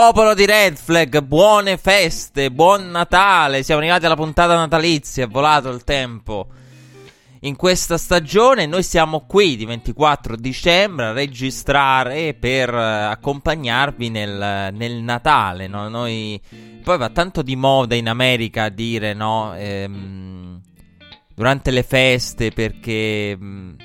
Popolo di Red Flag, buone feste, buon Natale. Siamo arrivati alla puntata natalizia, è volato il tempo. In questa stagione noi siamo qui di 24 dicembre a registrare per eh, accompagnarvi nel, nel Natale. no? Noi, poi va tanto di moda in America dire no, ehm, durante le feste perché mh,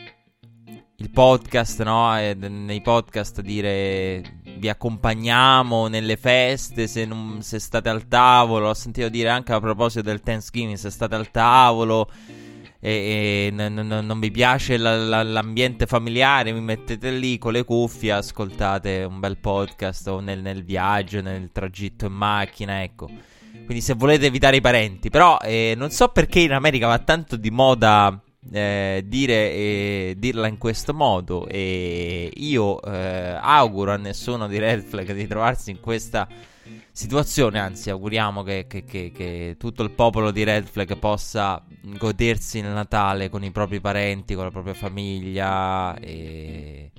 il podcast, no? eh, d- nei podcast dire vi accompagniamo nelle feste se, non- se state al tavolo. Ho sentito dire anche a proposito del Thanksgiving se state al tavolo e, e n- n- non vi piace la- la- l'ambiente familiare, vi mettete lì con le cuffie, ascoltate un bel podcast o nel, nel viaggio, nel tragitto in macchina, ecco. Quindi se volete evitare i parenti, però eh, non so perché in America va tanto di moda eh, dire e dirla in questo modo. E io eh, auguro a nessuno di Red Flag di trovarsi in questa situazione, anzi auguriamo che, che- che- che tutto il popolo di Red Flag possa godersi il Natale con i propri parenti, con la propria famiglia e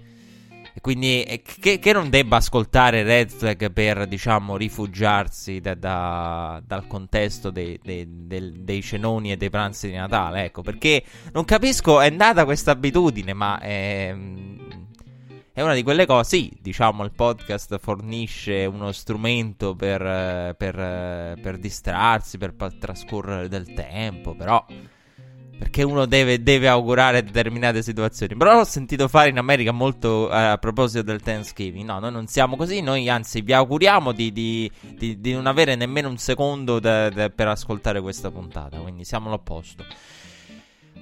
quindi e che, che non debba ascoltare Red Flag per diciamo rifugiarsi da- da- dal contesto dei, dei- del- dei cenoni e dei pranzi di Natale, ecco perché non capisco, è nata questa abitudine, ma ehm, è una di quelle cose. Sì, diciamo, il podcast fornisce uno strumento per, eh, per, eh, per distrarsi, per trascorrere del tempo, però. Perché uno deve, deve augurare determinate situazioni. Però l'ho sentito fare in America molto eh, a proposito del Thanksgiving. No, noi non siamo così. Noi anzi vi auguriamo di, di- di- di non avere nemmeno un secondo da- da- per ascoltare questa puntata. Quindi siamo all'opposto.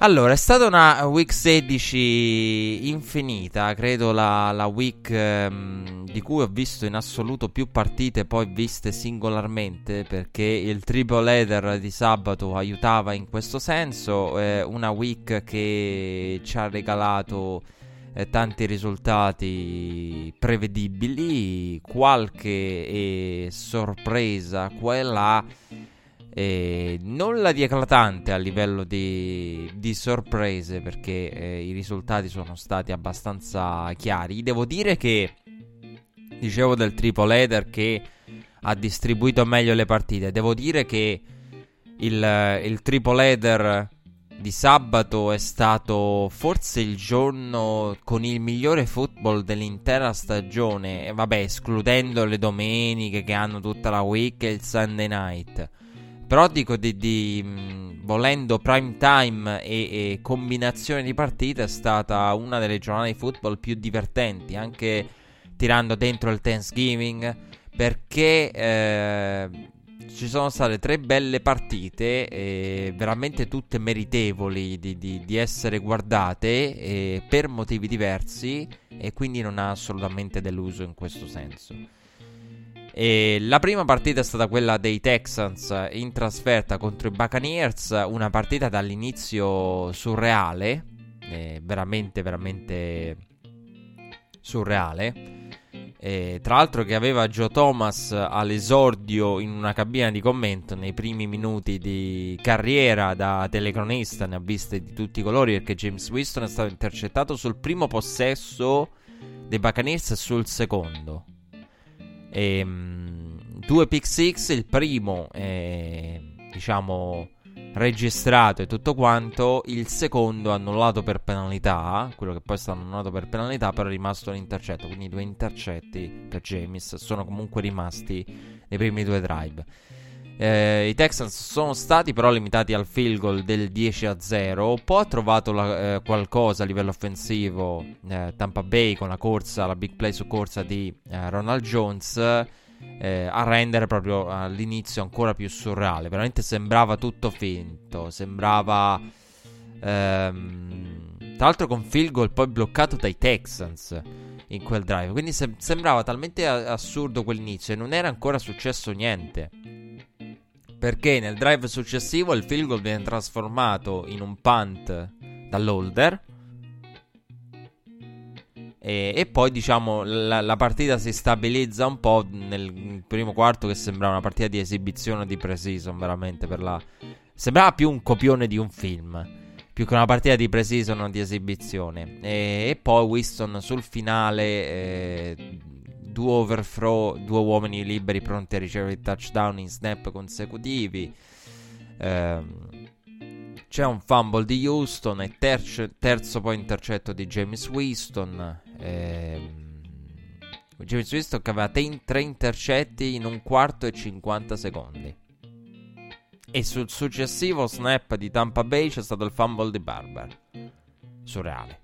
Allora, è stata una week 16 infinita, credo la, la week ehm, di cui ho visto in assoluto più partite poi viste singolarmente perché il triple header di sabato aiutava in questo senso, eh, una week che ci ha regalato eh, tanti risultati prevedibili, qualche eh, sorpresa qua e là. E nulla di eclatante a livello di, di sorprese perché eh, i risultati sono stati abbastanza chiari. Devo dire che dicevo del triple header che ha distribuito meglio le partite. Devo dire che il, il triple header di sabato è stato forse il giorno con il migliore football dell'intera stagione. Vabbè, escludendo le domeniche che hanno tutta la week e il Sunday night. Però dico di, di, mh, volendo prime time e, e combinazione di partite è stata una delle giornate di football più divertenti, anche tirando dentro il Thanksgiving, perché eh, ci sono state tre belle partite, eh, veramente tutte meritevoli di, di- di essere guardate eh, per motivi diversi e quindi non ha assolutamente deluso in questo senso. E la prima partita è stata quella dei Texans in trasferta contro i Buccaneers, una partita dall'inizio surreale, eh, veramente, veramente surreale. Eh, tra l'altro che aveva Joe Thomas all'esordio in una cabina di commento nei primi minuti di carriera da telecronista, ne ha viste di tutti i colori perché James Winston è stato intercettato sul primo possesso dei Buccaneers e sul secondo. Ehm, due pick six, il primo è, diciamo registrato e tutto quanto, il secondo annullato per penalità, quello che poi è stato annullato per penalità, però è rimasto l'intercetto, quindi due intercetti per James sono comunque rimasti nei primi due drive. Eh, I Texans sono stati però limitati al field goal del 10 a 0. Poi ha trovato la- eh, qualcosa a livello offensivo eh, Tampa Bay con la corsa, la big play su corsa di eh, Ronald Jones. eh, a rendere proprio all'inizio ancora più surreale. Veramente sembrava tutto finto, sembrava... Ehm, tra l'altro con field goal poi bloccato dai Texans in quel drive. Quindi se- sembrava talmente a- assurdo quell'inizio e non era ancora successo niente. Perché nel drive successivo il field goal viene trasformato in un punt dall'holder. E, e poi diciamo la, la, partita si stabilizza un po' nel primo quarto che sembrava una partita di esibizione di pre-season veramente per la... Sembrava più un copione di un film più che una partita di pre-season o di esibizione. E, e, poi Winston sul finale, eh, due overthrow, due uomini liberi pronti a ricevere il touchdown in snap consecutivi. Eh, c'è un fumble di Houston e terzo, terzo poi intercetto di James Winston. Eh, James Winston che aveva tre intercetti in un quarto e 50 secondi. E sul successivo snap di Tampa Bay c'è stato il fumble di Barber. Surreale.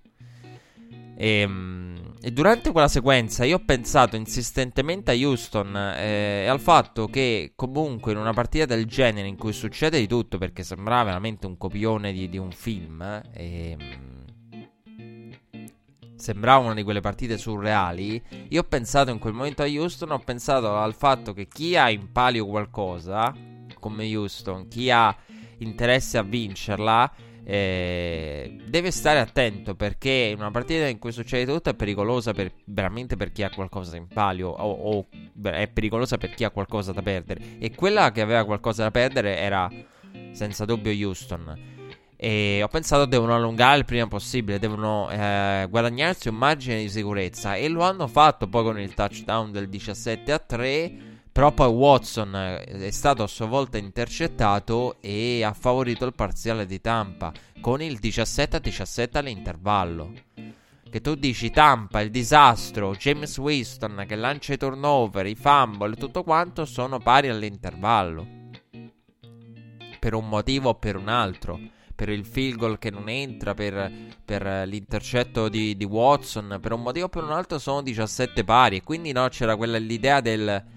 E, ehm, e, durante quella sequenza io ho pensato insistentemente a Houston eh, e al fatto che comunque in una partita del genere in cui succede di tutto perché sembrava veramente un copione di, di un film eh, sembrava una di quelle partite surreali io ho pensato in quel momento a Houston ho pensato al fatto che chi ha in palio qualcosa come Houston, chi ha interesse a vincerla, eh, deve stare attento perché una partita in cui succede tutto è pericolosa per, veramente per chi ha qualcosa in palio o, o è pericolosa per chi ha qualcosa da perdere. E quella che aveva qualcosa da perdere era senza dubbio Houston. E ho pensato devono allungare il prima possibile devono eh, guadagnarsi un margine di sicurezza e lo hanno fatto poi con il touchdown del 17 a 3 però poi Watson è stato a sua volta intercettato e ha favorito il parziale di Tampa con il 17-17 all'intervallo. Che tu dici Tampa, il disastro, James Winston che lancia i turnover, i fumble, tutto quanto sono pari all'intervallo. Per un motivo o per un altro. Per il field goal che non entra, per, per l'intercetto di, di, Watson, per un motivo o per un altro sono 17 pari. E quindi no, c'era quella l'idea del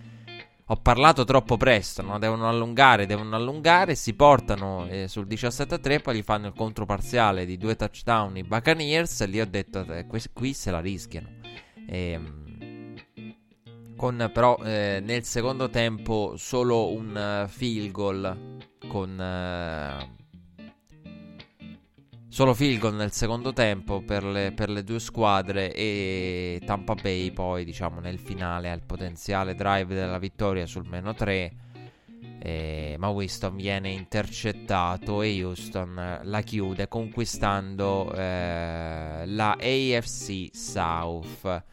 ho parlato troppo presto, no? devono allungare, devono allungare, si portano eh, sul 17-3, poi gli fanno il controparziale di due touchdown i Buccaneers e lì ho detto eh, qui, se la rischiano. E, ehm, con però eh, nel secondo tempo solo un uh, field goal con... Uh, Solo field goal nel secondo tempo per le, per le, due squadre e Tampa Bay poi diciamo nel finale ha il potenziale drive della vittoria sul meno 3 eh, ma Winston viene intercettato e Houston la chiude conquistando eh, la AFC South.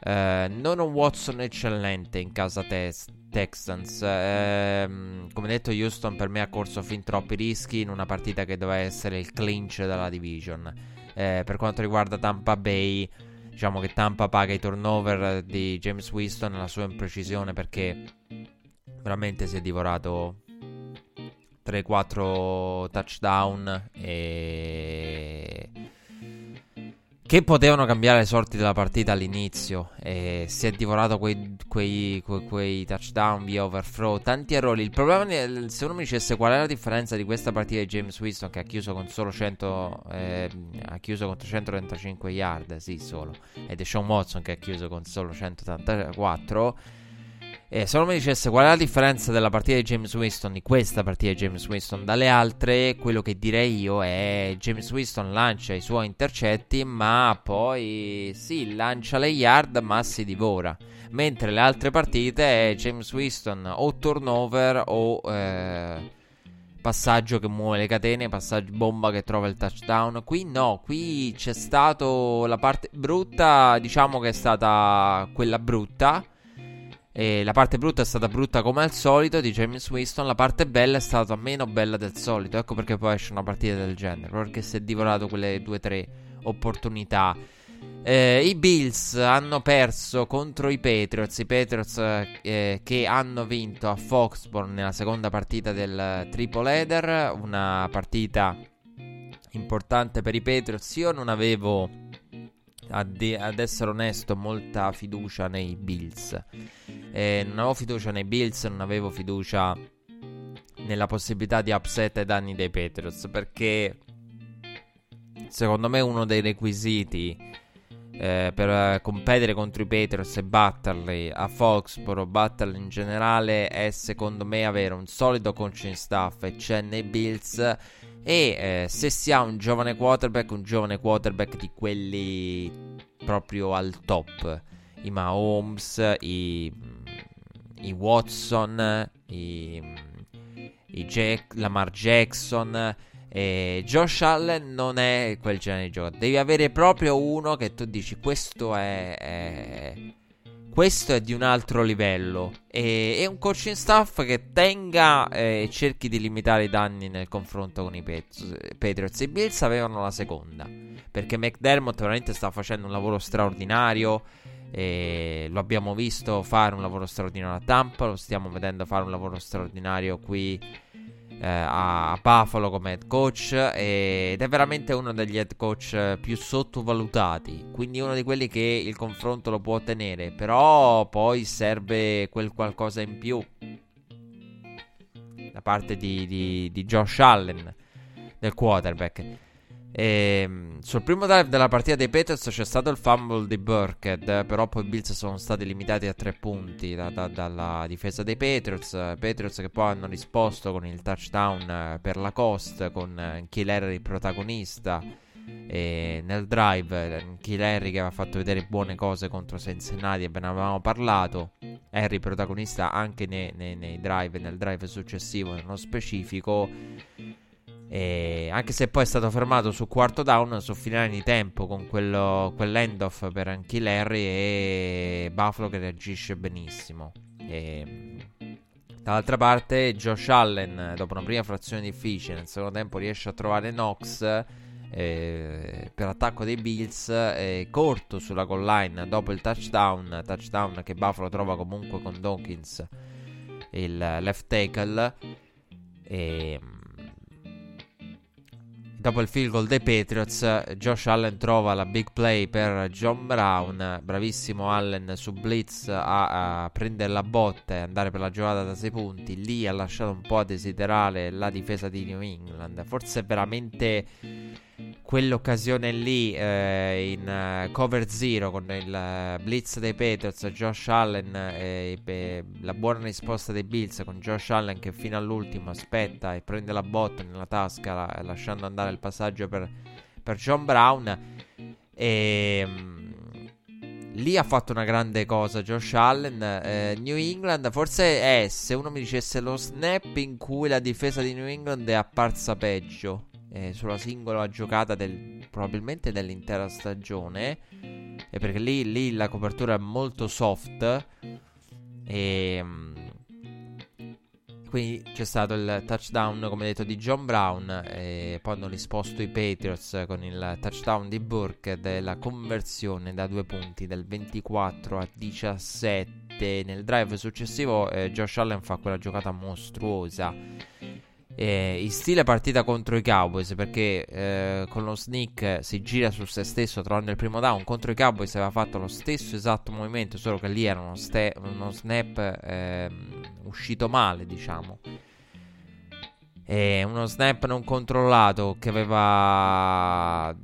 Eh, non un Watson eccellente in casa test Texans. Ehm, come detto, Houston per me ha corso fin troppi rischi in una partita che doveva essere il clinch della division. Eh, per quanto riguarda Tampa Bay, diciamo che Tampa paga i turnover di James Winston e la sua imprecisione perché veramente si è divorato 3-4 touchdown e che potevano cambiare le sorti della partita all'inizio. E si è divorato quei, quei, quei, quei, touchdown via overthrow, tanti errori. Il problema, se uno mi dicesse qual è la differenza di questa partita di James Winston, che ha chiuso con solo 100, eh, ha chiuso con 335 yard, sì, solo, è Sean Watson che ha chiuso con solo 184 e se uno mi dicesse qual è la differenza della partita di James Winston, di questa partita di James Winston dalle altre, quello che direi io è James Winston lancia i suoi intercetti, ma poi sì, lancia le yard, ma si divora. Mentre le altre partite è James Winston o turnover o eh, passaggio che muove le catene, passaggio bomba che trova il touchdown. Qui no, qui c'è stato la parte brutta, diciamo che è stata quella brutta e la parte brutta è stata brutta come al solito di James Winston, la parte bella è stata meno bella del solito. Ecco perché poi esce una partita del genere, perché si è divorato quelle due o tre opportunità. Eh, I Bills hanno perso contro i Patriots, i Patriots eh, che hanno vinto a Foxborough nella seconda partita del Triple Header, una partita importante per i Patriots. Io non avevo ad, ad essere onesto, molta fiducia nei Bills. Eh, non avevo fiducia nei Bills, non avevo fiducia nella possibilità di upset ai danni dei Patriots perché secondo me uno dei requisiti eh, per competere contro i Patriots e batterli a Foxborough, batterli in generale, è secondo me avere un solido coaching staff e c'è nei Bills. E eh, se si ha un giovane quarterback, un giovane quarterback di quelli proprio al top, i Mahomes, i, i Watson, i, i Jack, Lamar Jackson e Josh Allen non è quel genere di giocatore. Devi avere proprio uno che tu dici: Questo è. è questo è di un altro livello. E, e un coaching staff che tenga e cerchi di limitare i danni nel confronto con i Patriots. I Bills avevano la seconda. Perché McDermott veramente sta facendo un lavoro straordinario. Lo abbiamo visto fare un lavoro straordinario a Tampa. Lo stiamo vedendo fare un lavoro straordinario qui eh, a Buffalo come head coach ed è veramente uno degli head coach più sottovalutati, quindi uno di quelli che il confronto lo può ottenere, però poi serve quel qualcosa in più da parte di, di, di Josh Allen del quarterback. E, ehm, sul primo drive della partita dei Patriots c'è stato il fumble di Burkhead, però poi i Bills sono stati limitati a tre punti da, da, dalla difesa dei Patriots. Patriots che poi hanno risposto con il touchdown eh, per la cost, con Kill il protagonista. E nel drive Kill che aveva fatto vedere buone cose contro Cincinnati e ve ne avevamo parlato. Harry protagonista anche nei, nei, nei drive, nel drive successivo nello specifico. E anche se poi è stato fermato su quarto down, su finale di tempo con quello, quell'end-off per Anki Larry e Buffalo che reagisce benissimo. E, dall'altra parte, Josh Allen, dopo una prima frazione difficile, nel secondo tempo riesce a trovare Knox. Eh, per attacco dei Bills eh, corto sulla goal line dopo il touchdown touchdown che Buffalo trova comunque con Dawkins il left tackle e Dopo il field goal dei Patriots, Josh Allen trova la big play per John Brown. Bravissimo Allen su Blitz a, a prendere la botta e andare per la giocata da 6 punti. Lì ha lasciato un po' a desiderare la difesa di New England. Forse veramente quell'occasione lì eh, in uh, cover zero con il uh, blitz dei Patriots, Josh Allen e eh, la buona risposta dei Bills con Josh Allen che fino all'ultimo aspetta e prende la botta nella tasca la, lasciando andare il passaggio per, per John Brown. E um, lì ha fatto una grande cosa Josh Allen eh, New England. Forse è se uno mi dicesse lo snap in cui la difesa di New England è apparsa peggio eh, sulla singola giocata del, probabilmente dell'intera stagione. E perché lì, lì, la copertura è molto soft. E mm, quindi c'è stato il touchdown, come detto, di John Brown. E poi hanno risposto i Patriots con il touchdown di Burke della conversione da due punti del 24 a 17. Nel drive successivo, eh, Josh Allen fa quella giocata mostruosa eh, in stile partita contro i Cowboys perché eh, con lo sneak si gira su se stesso trovando il primo down. Contro i Cowboys aveva fatto lo stesso esatto movimento solo che lì era uno, ste- uno snap eh, uscito male diciamo. E uno snap non controllato che aveva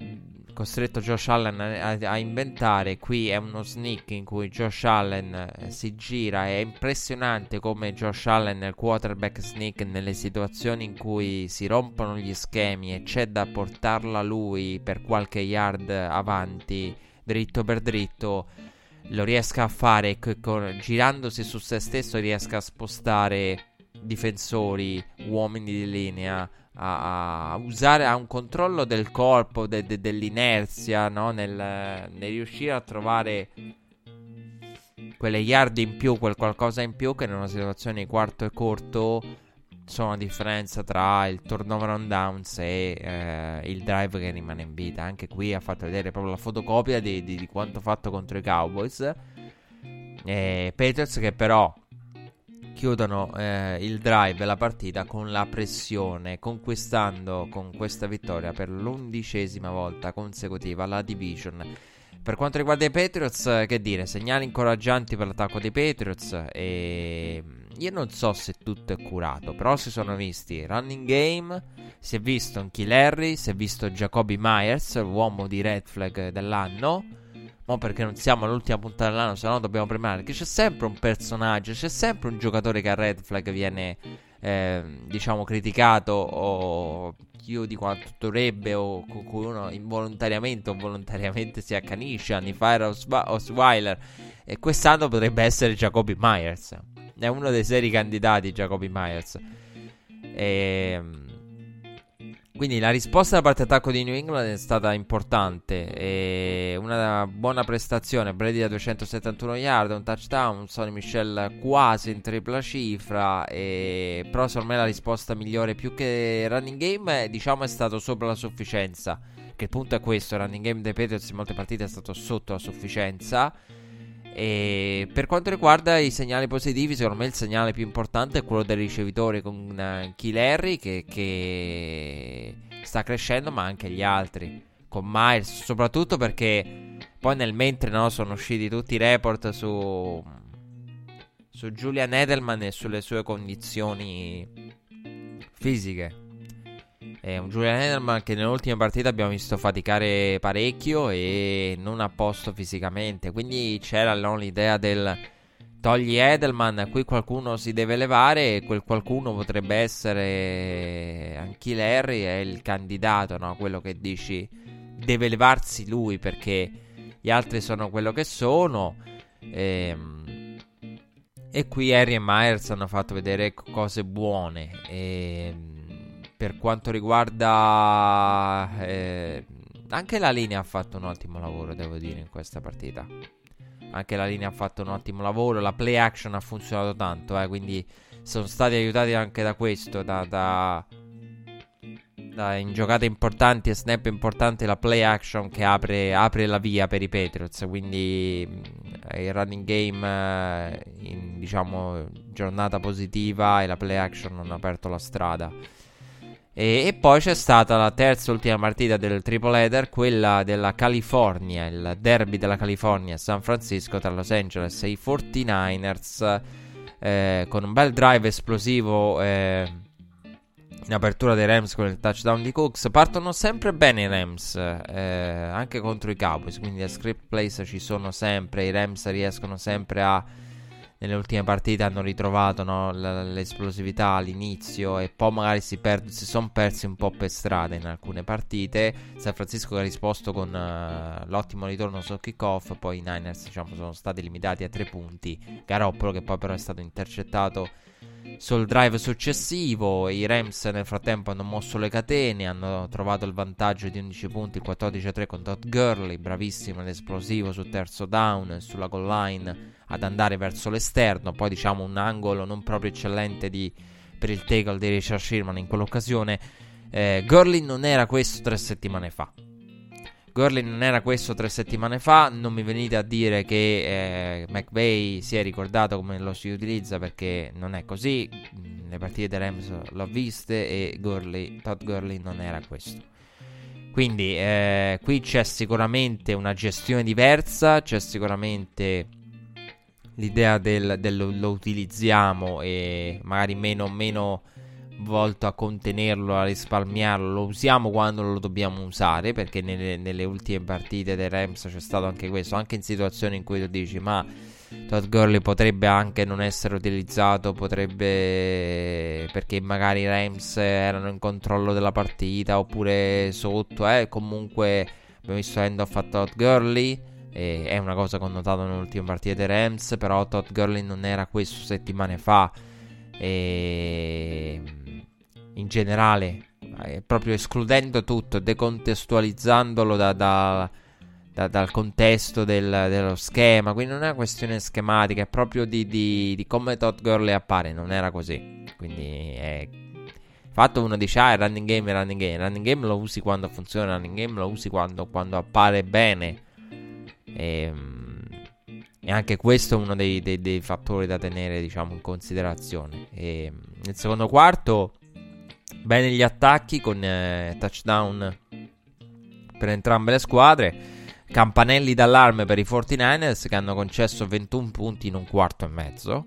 costretto Josh Allen a, a, inventare. Qui è uno sneak in cui Josh Allen eh, si gira. È impressionante come Josh Allen nel quarterback sneak, nelle situazioni in cui si rompono gli schemi e c'è da portarla lui per qualche yard avanti, dritto per dritto. Lo riesca a fare con, girandosi su se stesso riesca a spostare difensori, uomini di linea a, a usare a un controllo del corpo, de, de, dell'inerzia, no? nel, nel riuscire a trovare quelle yard in più, quel qualcosa in più che in una situazione di quarto e corto sono la differenza tra il turnover on downs e eh, il drive che rimane in vita. Anche qui ha fatto vedere proprio la fotocopia di, di, di quanto fatto contro i Cowboys. E Patriots che però chiudono eh, il drive la partita con la pressione, conquistando con questa vittoria per l'undicesima volta consecutiva la division. per quanto riguarda i Patriots, che dire, segnali incoraggianti per l'attacco dei Patriots. E io non so se tutto è curato, però si sono visti running game, si è visto un Kill Harry, si è visto Jacoby Myers, l'uomo di red flag dell'anno. Ma perché non siamo all'ultima puntata dell'anno, se no dobbiamo premiare. Che c'è sempre un personaggio, c'è sempre un giocatore che a red flag viene, eh, diciamo, criticato o più di quanto dovrebbe o con cui uno involontariamente o volontariamente si accanisce. Anni fa era Osweiler e quest'anno potrebbe essere Jacoby Myers. È uno dei seri candidati Jacoby Myers. Ehm, quindi la risposta da parte attacco di New England è stata importante. E una buona prestazione. Brady da 271 yard, un touchdown. Sonny Michel quasi in tripla cifra. E... Però secondo me la risposta migliore più che running game diciamo è stato sopra la sufficienza. Che il punto è questo: il running game dei Patriots in molte partite è stato sotto la sufficienza. E per quanto riguarda i segnali positivi, secondo me il segnale più importante è quello del ricevitore con uh, Kill che, che sta crescendo, ma anche gli altri. Con Miles, soprattutto perché poi nel mentre no, sono usciti tutti i report su, su Julian Edelman e sulle sue condizioni fisiche. È un Julian Edelman che nelle ultime partite abbiamo visto faticare parecchio e non a posto fisicamente. Quindi c'era no, l'idea del togli Edelman, qui qualcuno si deve levare e quel qualcuno potrebbe essere anche Larry, è il candidato, no? quello che dici deve levarsi lui perché gli altri sono quello che sono. E, ehm, e qui Harry e Myers hanno fatto vedere cose buone. E, per quanto riguarda eh, anche la linea ha fatto un ottimo lavoro, devo dire, in questa partita. Anche la linea ha fatto un ottimo lavoro. La play action ha funzionato tanto, eh, quindi sono stati aiutati anche da questo. Da, da, da in giocate importanti e snap importanti la play action che apre, apre, la via per i Patriots. Quindi eh, il running game eh, in diciamo giornata positiva e la play action hanno aperto la strada. E, e, poi c'è stata la terza ultima partita del triple header, quella della California, il derby della California a San Francisco tra Los Angeles e i 49ers, eh, con un bel drive esplosivo eh, in apertura dei Rams con il touchdown di Cooks. Partono sempre bene i Rams, eh, anche contro i Cowboys, quindi le script plays ci sono sempre, i Rams riescono sempre a nelle ultime partite hanno ritrovato no, l- l'esplosività all'inizio e poi magari si, per- si sono persi un po' per strada in alcune partite. San Francisco ha risposto con uh, l'ottimo ritorno sul kickoff, poi i Niners diciamo, sono stati limitati a tre punti. Garoppolo che poi però è stato intercettato sul drive successivo. I Rams nel frattempo hanno mosso le catene, hanno trovato il vantaggio di 11 punti, il 14-3 con Todd Gurley, bravissimo ed esplosivo sul terzo down, sulla goal line ad andare verso l'esterno. Poi diciamo un angolo non proprio eccellente di, per il tackle di Richard Sherman in quell'occasione. Eh, Gurley non era questo tre settimane fa. Gurley non era questo tre settimane fa. Non mi venite a dire che eh, McVay si è ricordato come lo si utilizza perché non è così. Le partite dei Rams l'ho viste e Gurley, Todd Gurley non era questo. Quindi eh, qui c'è sicuramente una gestione diversa, c'è sicuramente l'idea del, del lo, utilizziamo e magari meno, meno volto a contenerlo, a risparmiarlo, lo usiamo quando lo dobbiamo usare, perché nelle, nelle, ultime partite dei Rams c'è stato anche questo, anche in situazioni in cui tu dici ma Todd Gurley potrebbe anche non essere utilizzato, potrebbe perché magari i Rams erano in controllo della partita oppure sotto, eh, comunque abbiamo visto end of a Todd Gurley e è una cosa connotata nelle ultime partite dei Rams, però Todd Gurley non era questo settimane fa. E in generale, eh, proprio escludendo tutto, decontestualizzandolo da, da, da, dal contesto del, dello schema. Quindi non è una questione schematica, è proprio di, di, di come Todd Gurley appare. Non era così. Quindi è fatto uno dice ah il running game è running game il running game lo usi quando funziona il running game lo usi quando, quando appare bene e, ehm, e anche questo è uno dei, dei, dei, fattori da tenere diciamo, in considerazione. E ehm, nel secondo quarto, bene gli attacchi con eh, touchdown per entrambe le squadre. campanelli d'allarme per i 49ers che hanno concesso 21 punti in un quarto e mezzo.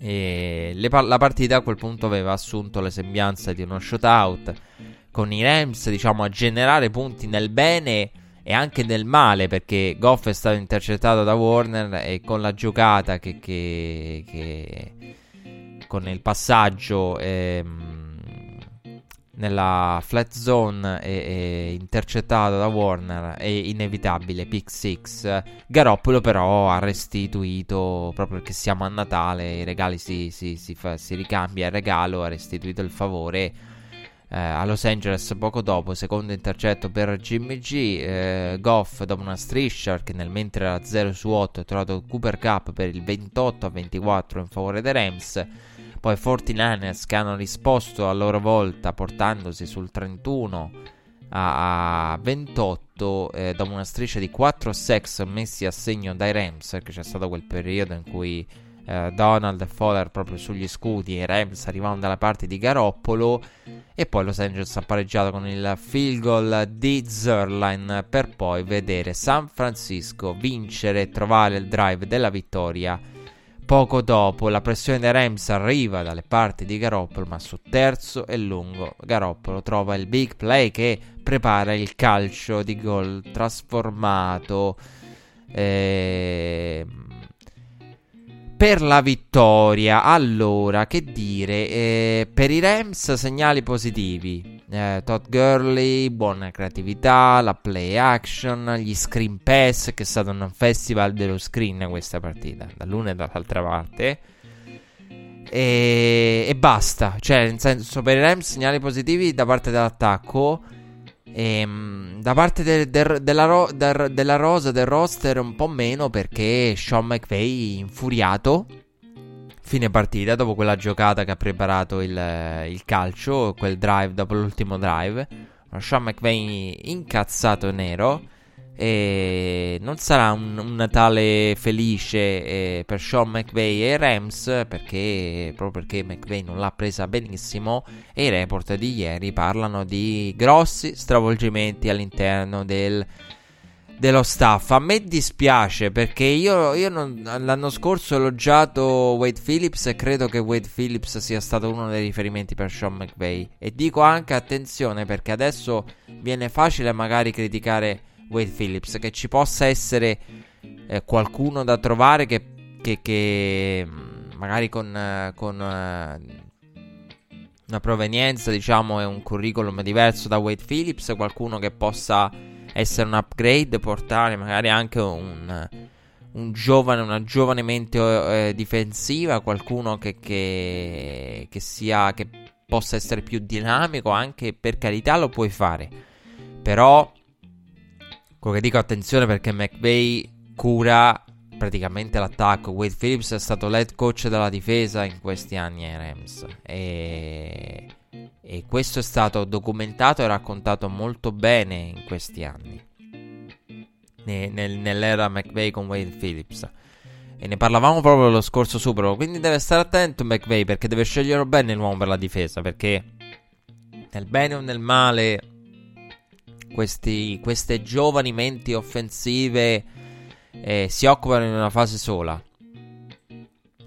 E le, la partita a quel punto aveva assunto le sembianze di uno shootout con i Rams, diciamo, a generare punti nel bene e anche nel male perché Goff è stato intercettato da Warner e con la giocata che, che, che con il passaggio ehm, nella flat zone e, e intercettato da Warner è inevitabile pick 6 Garoppolo però ha restituito proprio perché siamo a Natale i regali si, si, si, fa, si ricambia il regalo ha restituito il favore eh, a Los Angeles poco dopo secondo intercetto per Jimmy G eh, Goff dopo una striscia perché nel mentre era 0 su 8 ha trovato Cooper Cup per il 28 a 24 in favore dei Rams. Poi 49ers che hanno risposto a loro volta portandosi sul 31 a, a 28 eh, dopo una striscia di 4 sex messi a segno dai Rams, perché c'è stato quel periodo in cui eh, Donald e Fowler proprio sugli scudi e i Rams arrivavano dalla parte di Garoppolo e poi Los Angeles ha pareggiato con il field goal di Zerline per poi vedere San Francisco vincere e trovare il drive della vittoria Poco dopo la pressione dei Rams arriva dalle parti di Garoppolo, ma su terzo e lungo Garoppolo trova il big play che prepara il calcio di gol trasformato. Eh, per la vittoria. Allora, che dire? Eh, per i Rams segnali positivi. Eh, Todd Gurley, buona creatività, la play action, gli screen pass, che è stato un festival dello screen questa partita, dall'una e dall'altra parte. E, e basta. Cioè, nel senso, per i Rams segnali positivi da parte dell'attacco. E, ehm, da parte de, de, della, ro, de, della, rosa del roster un po' meno perché Sean McVay infuriato. Fine partita dopo quella giocata che ha preparato il, il calcio quel drive dopo l'ultimo drive. Sean McVay incazzato nero e non sarà un, un Natale felice eh, per Sean McVay e i Rams perché proprio perché McVay non l'ha presa benissimo e i report di ieri parlano di grossi stravolgimenti all'interno del, dello staff. A me dispiace perché io, io non, l'anno scorso ho elogiato Wade Phillips e credo che Wade Phillips sia stato uno dei riferimenti per Sean McVay. E dico anche attenzione perché adesso viene facile magari criticare Wade Phillips, che ci possa essere eh, qualcuno da trovare che, che, che mm, magari con, eh, con eh, una provenienza, diciamo, e un curriculum diverso da Wade Phillips, qualcuno che possa essere un upgrade, portare magari anche un, un giovane, una giovane mente eh, difensiva, qualcuno che, che, che sia, che possa essere più dinamico, anche per carità lo puoi fare. Però quello che dico attenzione perché McVay cura praticamente l'attacco. Wade Phillips è stato l'head coach della difesa in questi anni ai Rams. E, e questo è stato documentato e raccontato molto bene in questi anni. Ne, nel, nell'era McVay con Wade Phillips. E ne parlavamo proprio lo scorso Super Bowl. Quindi deve stare attento McVay perché deve scegliere bene l'uomo per la difesa. Perché nel bene o nel male questi, queste giovani menti offensive eh, si occupano in una fase sola.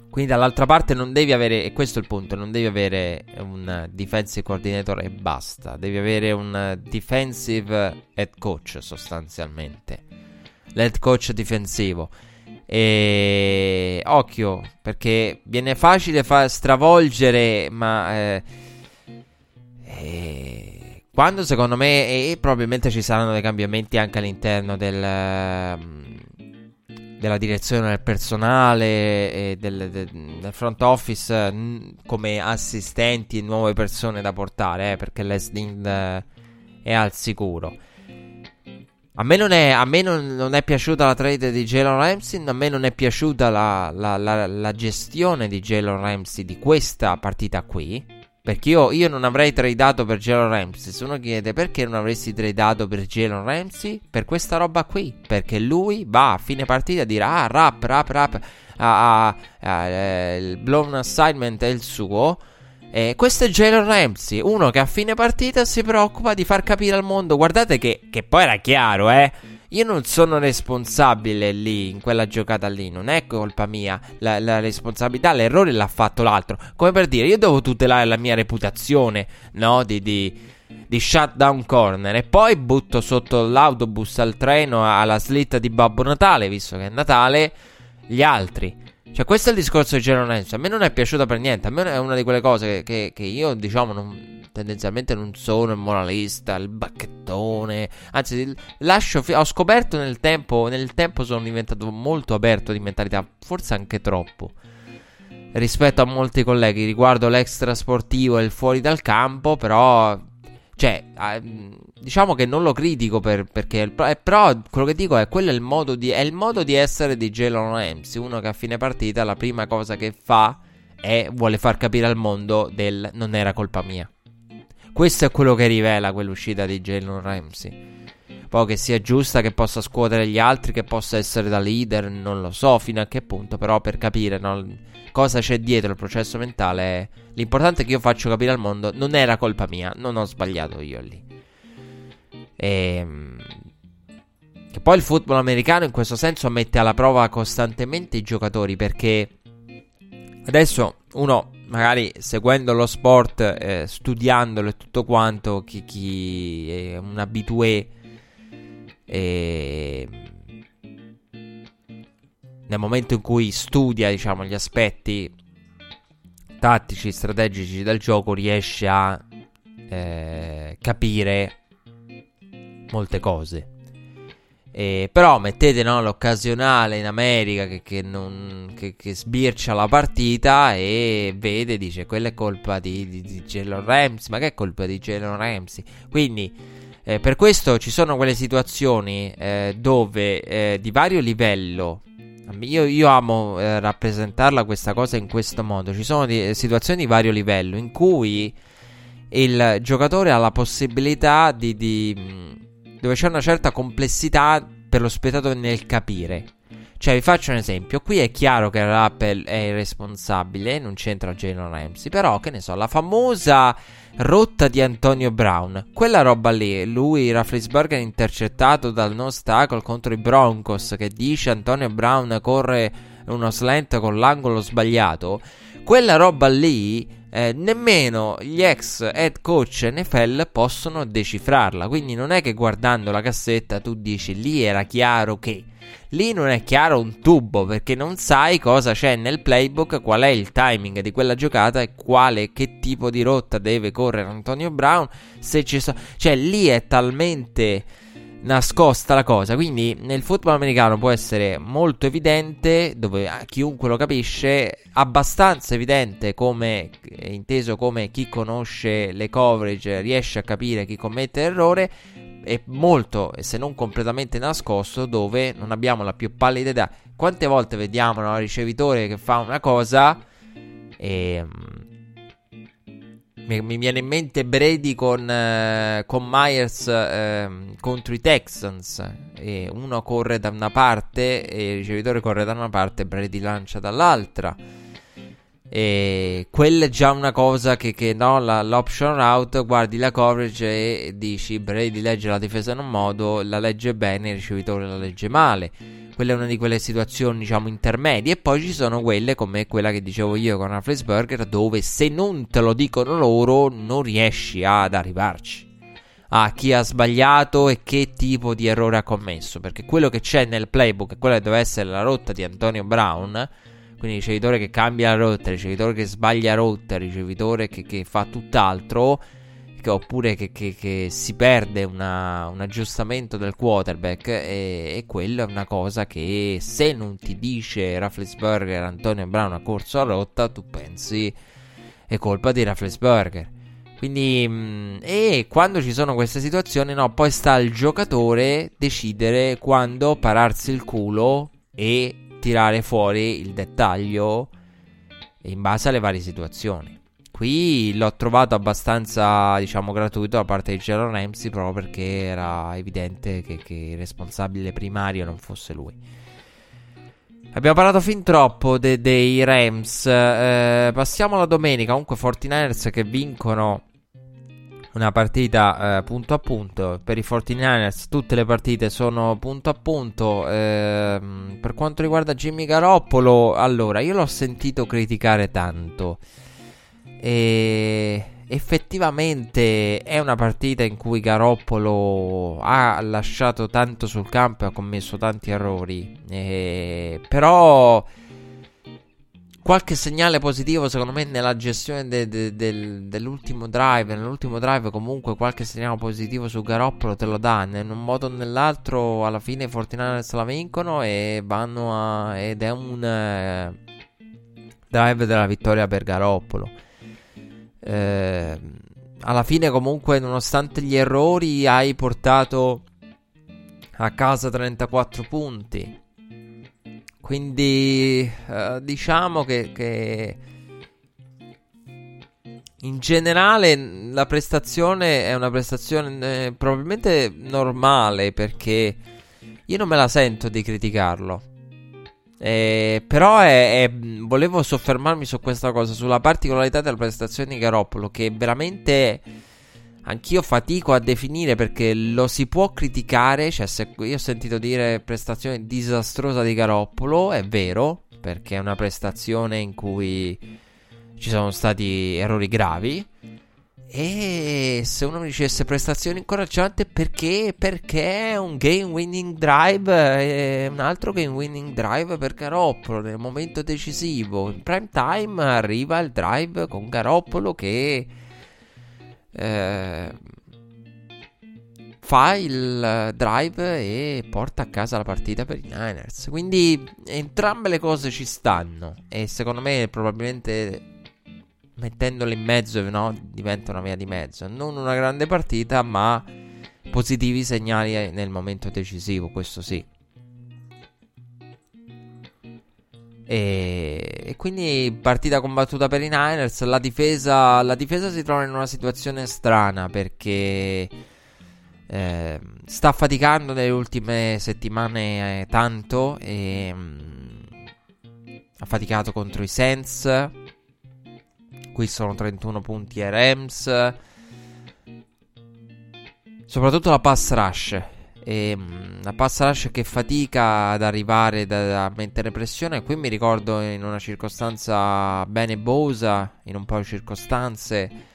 Quindi dall'altra parte non devi avere, e questo è il punto, non devi avere un defensive coordinator e basta, devi avere un defensive head coach sostanzialmente, l'head coach difensivo. E occhio, perché viene facile fa stravolgere, ma... Eh, eh, quando secondo me, e probabilmente ci saranno dei cambiamenti anche all'interno del, ehm, della direzione del personale e del, del, front office come assistenti e nuove persone da portare, eh, perché l'Esling eh, è al sicuro. A me, non è, a me non, non è, piaciuta la trade di Jalen Ramsey, a me non è piaciuta la, la, la, la gestione di Jalen Ramsey di questa partita qui. Perché io, io, non avrei tradato per Jalen Ramsey. Se uno chiede perché non avresti tradato per Jalen Ramsey, per questa roba qui. Perché lui va a fine partita a dire: Ah, rap, rap, rap. Ah, ah, ah, eh, il blown assignment è il suo. Eh, questo è Jalen Ramsey, uno che a fine partita si preoccupa di far capire al mondo. Guardate che, che poi era chiaro, eh. Io non sono responsabile lì, in quella giocata lì, non è colpa mia. La, la, responsabilità, l'errore l'ha fatto l'altro. Come per dire, io devo tutelare la mia reputazione, no? Di, di, di shutdown corner. E poi butto sotto l'autobus al treno alla slitta di Babbo Natale, visto che è Natale, gli altri. Cioè, questo è il discorso di Jalen Ramsey. A me non è piaciuta per niente. A me è una di quelle cose che, che, che io, diciamo, non tendenzialmente non sono il moralista, il bacchettone. Anzi, lascio. Ho scoperto nel tempo. Nel tempo sono diventato molto aperto di mentalità. Forse anche troppo. Rispetto a molti colleghi riguardo l'extra sportivo e il fuori dal campo. Però. Cioè, diciamo che non lo critico per, perché. Però quello che dico è quello è il modo di, il modo di essere di Jalen Ramsey. Uno che a fine partita la prima cosa che fa è vuole far capire al mondo del non era colpa mia. Questo è quello che rivela quell'uscita di Jalen Ramsey. Poi che sia giusta, che possa scuotere gli altri, che possa essere da leader, non lo so fino a che punto, però per capire no, cosa c'è dietro il processo mentale, l'importante è che io faccio capire al mondo, non era colpa mia, non ho sbagliato io lì. E... Ehm, che poi il football americano in questo senso mette alla prova costantemente i giocatori perché adesso uno magari seguendo lo sport, eh, studiandolo e tutto quanto, chi, chi è un abitué eh, nel momento in cui studia, diciamo, gli aspetti tattici, strategici del gioco, riesce a eh, capire molte cose. Eh, però mettete no, l'occasionale in America che, che, non, che, che, sbircia la partita e vede, dice, quella è colpa di, di, di Jalen Ramsey. Ma che è colpa di Jalen Ramsey? Quindi, eh, per questo ci sono quelle situazioni eh, dove eh, di vario livello. Io, io amo eh, rappresentarla questa cosa in questo modo. Ci sono di, situazioni di vario livello in cui il giocatore ha la possibilità di, di dove c'è una certa complessità per lo spettatore nel capire. Cioè, vi faccio un esempio. Qui è chiaro che l'Apple è il responsabile, non c'entra Jalen Ramsey. Però, che ne so, la famosa rotta di Antonio Brown. Quella roba lì, lui, Rafflisberger, è intercettato dal no ostacolo contro i Broncos. Che dice Antonio Brown corre uno slant con l'angolo sbagliato. Quella roba lì eh, nemmeno gli ex head coach NFL possono decifrarla. Quindi non è che guardando la cassetta tu dici lì era chiaro che. Lì non è chiaro un tubo perché non sai cosa c'è nel playbook, qual è il timing di quella giocata e quale, che tipo di rotta deve correre Antonio Brown. Se ci so- cioè lì è talmente nascosta la cosa. Quindi nel football americano può essere molto evidente, dove chiunque lo capisce, abbastanza evidente come inteso come chi conosce le coverage riesce a capire chi commette l'errore. E molto, se non completamente nascosto, dove non abbiamo la più pallida idea. Quante volte vediamo un ricevitore che fa una cosa e mi, mi, viene in mente Brady con, eh, con Myers eh, contro i Texans. E uno corre da una parte e il ricevitore corre da una parte e Brady lancia dall'altra. E quella è già una cosa che, che no, la, l'option route, guardi la coverage e dici Brady legge la difesa in un modo, la legge bene, il ricevitore la legge male quella è una di quelle situazioni, diciamo, intermedie. E poi ci sono quelle come quella che dicevo io con Afflesburger, dove se non te lo dicono loro, non riesci ad arrivarci a chi ha sbagliato e che tipo di errore ha commesso. Perché quello che c'è nel playbook, quella che deve essere la rotta di Antonio Brown. Quindi ricevitore che cambia la rotta, ricevitore che sbaglia rotta, ricevitore che, che fa tutt'altro oppure che, che, che si perde una, un aggiustamento del quarterback e, e quello è una cosa che se non ti dice Rafflesberger Antonio Brown ha corso a rotta tu pensi è colpa di Rafflesberger quindi mm, e quando ci sono queste situazioni no poi sta al giocatore decidere quando pararsi il culo e tirare fuori il dettaglio in base alle varie situazioni Qui l'ho trovato abbastanza, diciamo, gratuito da parte di Jalen Ramsey proprio perché era evidente che, che il responsabile primario non fosse lui. Abbiamo parlato fin troppo de- dei Rams. Eh, passiamo alla domenica. Comunque, 49ers che vincono una partita eh, punto a punto. Per i 49ers tutte le partite sono punto a punto. Eh, per quanto riguarda Jimmy Garoppolo, allora io l'ho sentito criticare tanto. E effettivamente è una partita in cui Garoppolo ha lasciato tanto sul campo e ha commesso tanti errori. E, però qualche segnale positivo secondo me nella gestione de, de, de, dell'ultimo drive. Nell'ultimo drive comunque qualche segnale positivo su Garoppolo te lo dà. In un modo o nell'altro alla fine i Fortinari la vincono e vanno a... ed è un eh, drive della vittoria per Garoppolo. Eh, alla fine comunque nonostante gli errori hai portato a casa 34 punti. Quindi uh, diciamo che, che, in generale la prestazione è una prestazione eh, probabilmente normale perché io non me la sento di criticarlo. Eh, però è, è, volevo soffermarmi su questa cosa, sulla particolarità della prestazione di Garoppolo che veramente Anch'io fatico a definire perché lo si può criticare. Cioè, se io ho sentito dire prestazione disastrosa di Garoppolo, è vero, perché è una prestazione in cui ci sono stati errori gravi. E se uno mi dicesse prestazione incoraggiante perché? Perché è un game winning drive, un altro game winning drive per Garoppolo nel momento decisivo. In prime time arriva il drive con Garoppolo che eh, fa il drive e porta a casa la partita per i Niners. Quindi entrambe le cose ci stanno e secondo me probabilmente mettendole in mezzo no, diventa una via di mezzo. Non una grande partita ma positivi segnali nel momento decisivo, questo sì. E, e, quindi partita combattuta per i Niners. La difesa, la difesa si trova in una situazione strana perché eh, sta faticando nelle ultime settimane eh, tanto. E, mh, ha faticato contro i Saints. Qui sono 31 punti ai Rams. Soprattutto la pass rush e mm, la passa rush che fatica ad arrivare da, da mettere pressione. Qui mi ricordo in una circostanza bene Bosa, in un po' di circostanze.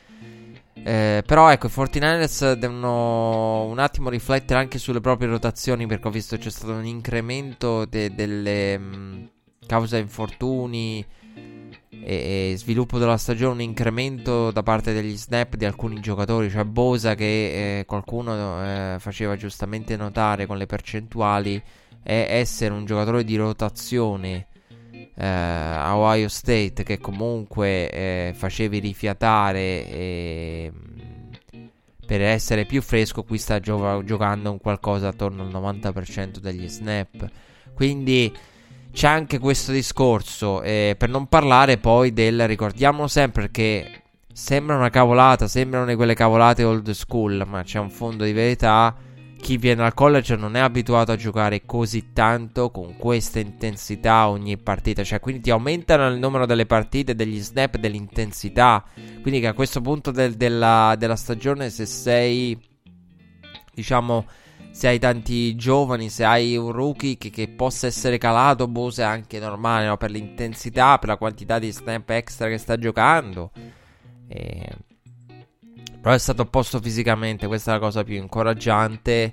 Eh, però ecco, i 49ers devono un attimo riflettere anche sulle proprie rotazioni perché ho visto c'è stato un incremento de- delle mh, mm, cause infortuni e, e, sviluppo della stagione un incremento da parte degli snap di alcuni giocatori, cioè Bosa che eh, qualcuno eh, faceva giustamente notare con le percentuali è essere un giocatore di rotazione eh, a Ohio State che comunque eh, facevi rifiatare e, per essere più fresco qui sta gio- giocando un qualcosa attorno al 90% degli snap. Quindi c'è anche questo discorso. Eh, per non parlare poi del. Ricordiamo sempre che sembra una cavolata, sembrano quelle cavolate old school, ma c'è un fondo di verità. Chi viene al college non è abituato a giocare così tanto con questa intensità ogni partita. Cioè, quindi ti aumentano il numero delle partite, degli snap, dell'intensità. Quindi che a questo punto del, della, della stagione, se sei, diciamo se hai tanti giovani, se hai un rookie che, che possa essere calato, Bose è anche normale, no? per l'intensità, per la quantità di snap extra che sta giocando. E... Però è stato opposto fisicamente, questa è la cosa più incoraggiante.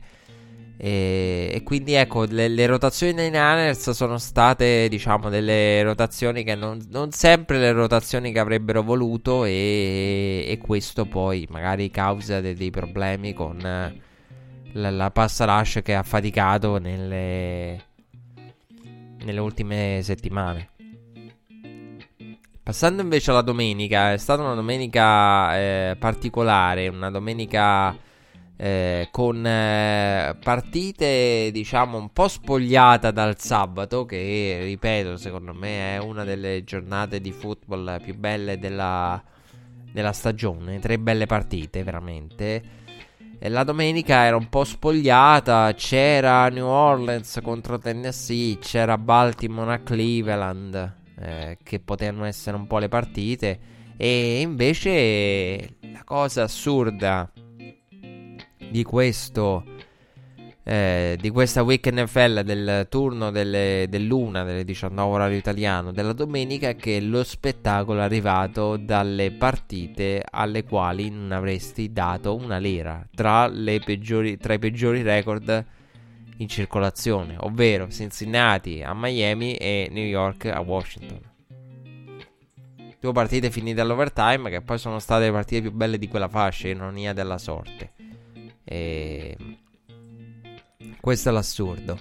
E, e quindi ecco, le, le, rotazioni dei Niners sono state, diciamo, delle rotazioni che non, non sempre le rotazioni che avrebbero voluto e, e questo poi magari causa de, dei problemi con la, la pass rush che ha faticato nelle, nelle ultime settimane. Passando invece alla domenica, è stata una domenica eh, particolare, una domenica eh, con eh, partite diciamo un po' spogliata dal sabato, che ripeto, secondo me è una delle giornate di football più belle della, della stagione. Tre belle partite, veramente. La domenica era un po' spogliata. C'era New Orleans contro Tennessee. C'era Baltimore a Cleveland. Eh, che potevano essere un po' le partite. E invece la cosa assurda di questo eh, di questa week NFL del turno delle, dell'una delle 19 orario italiano della domenica che lo spettacolo è arrivato dalle partite alle quali non avresti dato una lira tra, peggiori, tra i peggiori record in circolazione, ovvero Cincinnati a Miami e New York a Washington. Due partite finite all'overtime che poi sono state le partite più belle di quella fascia, ironia della sorte. E questo è l'assurdo.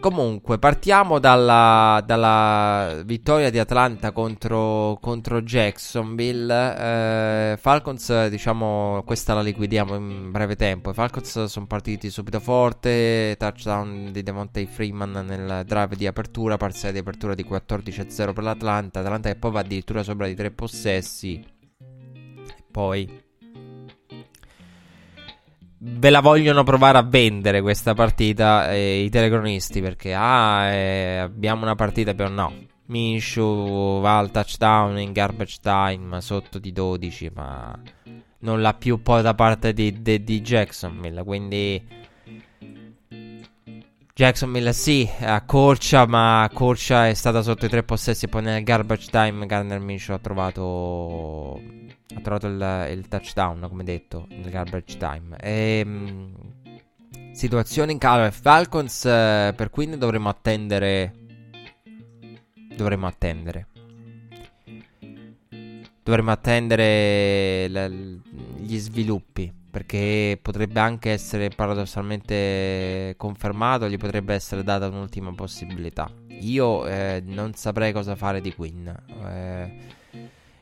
Comunque, partiamo dalla, dalla vittoria di Atlanta contro, contro Jacksonville. Eh, Falcons, diciamo, questa la liquidiamo in breve tempo. I Falcons sono partiti subito forte. Touchdown di Devontae Freeman nel drive di apertura. Parziale di apertura di 14-0 per l'Atlanta. Atlanta che poi va addirittura sopra di tre possessi. Poi ve la vogliono provare a vendere questa partita eh, i telecronisti perché ah, eh, abbiamo una partita però no. Minshew va al touchdown in garbage time sotto di 12 ma non l'ha più poi da parte di, di, di Jacksonville quindi Jacksonville sì accorcia ma accorcia è stata sotto i tre possessi e poi nel garbage time Garner Minshew ha trovato ha trovato il, il touchdown, come detto, nel garbage time. E, ehm, situazione in calma. Falcons eh, per Queen dovremmo attendere. Dovremmo attendere. Dovremmo attendere l- gli sviluppi. Perché potrebbe anche essere paradossalmente confermato. Gli potrebbe essere data un'ultima possibilità. Io eh, non saprei cosa fare di Queen. Eh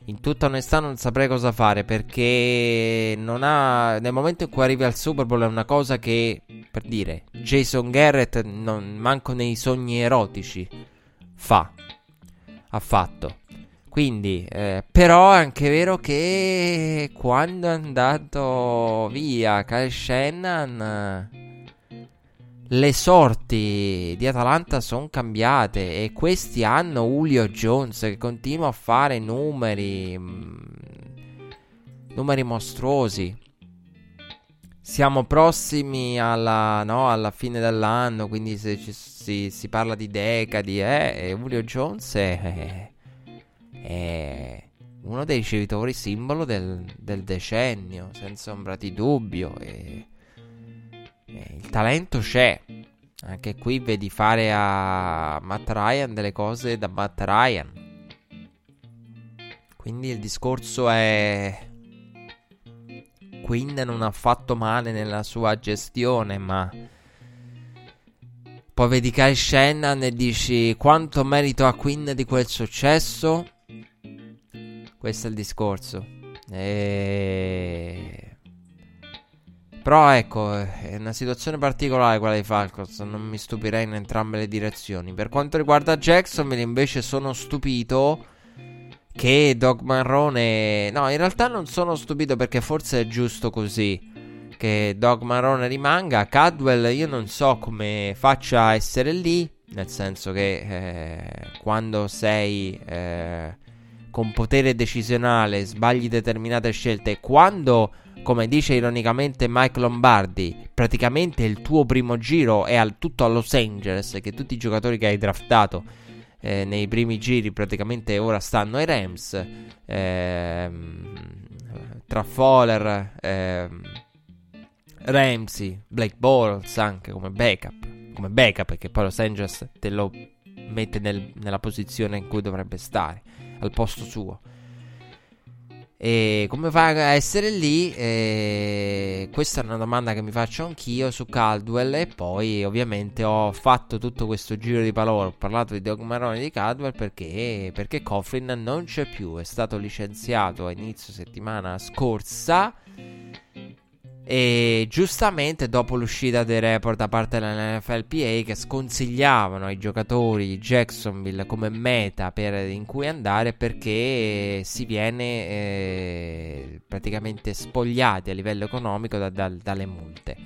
in tutta onestà non saprei cosa fare perché ha nel momento in cui arrivi al Super Bowl è una cosa che per dire Jason Garrett non manco nei sogni erotici fa ha fatto quindi eh, però è anche vero che quando è andato via Kyle Shannon le sorti di Atalanta sono cambiate e questi hanno Julio Jones che continua a fare numeri mm, numeri mostruosi. Siamo prossimi alla, no, alla fine dell'anno, quindi se ci, si, si, parla di decadi, eh, Julio Jones è, è uno dei ricevitori simbolo del, del decennio, senza ombra di dubbio. E eh, il talento c'è. Anche qui vedi fare a Matt Ryan delle cose da Matt Ryan. Quindi il discorso è. Quinn non ha fatto male nella sua gestione, ma. Poi vedi Kai Shannon e dici quanto merito a Quinn di quel successo? Questo è il discorso. E però ecco, è una situazione particolare quella dei Falcons, non mi stupirei in entrambe le direzioni. Per quanto riguarda Jacksonville invece sono stupito che Doc Marrone... No, in realtà non sono stupito perché forse è giusto così che Doc Marrone rimanga. Cadwell io non so come faccia a essere lì, nel senso che eh, quando sei... Eh, con potere decisionale sbagli determinate scelte, quando come dice ironicamente Mike Lombardi, praticamente il tuo primo giro è al, tutto a Los Angeles, che tutti i giocatori che hai draftato eh, nei primi giri praticamente ora stanno ai Rams, ehm, tra Fowler, ehm, Ramsey, Blake Balls anche come backup, come backup perché poi Los Angeles te lo mette nel, nella posizione in cui dovrebbe stare, al posto suo. E come fa a essere lì? E questa è una domanda che mi faccio anch'io su Caldwell. E poi, ovviamente, ho fatto tutto questo giro di parole. Ho parlato di Doug Maroni di Caldwell perché, perché Coffin non c'è più. È stato licenziato a inizio settimana scorsa. E giustamente dopo l'uscita dei report da parte dell'NFLPA che sconsigliavano ai giocatori di Jacksonville come meta per, in cui andare perché si viene eh, praticamente spogliati a livello economico da, da, dalle multe.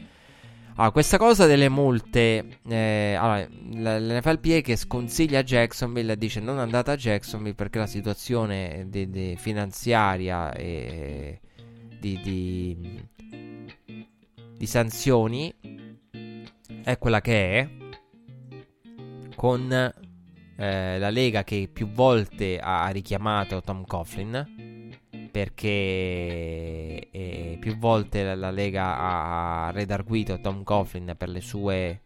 Allora, questa cosa delle multe, eh, allora, l'NFLPA che sconsiglia Jacksonville dice non andate a Jacksonville perché la situazione de, de finanziaria e di, di di sanzioni è quella che è, con eh, la Lega che più volte ha richiamato Tom Coughlin, perché eh, più volte la, la Lega ha redarguito Tom Coughlin per le sue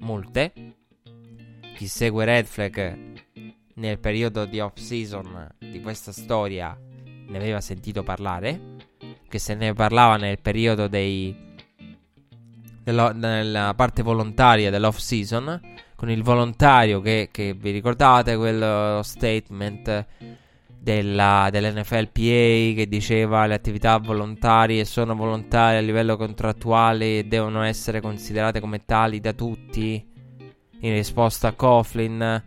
multe. Chi segue Red Flag nel periodo di off season di questa storia ne aveva sentito parlare. Che se ne parlava nel periodo dei. Della, nella parte volontaria dell'off season. Con il volontario che, che vi ricordate quello statement della, dell'NFLPA che diceva le attività volontarie sono volontarie a livello contrattuale e devono essere considerate come tali da tutti in risposta a Coughlin.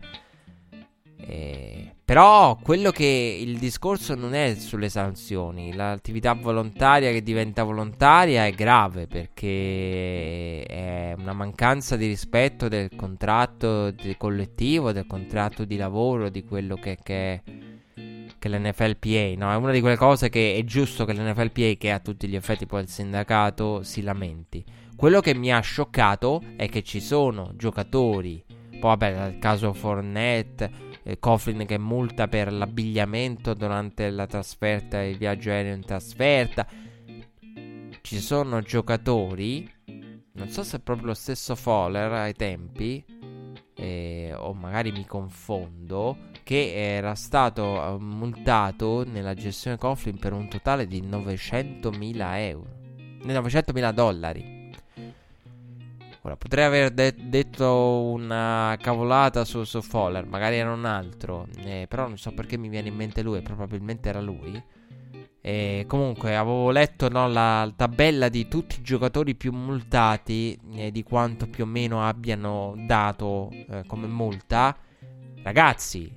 Eh, però quello che il discorso non è sulle sanzioni, l'attività volontaria che diventa volontaria è grave perché è una mancanza di rispetto del contratto del collettivo, del contratto di lavoro, di quello che, che, che l'NFLPA, no? È una di quelle cose che è giusto che l'NFLPA, che a tutti gli effetti poi il sindacato, si lamenti. Quello che mi ha scioccato è che ci sono giocatori, poi vabbè, il caso Fornet, eh, Coughlin che multa per l'abbigliamento durante la trasferta e il viaggio aereo in trasferta. Ci sono giocatori, non so se è proprio lo stesso Fowler ai tempi, eh, o magari mi confondo, che era stato eh, multato nella gestione Coughlin per un totale di 900.000 euro, 900.000 dollari. Ora, potrei aver de- detto una cavolata su, su Fowler, magari era un altro, eh, però non so perché mi viene in mente lui, probabilmente era lui. E comunque avevo letto no, la tabella di tutti i giocatori più multati, eh, di quanto più o meno abbiano dato eh, come multa. Ragazzi,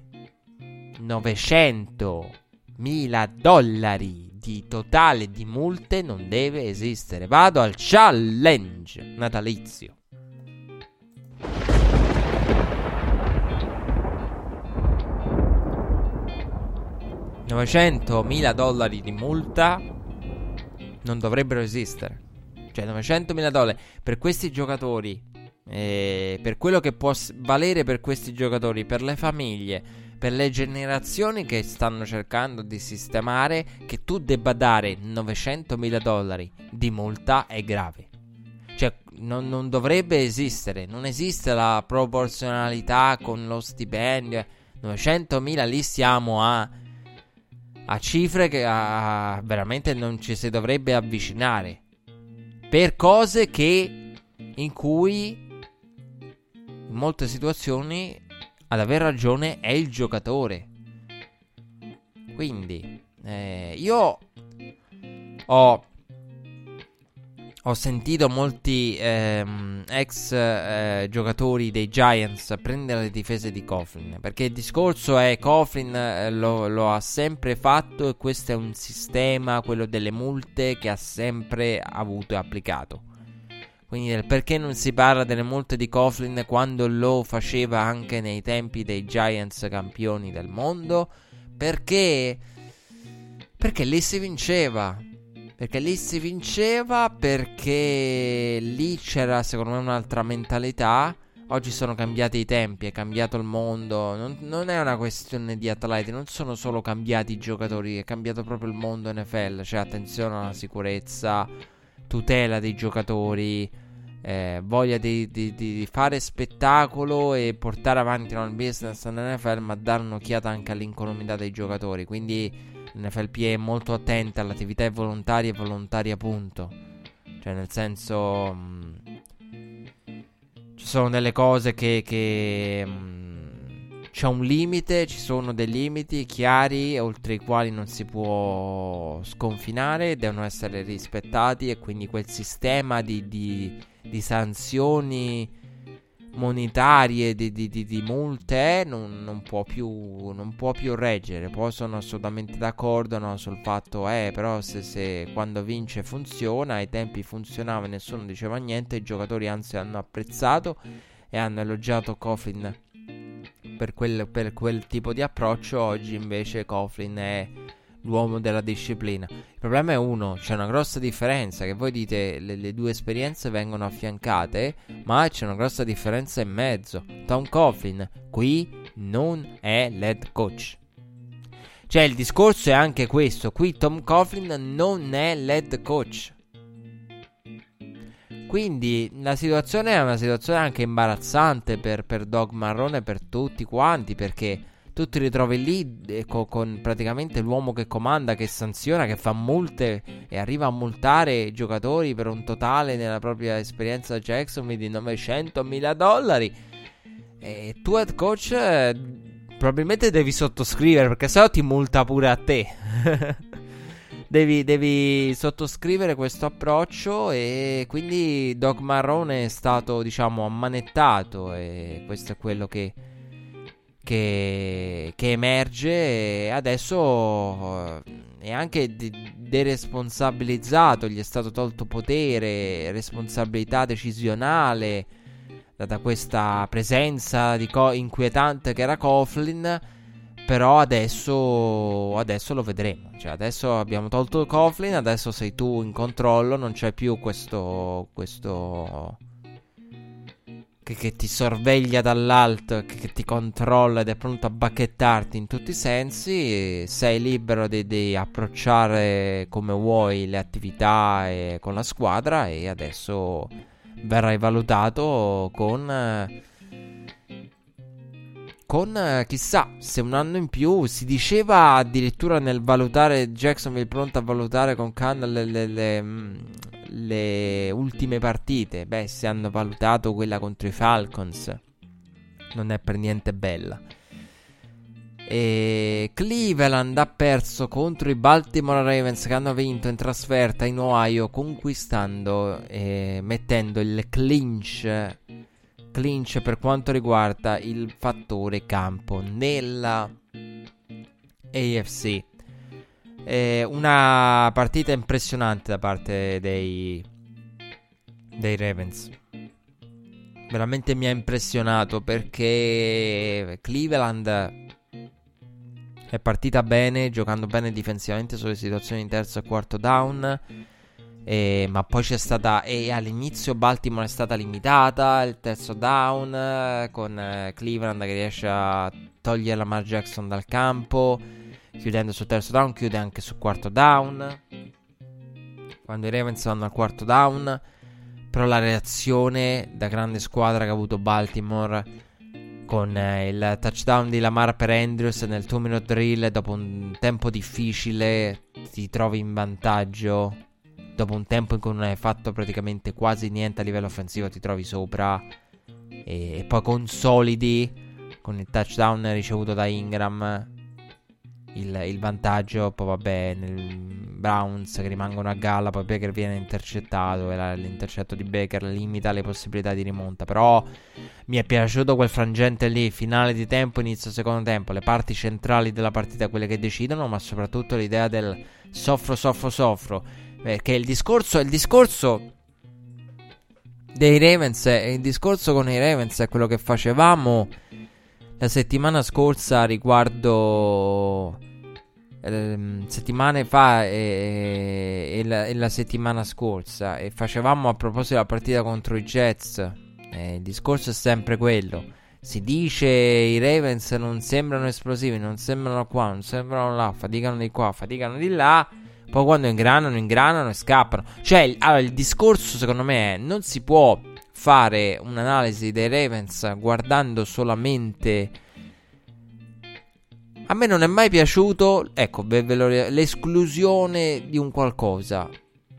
900.000 dollari di totale di multe non deve esistere. Vado al challenge natalizio. 900.000 dollari di multa non dovrebbero esistere. Cioè 900.000 dollari per questi giocatori, eh, per quello che può valere per questi giocatori, per le famiglie, per le generazioni che stanno cercando di sistemare, che tu debba dare 900.000 dollari di multa è grave. Non, non dovrebbe esistere, non esiste la proporzionalità con lo stipendio. 900.000 lì siamo a a cifre che a, veramente non ci si dovrebbe avvicinare per cose che in cui in molte situazioni ad aver ragione è il giocatore. Quindi eh, io ho ho sentito molti ehm, ex eh, giocatori dei Giants prendere le difese di Coughlin. Perché il discorso è Coughlin eh, lo, lo, ha sempre fatto e questo è un sistema, quello delle multe, che ha sempre avuto e applicato. Quindi perché non si parla delle multe di Coughlin quando lo faceva anche nei tempi dei Giants campioni del mondo? Perché... Perché lì si vinceva. Perché lì si vinceva perché lì c'era secondo me un'altra mentalità. Oggi sono cambiati i tempi, è cambiato il mondo. Non, non, è una questione di atleti, non sono solo cambiati i giocatori, è cambiato proprio il mondo NFL. Cioè, attenzione alla sicurezza, tutela dei giocatori, eh, voglia di, di, di, fare spettacolo e portare avanti non il business nell'NFL, ma dare un'occhiata anche all'incolumità dei giocatori. Quindi l'NFLPA è molto attenta all'attività volontaria e volontaria punto. Cioè nel senso... Mh, mm, ci sono delle cose che... che mh, mm, c'è un limite, ci sono dei limiti chiari oltre i quali non si può sconfinare, devono essere rispettati e quindi quel sistema di, di, di sanzioni monetarie di, di, di, di multe non, non, può più, non può più reggere. Poi sono assolutamente d'accordo no, sul fatto, eh, però se, se, quando vince funziona, ai tempi funzionava e nessuno diceva niente, i giocatori anzi hanno apprezzato e hanno elogiato Coughlin per quel, per quel tipo di approccio. Oggi invece Coughlin è l'uomo della disciplina. Il problema è uno, c'è una grossa differenza, che voi dite le, le due esperienze vengono affiancate, ma c'è una grossa differenza in mezzo. Tom Coughlin qui non è l'head coach. Cioè il discorso è anche questo, qui Tom Coughlin non è l'head coach. Quindi la situazione è una situazione anche imbarazzante per, per Dog Marrone e per tutti quanti perché tu ti ritrovi lì eh, con, con, praticamente l'uomo che comanda, che sanziona, che fa multe e arriva a multare i giocatori per un totale nella propria esperienza a Jacksonville di 900 mila dollari. E tu, head coach, eh, probabilmente devi sottoscrivere perché sennò ti multa pure a te. devi, devi, sottoscrivere questo approccio e quindi Doc Marrone è stato, diciamo, ammanettato e questo è quello che che, che emerge e adesso eh, è anche de- deresponsabilizzato, gli è stato tolto potere, responsabilità decisionale data questa presenza co- inquietante che era Coughlin. Però adesso, adesso lo vedremo. Cioè, adesso abbiamo tolto Coughlin. Adesso sei tu in controllo. Non c'è più questo. questo che, che ti sorveglia dall'alto, che, che, ti controlla ed è pronto a bacchettarti in tutti i sensi, sei libero di, di approcciare come vuoi le attività e, con la squadra e adesso verrai valutato con... Con chissà se un anno in più si diceva addirittura nel valutare Jacksonville pronto a valutare con Khan le, le, le, mm, le ultime partite, beh, se hanno valutato quella contro i Falcons, non è per niente bella. E Cleveland ha perso contro i Baltimore Ravens che hanno vinto in trasferta in Ohio, conquistando e mettendo il clinch, clinch per quanto riguarda il fattore campo nella AFC. Eh, una partita impressionante da parte dei, dei Ravens. Veramente mi ha impressionato perché Cleveland è partita bene, giocando bene difensivamente sulle situazioni in terzo e quarto down. Eh, ma poi c'è stata. E all'inizio Baltimore è stata limitata. Il terzo down. Con eh, Cleveland che riesce a togliere Lamar Jackson dal campo chiudendo sul terzo down, chiude anche sul quarto down. Quando i Ravens vanno al quarto down, però la reazione da grande squadra che ha avuto Baltimore con eh, il touchdown di Lamar per Andrews nel 2 minute drill dopo un tempo difficile ti trovi in vantaggio. Dopo un tempo in cui non hai fatto praticamente quasi niente a livello offensivo ti trovi sopra. E, e poi consolidi con il touchdown ricevuto da Ingram il, il, vantaggio. Poi vabbè, nel Browns che rimangono a galla. Poi Baker viene intercettato. E la, l'intercetto di Baker limita le possibilità di rimonta. Però mi è piaciuto quel frangente lì. Finale di tempo, inizio secondo tempo. Le parti centrali della partita, quelle che decidono. Ma soprattutto l'idea del soffro, soffro, soffro. Perché il discorso, il discorso dei Ravens. Il discorso con i Ravens è quello che facevamo la settimana scorsa riguardo eh, settimane fa e, e, la, e, la, settimana scorsa e facevamo a proposito della partita contro i Jets eh, il discorso è sempre quello. Si dice i Ravens non sembrano esplosivi non sembrano qua non sembrano là faticano di qua faticano di là poi quando ingranano ingranano e scappano. Cioè allora, il discorso secondo me è non si può fare un'analisi dei Ravens guardando solamente a me non è mai piaciuto, ecco, l'esclusione di un qualcosa,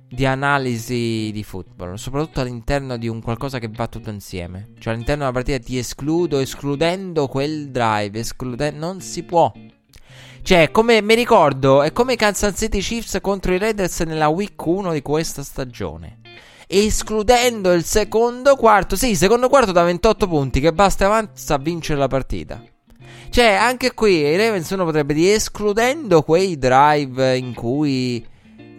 di analisi di football, soprattutto all'interno di un qualcosa che va tutto insieme. Cioè all'interno della partita ti escludo, escludendo quel drive, escludendo... Non si può. Cioè, come mi ricordo, è come Kansas City Chiefs contro i Raiders nella week 1 di questa stagione. Escludendo il secondo quarto, sì, secondo quarto da 28 punti, che basta avanza a vincere la partita. Cioè, anche qui i Ravens uno potrebbe dire escludendo quei drive in cui.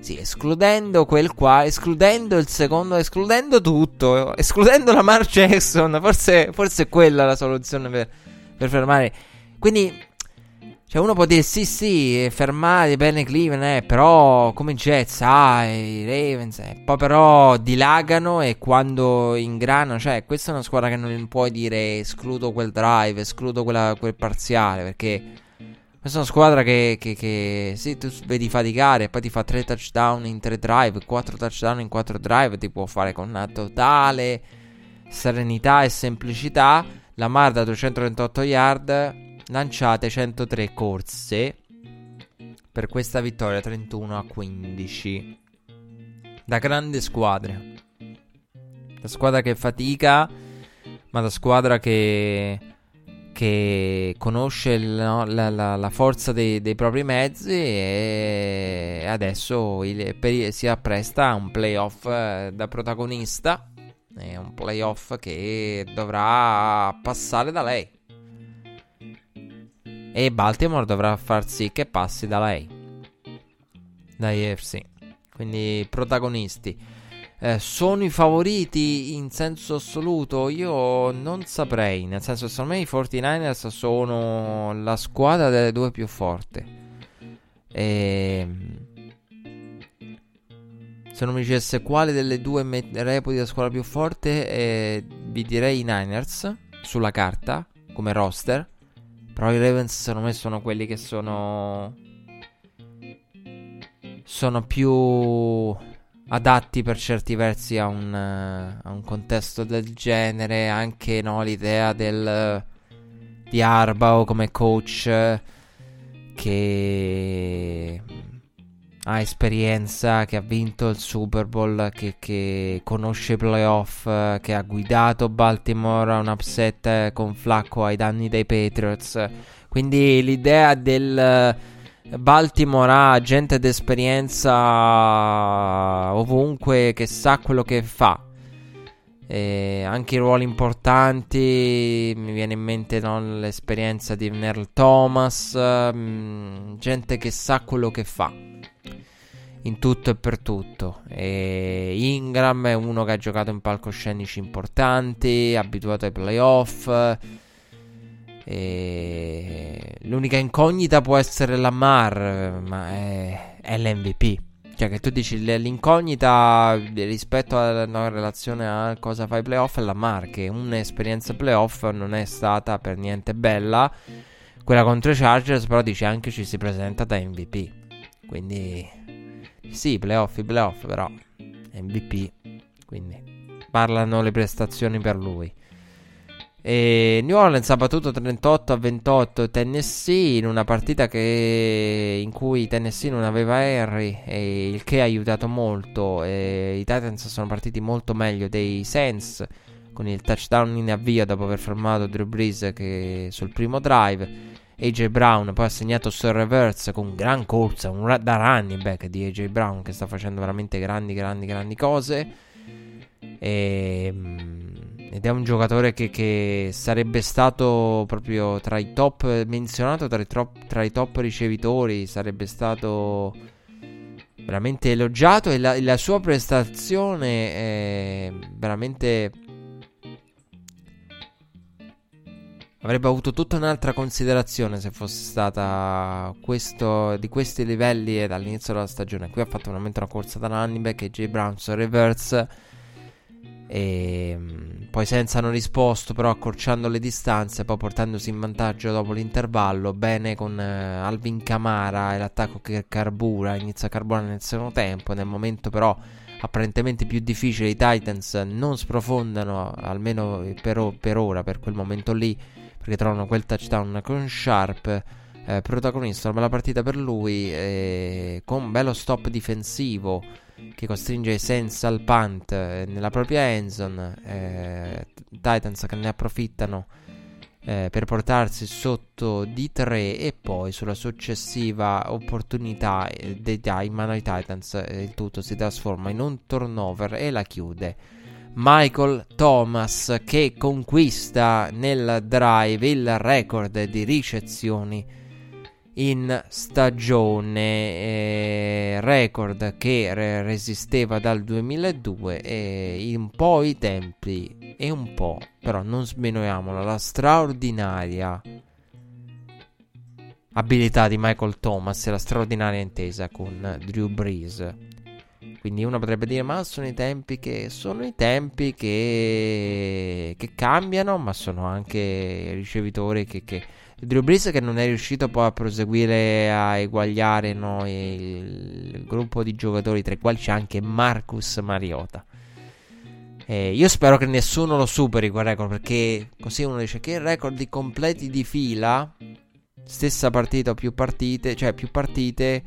Sì, escludendo quel qua, escludendo il secondo, escludendo tutto, escludendo la Mar Jackson. Forse, forse è quella la soluzione per, per fermare. Quindi Cioè, uno può dire sì, sì, fermare bene Cleveland, eh, però come Jets, ah, i Ravens, eh, poi però dilagano e quando ingranano, cioè, questa è una squadra che non puoi dire escludo quel drive, escludo quella, quel parziale, perché questa è una squadra che, che, che sì, tu vedi faticare e poi ti fa 3 touchdown in 3 drive, 4 touchdown in 4 drive, ti può fare con una totale serenità e semplicità. La Mar da 238 yard lanciate 103 corse per questa vittoria 31 a 15. Da grande squadra. Da squadra che fatica, ma da squadra che, che conosce il, no, la, la, la, forza dei, dei, propri mezzi e adesso il, per, si appresta a un playoff eh, da protagonista. È un playoff che dovrà passare da lei e Baltimore dovrà far sì che passi da lei, da AFC. Quindi protagonisti. Eh, sono i favoriti in senso assoluto? Io non saprei. Nel senso, secondo me i 49ers sono la squadra delle due più forti. E... Se non mi dicesse quale delle due met- reputi la squadra più forte, eh, vi direi i Niners sulla carta come roster. Però i Ravens secondo me sono quelli che sono... Sono più adatti per certi versi a un, a un contesto del genere. Anche no, l'idea del, di Arbao come coach che ha esperienza, che ha vinto il Super Bowl, che, che conosce i playoff, che ha guidato Baltimore a un upset con Flacco ai danni dei Patriots. Quindi l'idea del Baltimore ha gente d'esperienza ovunque che sa quello che fa. E anche i ruoli importanti, mi viene in mente no, l'esperienza di Nerl Thomas, mm, gente che sa quello che fa in tutto e per tutto. E Ingram è uno che ha giocato in palcoscenici importanti, abituato ai playoff. E l'unica incognita può essere Lamar, ma è, è l'MVP. Cioè, che tu dici l'incognita rispetto alla relazione a cosa fai playoff è Lamar, che un'esperienza playoff non è stata per niente bella. Quella contro i Chargers, però dice anche ci si presenta da MVP. Quindi sì, playoff, playoff, però MVP. Quindi parlano le prestazioni per lui. E New Orleans ha battuto 38 a 28 Tennessee in una partita che, in cui Tennessee non aveva Henry, e il che ha aiutato molto. E I Titans sono partiti molto meglio dei Saints con il touchdown in avvio dopo aver fermato Drew Brees sul primo drive. AJ Brown poi ha segnato sul reverse con gran corsa, un ra- da running back di AJ Brown che sta facendo veramente grandi, grandi, grandi cose. E, ehm, ed è un giocatore che, che, sarebbe stato proprio tra i top, menzionato tra i, trop, tra i top ricevitori, sarebbe stato veramente elogiato e la, la sua prestazione è veramente avrebbe avuto tutta un'altra considerazione se fosse stata questo, di questi livelli dall'inizio della stagione. Qui ha fatto veramente una corsa da running back e Jay Brown su reverse. E mm, poi senza hanno risposto, però accorciando le distanze, poi portandosi in vantaggio dopo l'intervallo. Bene con uh, Alvin Camara e l'attacco che carbura, inizia a carburare nel secondo tempo. Nel momento, però, apparentemente più difficile, i Titans non sprofondano, almeno per, per ora, per quel momento lì perché trovano quel touchdown con Sharp. Eh, protagonista, una bella partita per lui, eh, con un bello stop difensivo che costringe Saints al punt eh, nella propria endzone. Eh, Titans che ne approfittano eh, per portarsi sotto di 3 e poi sulla successiva opportunità eh, in mano ai Titans il tutto si trasforma in un turnover e la chiude Michael Thomas che conquista nel drive il record di ricezioni in stagione, eh, record che re- resisteva dal 2002 e un po' i tempi e un po', però non smenoiamola, la straordinaria abilità di Michael Thomas e la straordinaria intesa con Drew Brees. Quindi uno potrebbe dire: Ma sono i tempi che. Sono i tempi che. che cambiano, ma sono anche ricevitori che. che Drew Brees che non è riuscito poi a proseguire a eguagliare no, il, il, gruppo di giocatori, tra i quali c'è anche Marcus Mariota. Eh, io spero che nessuno lo superi quel record, perché così uno dice che record di completi di fila, stessa partita o più partite, cioè più partite,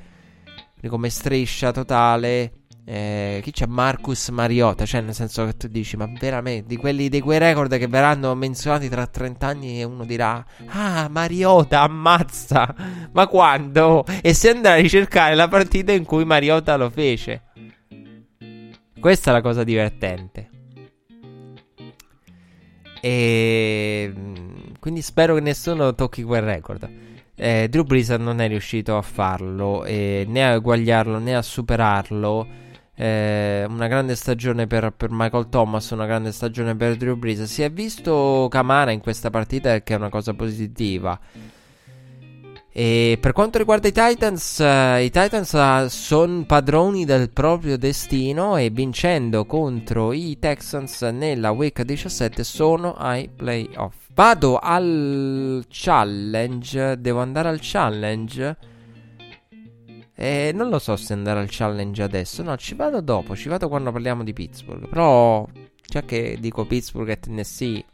come striscia totale eh, chi c'è Marcus Mariota? Cioè, nel senso che tu dici, ma veramente di quelli di quei record che verranno menzionati tra 30 anni e uno dirà: Ah, Mariota, ammazza! Ma quando? E se andrà a ricercare la partita in cui Mariota lo fece. Questa è la cosa divertente. E quindi spero che nessuno tocchi quel record. Eh, Drew Brees non è riuscito a farlo, eh, né a eguagliarlo né a superarlo. Eh, una grande stagione per, per, Michael Thomas, una grande stagione per Drew Brees. Si è visto Camara in questa partita, che è una cosa positiva. E per quanto riguarda i Titans, uh, i Titans uh, sono padroni del proprio destino e vincendo contro i Texans nella week 17 sono ai playoff. Vado al challenge, devo andare al challenge e non lo so se andare al challenge adesso. No, ci vado dopo. Ci vado quando parliamo di Pittsburgh. Però, già che dico Pittsburgh e Tennessee,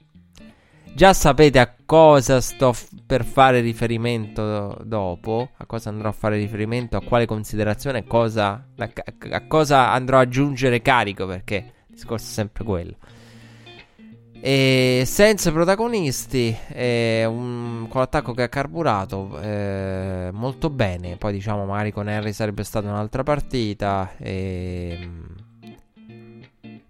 già sapete a cosa sto f- per fare riferimento dopo. A cosa andrò a fare riferimento, a quale considerazione, cosa, a, a cosa andrò a aggiungere carico. Perché il discorso è sempre quello. E senza protagonisti, eh, un, con l'attacco che ha carburato eh, molto bene. Poi, diciamo, magari con Harry sarebbe stata un'altra partita. E,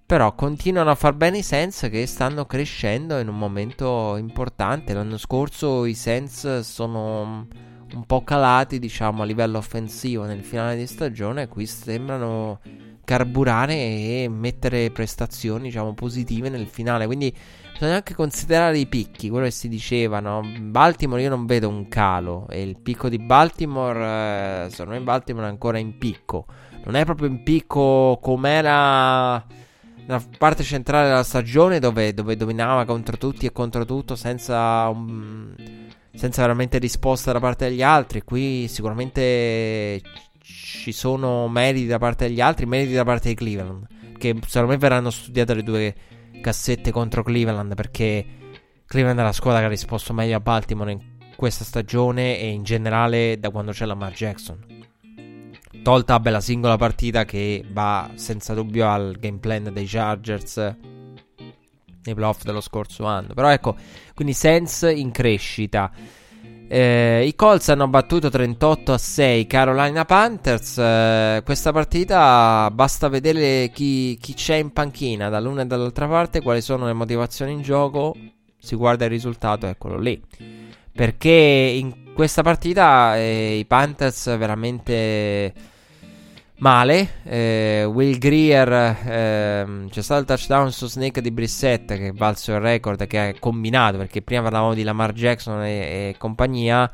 però continuano a far bene i Sens che stanno crescendo in un momento importante. L'anno scorso i Sens sono un po' calati, diciamo, a livello offensivo nel finale di stagione. Qui sembrano carburare e mettere prestazioni diciamo positive nel finale. Quindi bisogna anche considerare i picchi quello che si diceva no? Baltimore io non vedo un calo e il picco di Baltimore eh, secondo me Baltimore è ancora in picco. Non è proprio in picco com'era nella parte centrale della stagione dove, dove dominava contro tutti e contro tutto senza un, senza veramente risposta da parte degli altri. Qui sicuramente ci sono meriti da parte degli altri, meriti da parte di Cleveland. Che secondo me verranno studiate le due cassette contro Cleveland. Perché Cleveland è la squadra che ha risposto meglio a Baltimore in questa stagione e in generale da quando c'è Lamar Jackson. Tolta vabbè, la singola partita che va senza dubbio al game plan dei Chargers nei playoff dello scorso anno. Però ecco, quindi Sense in crescita. Eh, I Colts hanno battuto 38 a 6 Carolina Panthers. Eh, questa partita basta vedere chi, chi, c'è in panchina dall'una e dall'altra parte, quali sono le motivazioni in gioco. Si guarda il risultato, eccolo lì. Perché in questa partita eh, i Panthers veramente male. Eh, Will Greer eh, c'è stato il touchdown su Snake di Brissette che valso il record che ha combinato perché prima parlavamo di Lamar Jackson e, e compagnia.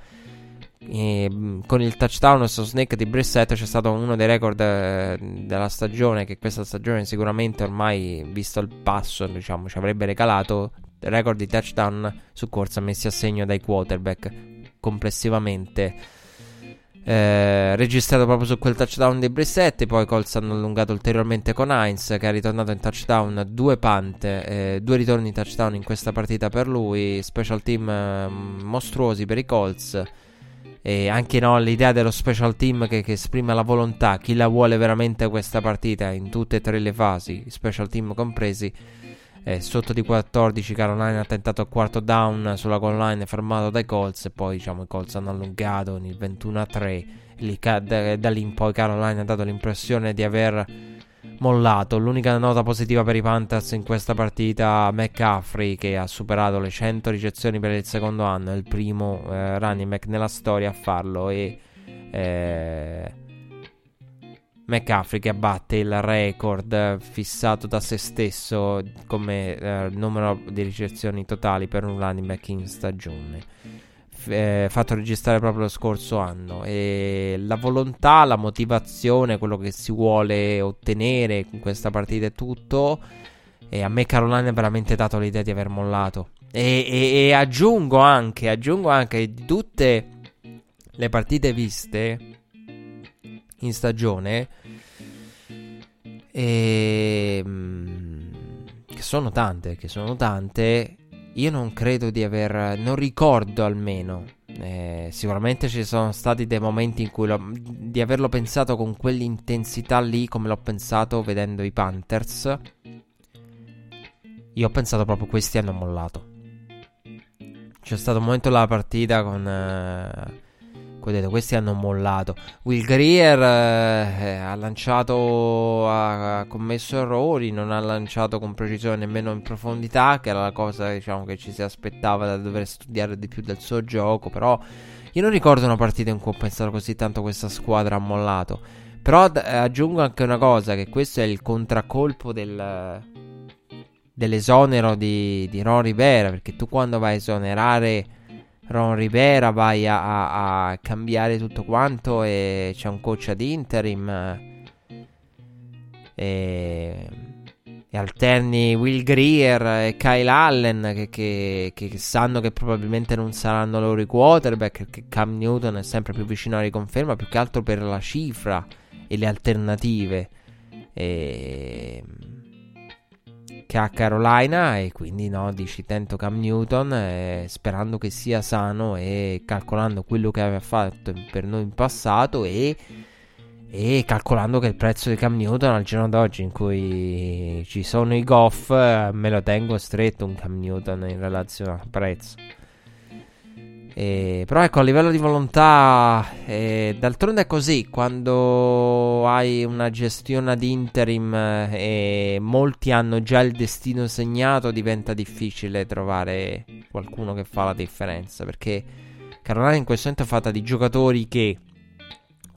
E, con il touchdown su Snake di Brissette c'è stato uno dei record eh, della stagione che questa stagione sicuramente ormai visto il passo diciamo ci avrebbe regalato record di touchdown su corsa messi a segno dai quarterback complessivamente eh, registrato proprio su quel touchdown di Brissette. Poi Colts hanno allungato ulteriormente con Heinz, che ha ritornato in touchdown. Due pante, eh, due ritorni in touchdown in questa partita per lui. Special team eh, mostruosi per i Colts. E anche no, l'idea dello special team che, che, esprime la volontà, chi la vuole veramente questa partita in tutte e tre le fasi, special team compresi eh, sotto di 14 Carolina ha tentato il quarto down sulla goal line fermato dai Colts e poi diciamo i Colts hanno allungato il 21 a 3 lì, da, da lì in poi Carolina ha dato l'impressione di aver mollato. L'unica nota positiva per i Panthers in questa partita McCaffrey che ha superato le 100 ricezioni per il secondo anno è il primo eh, running back nella storia a farlo. E eh, McCaffrey che abbatte il record fissato da se stesso come eh, numero di ricezioni totali per un running back in stagione. eh, fatto registrare proprio lo scorso anno. E la volontà, la motivazione, quello che si vuole ottenere con questa partita e tutto. E a me Carolina ha veramente dato l'idea di aver mollato. E, e, e aggiungo anche, aggiungo anche di tutte le partite viste in stagione. E, ehm, che sono tante, che sono tante. Io non credo di aver. Non ricordo almeno. Eh, sicuramente ci sono stati dei momenti in cui lo, di averlo pensato con quell'intensità lì, come l'ho pensato vedendo i Panthers. Io ho pensato proprio questi hanno mollato. C'è stato un momento della partita con. Eh, detto, questi hanno mollato. Will Greer eh, ha lanciato, ha, commesso errori, non ha lanciato con precisione nemmeno in profondità, che era la cosa diciamo, che ci si aspettava da dover studiare di più del suo gioco. Però io non ricordo una partita in cui ho pensato così tanto questa squadra ha mollato. Però d- aggiungo anche una cosa, che questo è il contraccolpo del, dell'esonero di, di Ron Rivera, perché tu quando vai a esonerare Ron Rivera, vai a, a, a, cambiare tutto quanto e c'è un coach ad interim e, e alterni Will Greer e Kyle Allen che, che, che, sanno che probabilmente non saranno loro i quarterback, che Cam Newton è sempre più vicino alla riconferma, più che altro per la cifra e le alternative. E che ha Carolina e quindi no, dici tento Cam Newton eh, sperando che sia sano e calcolando quello che aveva fatto per noi in passato e, e calcolando che il prezzo di Cam Newton al giorno d'oggi in cui ci sono i Goff me lo tengo stretto un Cam Newton in relazione al prezzo. Eh, però ecco, a livello di volontà, eh, d'altronde è così, quando hai una gestione ad interim eh, e molti hanno già il destino segnato, diventa difficile trovare qualcuno che fa la differenza, perché Carolina in questo momento è fatta di giocatori che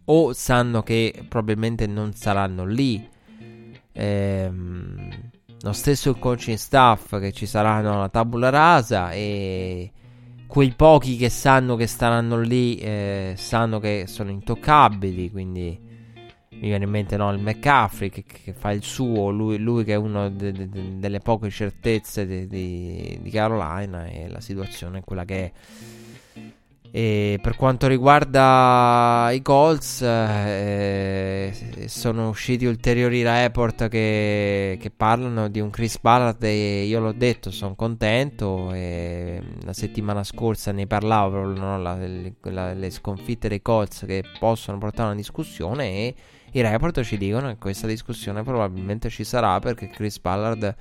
o sanno che probabilmente non saranno lì, ehm, lo stesso coaching staff che ci saranno alla tabula rasa e quei pochi che sanno che staranno lì eh, sanno che sono intoccabili, quindi mi viene in mente no, il McCaffrey che, che, fa il suo, lui, lui che è una de, de, de, delle poche certezze di Carolina e la situazione è quella che è. E per quanto riguarda i Colts, eh, sono usciti ulteriori report che, che, parlano di un Chris Ballard e io l'ho detto, sono contento. La settimana scorsa ne parlavo no, la, la, le sconfitte dei Colts che possono portare a una discussione e i report ci dicono che questa discussione probabilmente ci sarà perché Chris Ballard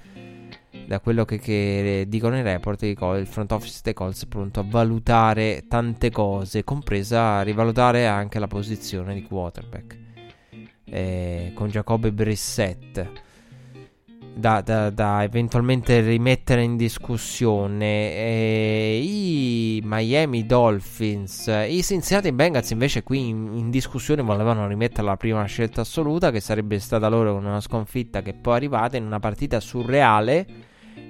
da quello che, che dicono i report, il front office dei Colts è pronto a valutare tante cose, compresa rivalutare anche la posizione di quarterback. Eh, con Jacoby Brissett da, da, da, eventualmente rimettere in discussione eh, i Miami Dolphins i Cincinnati Bengals invece qui in, in, discussione volevano rimettere la prima scelta assoluta che sarebbe stata loro con una sconfitta che poi è arrivata in una partita surreale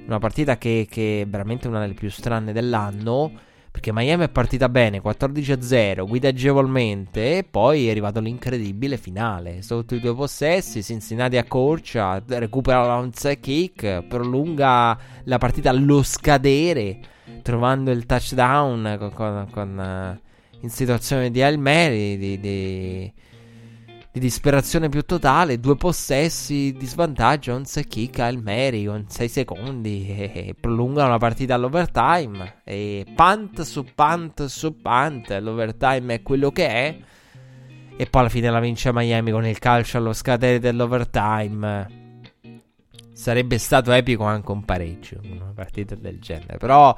una partita che, che è veramente una delle più strane dell'anno. Perché Miami è partita bene, 14-0, guida agevolmente e poi è arrivato l'incredibile finale. Sotto i due possessi, Cincinnati accorcia, recupera l'onside kick, prolunga la partita allo scadere, trovando il touchdown con, con, con, uh, in situazione di Hail Mary, di, di di disperazione più totale, due possessi di svantaggio, un kick al Mary con 6 secondi e, e prolunga la partita all'overtime e punt su punt su punt, l'overtime è quello che è e poi alla fine la vince Miami con il calcio allo scadere dell'overtime. Sarebbe stato epico anche un pareggio, una partita del genere, però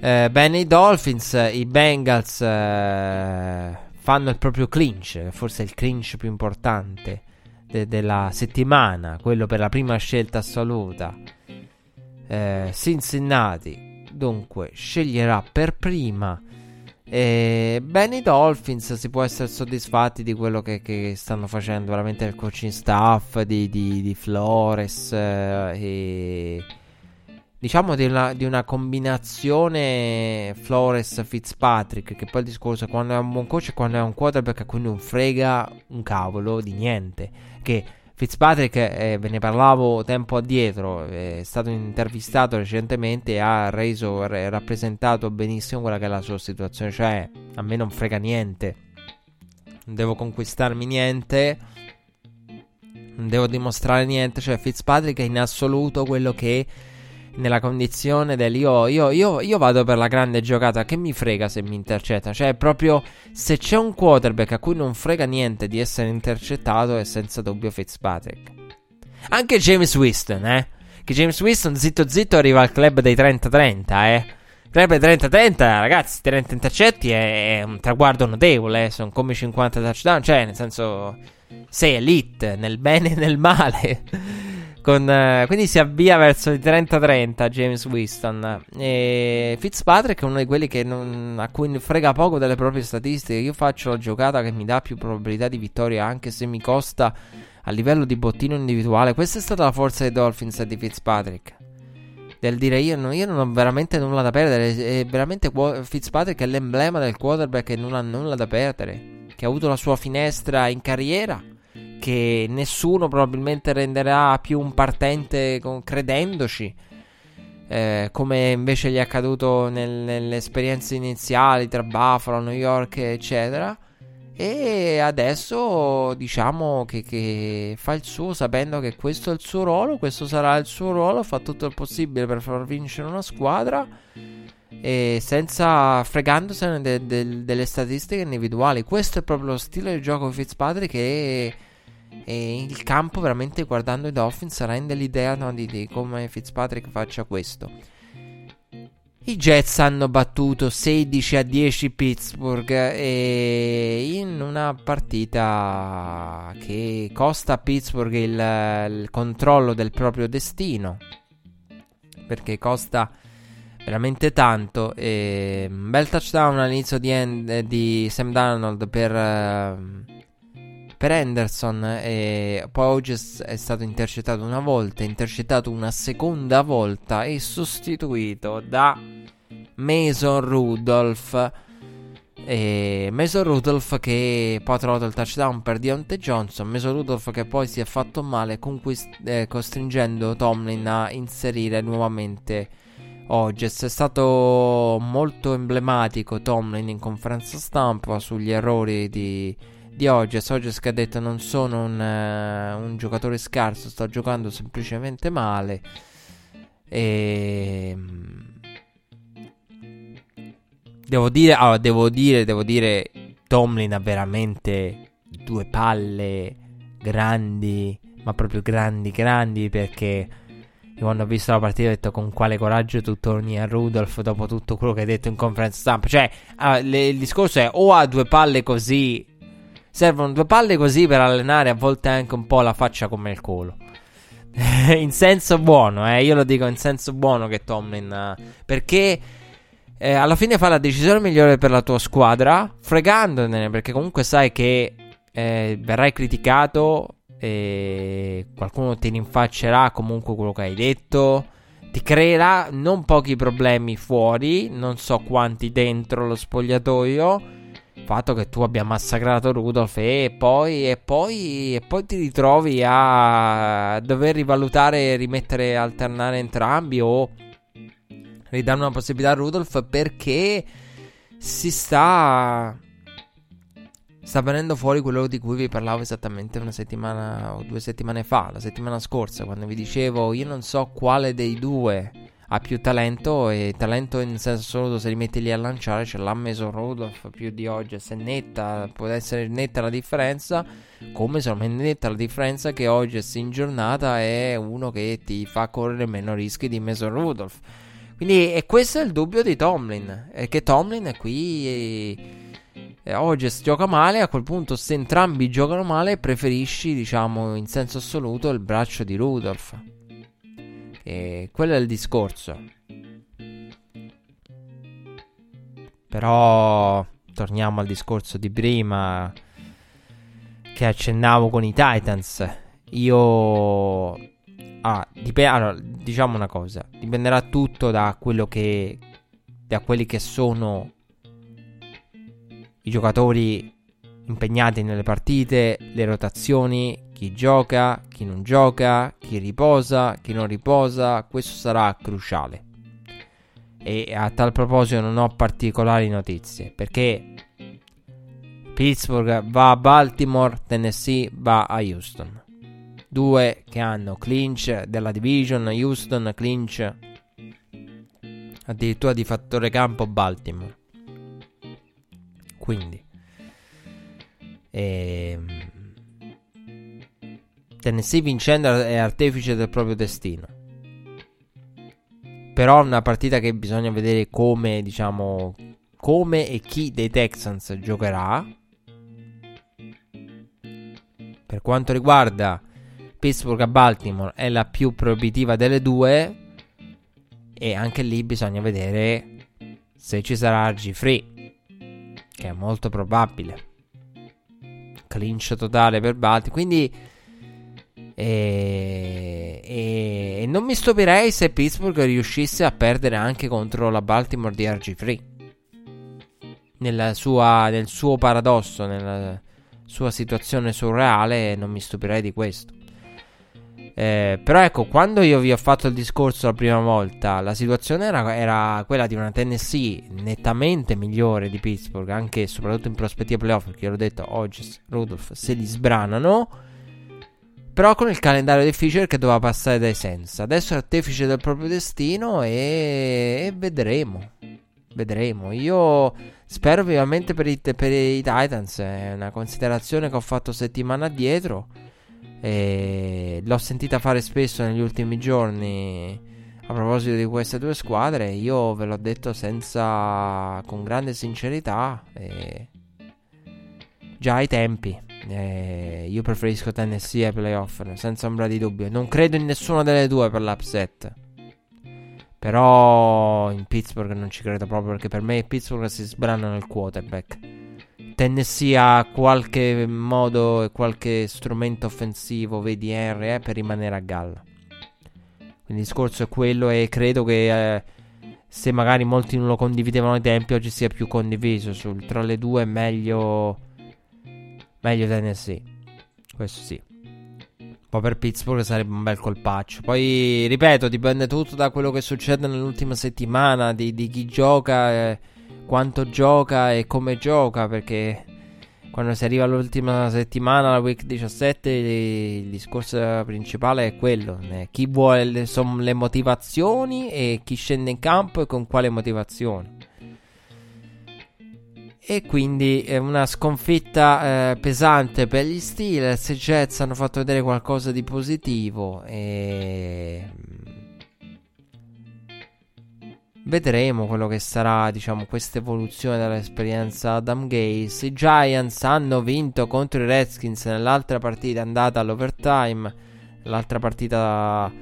eh, bene i Dolphins, i Bengals eh, fanno il proprio clinch, forse il clinch più importante de- della settimana, quello per la prima scelta assoluta. Eh, Cincinnati dunque sceglierà per prima. E bene, i Dolphins si può essere soddisfatti di quello che, che stanno facendo veramente il coaching staff di, di, di Flores eh, e, diciamo di una, di una combinazione Flores-Fitzpatrick, che poi il discorso è quando è un buon coach e quando è un quarterback a cui non frega un cavolo di niente, che Fitzpatrick, eh, ve ne parlavo tempo addietro, è stato intervistato recentemente e ha reso, r- rappresentato benissimo quella che è la sua situazione, cioè a me non frega niente, non devo conquistarmi niente, non devo dimostrare niente, cioè Fitzpatrick è in assoluto quello che nella condizione del io, io, io, io, vado per la grande giocata, che mi frega se mi intercetta? Cioè, proprio se c'è un quarterback a cui non frega niente di essere intercettato, è senza dubbio Fitzpatrick. Anche James Winston, eh? Che James Winston, zitto zitto, arriva al club dei 30-30, eh? Club dei 30-30, ragazzi, 30 intercetti è, è un traguardo notevole, eh? Sono come 50 touchdown, cioè, nel senso, sei elite, nel bene e nel male. Con, uh, quindi si avvia verso il 30-30 James Winston. E Fitzpatrick è uno di quelli non, a cui frega poco delle proprie statistiche. Io faccio la giocata che mi dà più probabilità di vittoria, anche se mi costa a livello di bottino individuale. Questa è stata la forza dei Dolphins e di Fitzpatrick. Del dire io, no, io non ho veramente nulla da perdere. È veramente Fitzpatrick è l'emblema del quarterback che non ha nulla da perdere. Che ha avuto la sua finestra in carriera che nessuno probabilmente renderà più un partente con, credendoci. Eh, come invece gli è accaduto nel, nelle esperienze iniziali tra Buffalo, New York, eccetera. E adesso diciamo che, che, fa il suo sapendo che questo è il suo ruolo, questo sarà il suo ruolo, fa tutto il possibile per far vincere una squadra e senza fregandosene de, de, delle statistiche individuali. Questo è proprio lo stile di gioco di Fitzpatrick che e il campo, veramente guardando i Dolphins, rende l'idea no, di, di come Fitzpatrick faccia questo. I Jets hanno battuto 16 a 10 Pittsburgh e in una partita che costa a Pittsburgh il, il controllo del proprio destino perché costa veramente tanto e un bel touchdown all'inizio di, end, di Sam Donald per uh, per Henderson e poi oggi è stato intercettato una volta, intercettato una seconda volta e sostituito da Mason Rudolph. E Mason Rudolph che poi ha trovato il touchdown per Deontay Johnson. Mason Rudolph che poi si è fatto male, conquist- eh, costringendo Tomlin a inserire nuovamente Hodges. È stato molto emblematico Tomlin in conferenza stampa sugli errori di di Ogges. Ogges che ha detto non sono un, uh, un giocatore scarso, sto giocando semplicemente male. E... Ehm, devo dire, allora, devo dire, devo dire, Tomlin ha veramente due palle grandi, ma proprio grandi, grandi perché quando ho visto la partita ho detto con quale coraggio tu torni a Rudolph dopo tutto quello che hai detto in conferenza stampa. Cioè, uh, le, il discorso è o ha due palle così Servono due palle così per allenare a volte anche un po' la faccia come il culo. in senso buono, eh, io lo dico in senso buono che Tomlin. Uh, perché eh, alla fine fa la decisione migliore per la tua squadra, fregandone, perché comunque sai che eh, verrai criticato e qualcuno ti rinfaccerà comunque quello che hai detto. Ti creerà non pochi problemi fuori, non so quanti dentro lo spogliatoio fatto che tu abbia massacrato Rudolph e poi, e poi, e poi ti ritrovi a dover rivalutare e rimettere, alternare entrambi o ridare una possibilità a Rudolph perché si sta sta venendo fuori quello di cui vi parlavo esattamente una settimana o due settimane fa, la settimana scorsa, quando vi dicevo io non so quale dei due ha più talento e talento in senso assoluto se li metti lì a lanciare ce l'ha messo Rudolph più di oggi se netta può essere netta la differenza come solamente netta la differenza che oggi in giornata è uno che ti fa correre meno rischi di Mason Rudolph. Quindi e questo è il dubbio di Tomlin è che Tomlin è qui e, oggi gioca male a quel punto se entrambi giocano male preferisci diciamo in senso assoluto il braccio di Rudolph e quello è il discorso. Però torniamo al discorso di prima che accennavo con i Titans. Io Ah, dip- allora, diciamo una cosa, dipenderà tutto da quello che da quelli che sono i giocatori impegnati nelle partite, le rotazioni, chi gioca, chi non gioca, chi riposa, chi non riposa, questo sarà cruciale. E a tal proposito non ho particolari notizie perché Pittsburgh va a Baltimore, Tennessee va a Houston. Due che hanno clinch della division, Houston clinch addirittura di fattore campo Baltimore. Quindi ehm, Tennessee vincendo è artefice del proprio destino. Però è una partita che bisogna vedere come, diciamo, come e chi dei Texans giocherà. Per quanto riguarda Pittsburgh a Baltimore è la più proibitiva delle due e anche lì bisogna vedere se ci sarà RG3 che è molto probabile. Clinch totale per Baltimore, quindi e, e, e, non mi stupirei se Pittsburgh riuscisse a perdere anche contro la Baltimore di RG3. Nella sua, nel suo paradosso, nella sua situazione surreale, non mi stupirei di questo. Eh, però ecco, quando io vi ho fatto il discorso la prima volta, la situazione era, era, quella di una Tennessee nettamente migliore di Pittsburgh, anche e soprattutto in prospettiva playoff, perché l'ho detto, oggi Rudolph se li sbranano però con il calendario difficile che doveva passare dai senza. Adesso è artefice del proprio destino e, e vedremo. Vedremo. Io spero vivamente per i, per i Titans. È una considerazione che ho fatto settimana addietro. E l'ho sentita fare spesso negli ultimi giorni. A proposito di queste due squadre, io ve l'ho detto senza. con grande sincerità. E già ai tempi. Eh, io preferisco Tennessee ai playoff, senza ombra di dubbio. Non credo in nessuna delle due per l'upset. Però in Pittsburgh non ci credo proprio perché per me Pittsburgh si sbrana nel quarterback. Tennessee ha qualche modo e qualche strumento offensivo, vedi R, eh, per rimanere a galla. Quindi il discorso è quello e credo che eh, se magari molti non lo condividevano ai tempi, oggi sia più condiviso. Sul, tra le due è meglio Meglio Tennessee. Questo sì. Poi per Pittsburgh sarebbe un bel colpaccio. Poi, ripeto, dipende tutto da quello che succede nell'ultima settimana, di, di chi gioca, eh, quanto gioca e come gioca, perché quando si arriva all'ultima settimana, la week 17, il discorso principale è quello. Eh, chi vuole le, le motivazioni e chi scende in campo e con quale motivazioni. E quindi è una sconfitta eh, pesante per gli Steelers. I Jets hanno fatto vedere qualcosa di positivo. E... Vedremo quello che sarà, diciamo, questa evoluzione dell'esperienza Adam Gaze. I Giants hanno vinto contro i Redskins nell'altra partita andata all'overtime. L'altra partita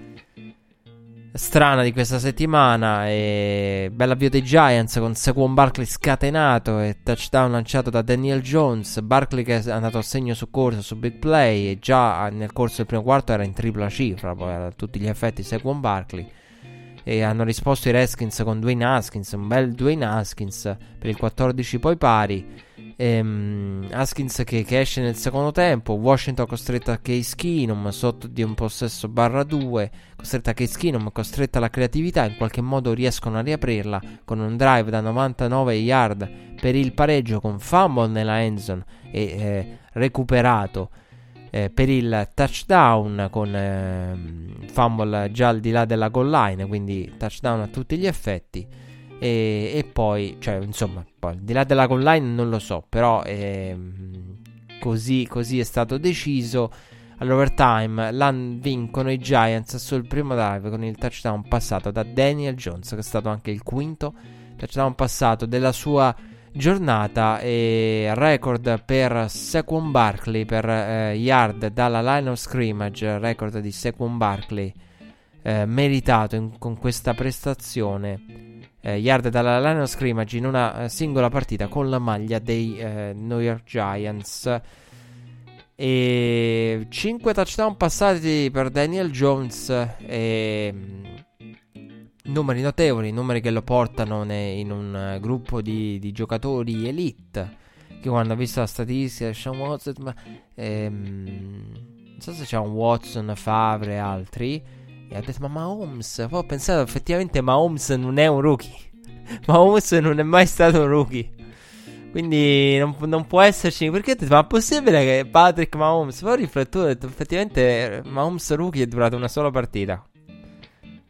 strana di questa settimana. E bell'avvio dei Giants con Saquon Barkley scatenato e touchdown lanciato da Daniel Jones. Barkley che è andato a segno su corso su big play e già nel corso del primo quarto era in tripla cifra. Poi a tutti gli effetti Saquon Barkley. E hanno risposto i Redskins con Dwayne Haskins, un bel Dwayne Haskins per il 14 poi pari. Ehm, Haskins che, che, esce nel secondo tempo. Washington costretta a Case Keenum sotto di un possesso barra 2. Costretta Case Keenum, costretta alla creatività. In qualche modo riescono a riaprirla con un drive da 99 yard per il pareggio con fumble nella endzone e eh, recuperato. Eh, per il touchdown con eh, fumble già al di là della goal line, quindi touchdown a tutti gli effetti. E, e poi, cioè, insomma, poi, al di là della online non lo so, però ehm, così, così è stato deciso. All'overtime l'han vincono i Giants sul primo drive con il touchdown passato da Daniel Jones, che è stato anche il quinto touchdown passato della sua giornata e record per Saquon Barkley per eh, yard dalla line of scrimmage, record di Saquon Barkley eh, meritato in, con questa prestazione eh, yard dalla line of scrimmage in una eh, singola partita con la maglia dei eh, New York Giants. E 5 touchdown passati per Daniel Jones. E numeri notevoli, numeri che lo portano in un gruppo di, di giocatori elite. Che quando ha visto la statistica, Sean Watson, ma, ehm, non so se c'è un Watson, Favre e altri. E ha detto: Ma Mahomes. Poi ho pensato, effettivamente, Mahomes non è un rookie. Mahomes non è mai stato un rookie. Quindi non, non, può esserci. Perché ho detto, ma è possibile che Patrick Mahomes. Poi ho riflettuto, ho detto, effettivamente Mahomes rookie è durato una sola partita.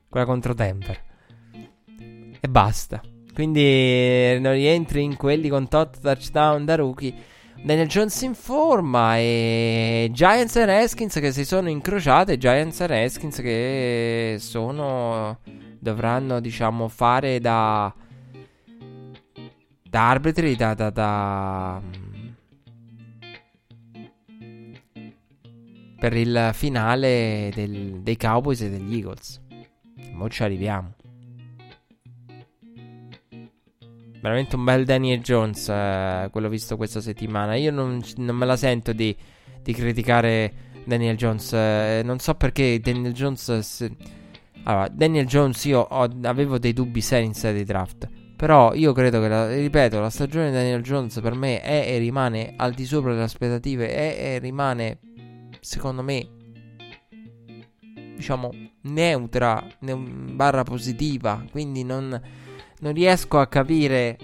Quella contro Denver. E basta. Quindi non rientri in quelli con tot touchdown da rookie. Daniel Jones in forma e Giants e Redskins che si sono incrociate. Giants e Redskins che sono. dovranno, diciamo, fare da da arbitri, da, da, da per il finale del, dei Cowboys e degli Eagles. Mo ci arriviamo. Veramente un bel Daniel Jones, eh, quello visto questa settimana. Io non, non me la sento di, di criticare Daniel Jones. Eh, non so perché Daniel Jones. Se... Allora, Daniel Jones, io ho, avevo dei dubbi seri in sede draft. Però io credo che, la, ripeto, la stagione di Daniel Jones per me è e rimane al di sopra delle aspettative, è e rimane, secondo me, diciamo, neutra, ne- barra positiva. Quindi non, non riesco a capire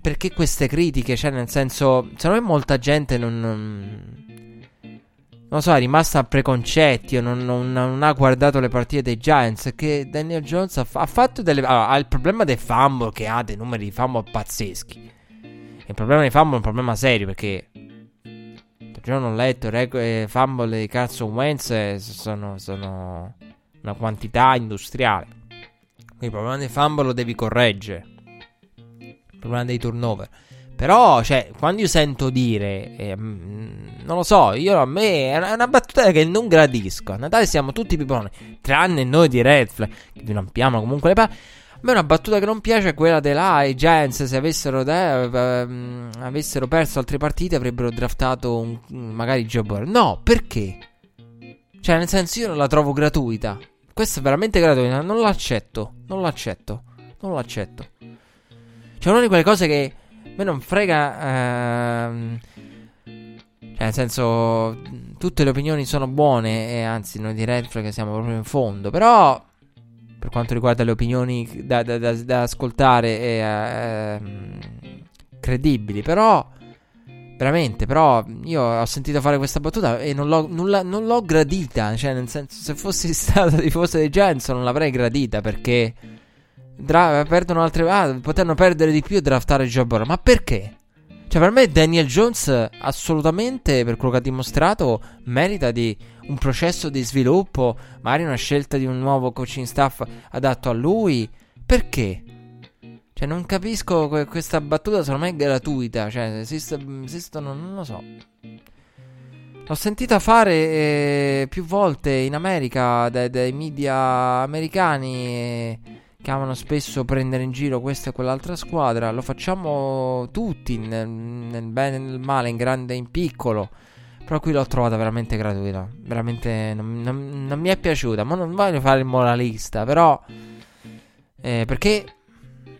perché queste critiche, cioè nel senso, secondo me molta gente non, non so, è rimasta a preconcetti o non, non, non, ha guardato le partite dei Giants. Che Daniel Jones ha, ha fatto delle. Allora, ha il problema del fumble che ha dei numeri di fumble pazzeschi. Il problema dei fumble è un problema serio perché. Giorno ho letto i eh, fumble di Carson Wentz eh, sono, sono una quantità industriale. Quindi il problema dei fumble lo devi correggere. Il problema dei turnover. Però, cioè, quando io sento dire, eh, non lo so, io a me è una battuta che non gradisco. A Natale siamo tutti piponi, tranne noi di Red Flag, che vi lampiamo comunque le palle. A me una battuta che non piace è quella della ah, i Giants se avessero, de- uh, avessero perso altre partite avrebbero draftato un, magari Joe Burrow. No, perché? Cioè, nel senso, io non la trovo gratuita. Questa è veramente gratuita. Non l'accetto. Non l'accetto. Non l'accetto. Cioè, una di quelle cose che me non frega. Ehm, cioè, nel senso, tutte le opinioni sono buone. E anzi, noi di Red siamo proprio in fondo. Però, per quanto riguarda le opinioni da, da, da, da ascoltare, e, ehm, credibili. Però, veramente, però, io ho sentito fare questa battuta e non l'ho, non, la, non l'ho gradita. Cioè, nel senso, se fossi stato tifoso dei Giants, non l'avrei gradita perché. Dra- perdono altre. Ah, potranno perdere di più e draftare Joe Burrow. Ma perché? Cioè, per me Daniel Jones assolutamente, per quello che ha dimostrato, merita di un processo di sviluppo, magari una scelta di un nuovo coaching staff adatto a lui. Perché? Cioè, non capisco que- questa battuta, secondo me è gratuita. Cioè, esistono, non lo so. L'ho sentita fare eh, più volte in America dai, dai media americani. E che amano spesso prendere in giro questa e quell'altra squadra. Lo facciamo tutti, nel, nel bene e nel male, in grande e in piccolo. Però qui l'ho trovata veramente gratuita. Veramente non, non, non mi è piaciuta. Ma non voglio fare il moralista, però. Eh, perché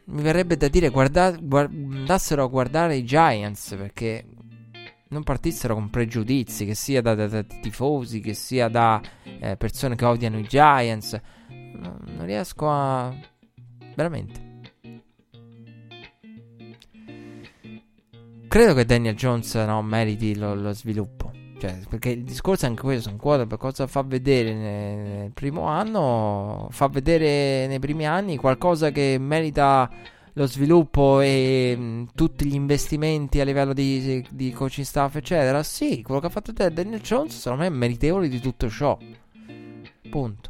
mi verrebbe da dire guarda, guard, andassero a guardare i Giants perché non partissero con pregiudizi, che sia da, da, da tifosi, che sia da eh, persone che odiano i Giants. No, non riesco a Veramente. Credo che Daniel Jones no, meriti lo, lo sviluppo. Cioè, perché il discorso è anche questo, un quarterback cosa fa vedere nel primo anno, fa vedere nei primi anni qualcosa che merita lo sviluppo e mh, tutti gli investimenti a livello di, di coaching staff, eccetera. Sì, quello che ha fatto Daniel Jones, secondo me, è meritevole di tutto ciò. Punto.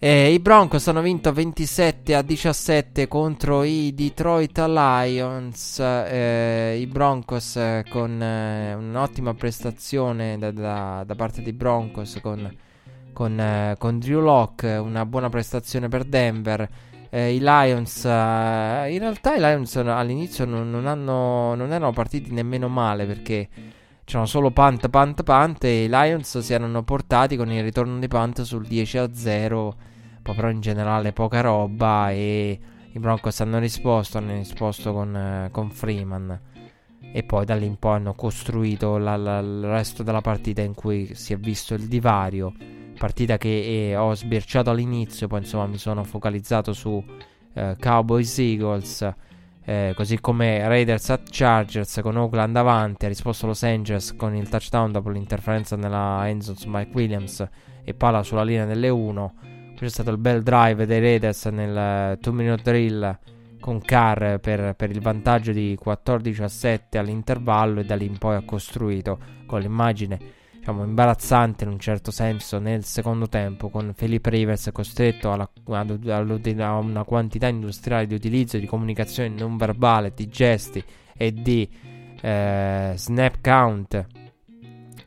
Eh, I Broncos hanno vinto 27 a 17 contro i Detroit Lions. Eh, I Broncos eh, con eh, un'ottima prestazione da, da, da, parte dei Broncos con, con, eh, con, Drew Locke, una buona prestazione per Denver. Eh, I Lions, in realtà i Lions all'inizio non, non, hanno, non erano partiti nemmeno male perché c'erano solo punt, punt, punt e i Lions si erano portati con il ritorno di punt sul 10 a 0, poi però in generale poca roba e i Broncos hanno risposto, hanno risposto con, eh, con Freeman. E poi da lì in poi hanno costruito la, la, il resto della partita in cui si è visto il divario. Partita che eh, ho sbirciato all'inizio poi insomma mi sono focalizzato su eh, Cowboys Eagles eh, così come Raiders at Chargers con Oakland davanti ha risposto Los Angeles con il touchdown dopo l'interferenza nella endzone Mike Williams e palla sulla linea delle 1 poi c'è stato il bel drive dei Raiders nel 2 minute drill con Carr per, per, il vantaggio di 14 a 7 all'intervallo e da lì in poi ha costruito con l'immagine diciamo imbarazzante in un certo senso nel secondo tempo con Felipe Rivers costretto alla, a una quantità industriale di utilizzo di comunicazione non verbale, di gesti e di eh, snap count,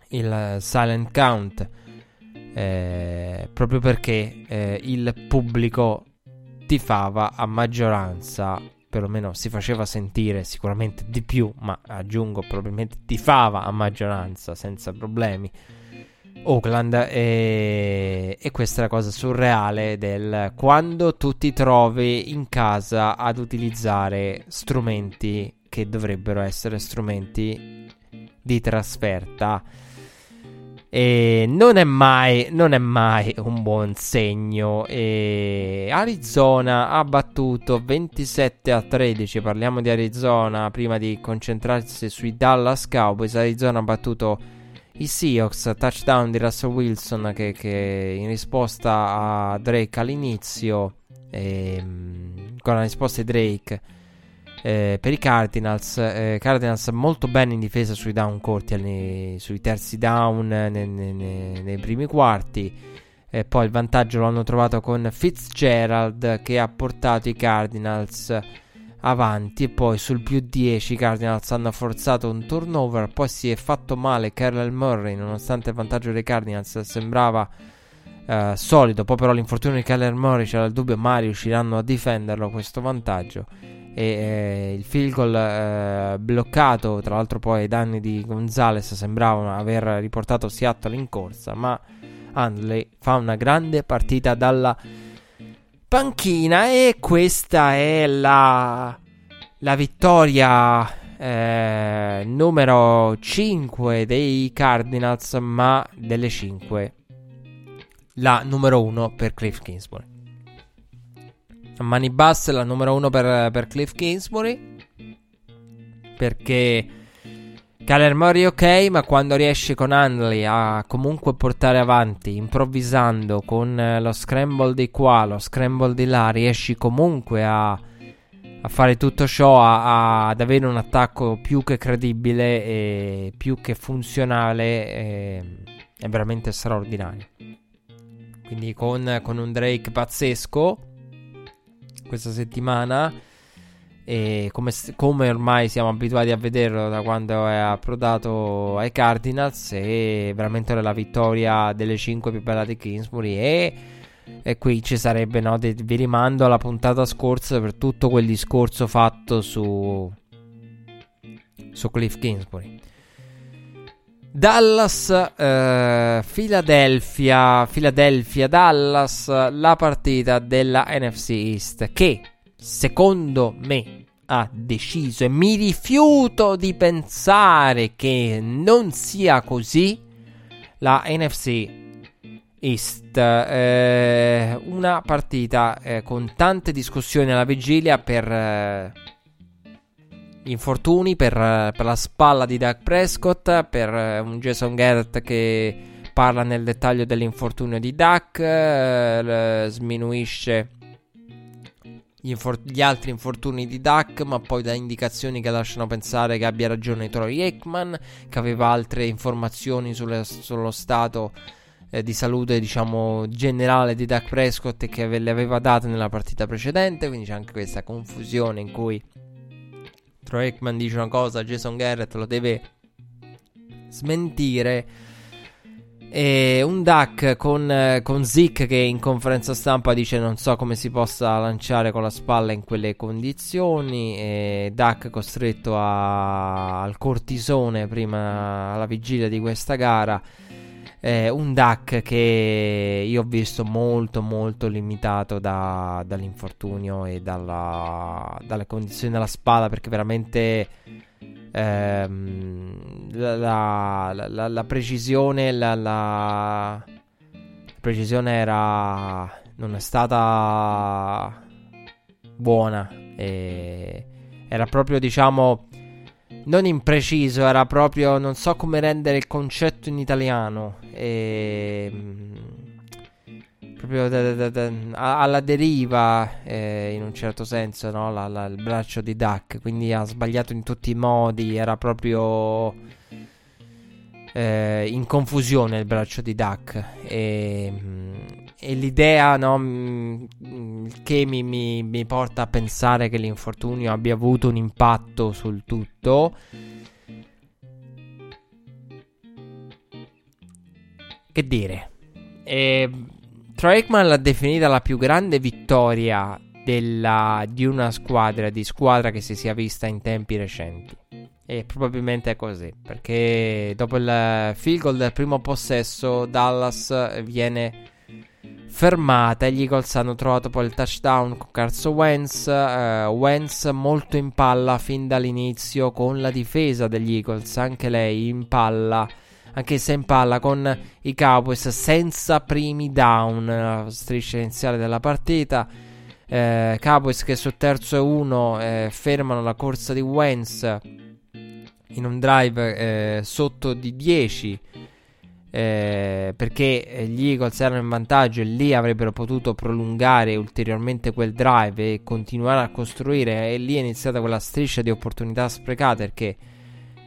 il silent count, eh, proprio perché eh, il pubblico tifava a maggioranza, perlomeno si faceva sentire sicuramente di più, ma aggiungo probabilmente tifava a maggioranza senza problemi. Oakland e, e, questa è la cosa surreale del quando tu ti trovi in casa ad utilizzare strumenti che dovrebbero essere strumenti di trasferta e non è mai, non è mai un buon segno. E Arizona ha battuto 27 a 13. Parliamo di Arizona prima di concentrarsi sui Dallas Cowboys. Arizona ha battuto i Seahawks. Touchdown di Russell Wilson che, che in risposta a Drake all'inizio. E, ehm, con la risposta di Drake eh, per i Cardinals, eh, Cardinals molto bene in difesa sui down corti, sui terzi down nei, nei, nei primi quarti. E poi il vantaggio lo hanno trovato con Fitzgerald che ha portato i Cardinals avanti. E poi sul più 10 i Cardinals hanno forzato un turnover. Poi si è fatto male Carl Murray, nonostante il vantaggio dei Cardinals sembrava uh, solido. Poi però l'infortunio di Kyler Murray c'era il dubbio mai riusciranno a difenderlo questo vantaggio e eh, il field goal eh, bloccato tra l'altro poi ai danni di Gonzales sembravano aver riportato Seattle in corsa ma Handley fa una grande partita dalla panchina e questa è la, la vittoria eh, numero 5 dei Cardinals ma delle 5 la numero 1 per Cliff Kingsbury mani basse la numero uno per, per Cliff Kingsbury. Perché Kyler Murray ok, ma quando riesce con Handley a comunque portare avanti, improvvisando con eh, lo scramble di qua, lo scramble di là, riesci comunque a, a fare tutto ciò, a, a, ad avere un attacco più che credibile e più che funzionale, e, è veramente straordinario. Quindi con, con un Drake pazzesco questa settimana. E come, come, ormai siamo abituati a vederlo da quando è approdato ai Cardinals, è veramente la vittoria delle 5 più belle di Kingsbury. E, e qui ci sarebbe, no? De, vi rimando alla puntata scorsa per tutto quel discorso fatto su, su Cliff Kingsbury. Dallas, eh, Philadelphia, Dallas, la partita della NFC East che secondo me ha deciso e mi rifiuto di pensare che non sia così la NFC East. Eh, una partita eh, con tante discussioni alla vigilia per eh, gli infortuni per, per, la spalla di Doug Prescott, per eh, un Jason Garrett che parla nel dettaglio dell'infortunio di Duck, eh, sminuisce gli, infor- gli, altri infortuni di Duck, ma poi dà indicazioni che lasciano pensare che abbia ragione Troy Aikman, che aveva altre informazioni sulle, sullo stato eh, di salute, diciamo, generale di Duck Prescott e che le aveva date nella partita precedente, quindi c'è anche questa confusione in cui Troy Aikman dice una cosa, Jason Garrett lo deve smentire. E un Duck con, con Zick che in conferenza stampa dice non so come si possa lanciare con la spalla in quelle condizioni. E Duck costretto a, al cortisone prima alla vigilia di questa gara. Eh, un Duck che io ho visto molto molto limitato da, dall'infortunio e dalla, dalle condizioni della spalla perché veramente ehm, la, la, la, la, precisione la, precisione era non è stata buona era proprio diciamo non impreciso era proprio non so come rendere il concetto in italiano. E proprio da, da, da, alla deriva eh, in un certo senso no? la, la, il braccio di Duck. Quindi ha sbagliato in tutti i modi era proprio eh, in confusione il braccio di Duck. E, e l'idea no, che mi, mi, mi porta a pensare che l'infortunio abbia avuto un impatto sul tutto che dire e Troy Aikman l'ha definita la più grande vittoria della, di una squadra, di squadra che si sia vista in tempi recenti. E probabilmente è così, perché dopo il field goal del primo possesso Dallas viene fermata e gli Eagles hanno trovato poi il touchdown con Carson Wentz. Uh, Wentz molto in palla fin dall'inizio con la difesa degli Eagles, anche lei in palla anche se in palla con i Cowboys senza primi down, la striscia iniziale della partita. Eh, Cowboys che su terzo e uno eh, fermano la corsa di Wentz in un drive eh, sotto di 10 eh, perché gli Eagles erano in vantaggio e lì avrebbero potuto prolungare ulteriormente quel drive e continuare a costruire e lì è iniziata quella striscia di opportunità sprecate perché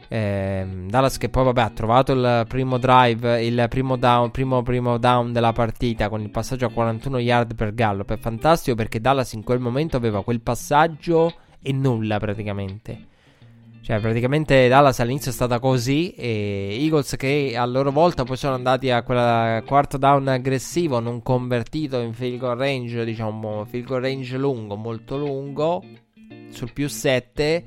eh, Dallas che poi vabbè, ha trovato il primo drive, il primo down, primo, primo down della partita con il passaggio a 41 yard per Gallup. È fantastico perché Dallas in quel momento aveva quel passaggio e nulla praticamente. Cioè, praticamente Dallas all'inizio è stata così. E Eagles che a loro volta poi sono andati a quel quarto down aggressivo, non convertito in field goal range, diciamo, field goal range lungo, molto lungo, sul più 7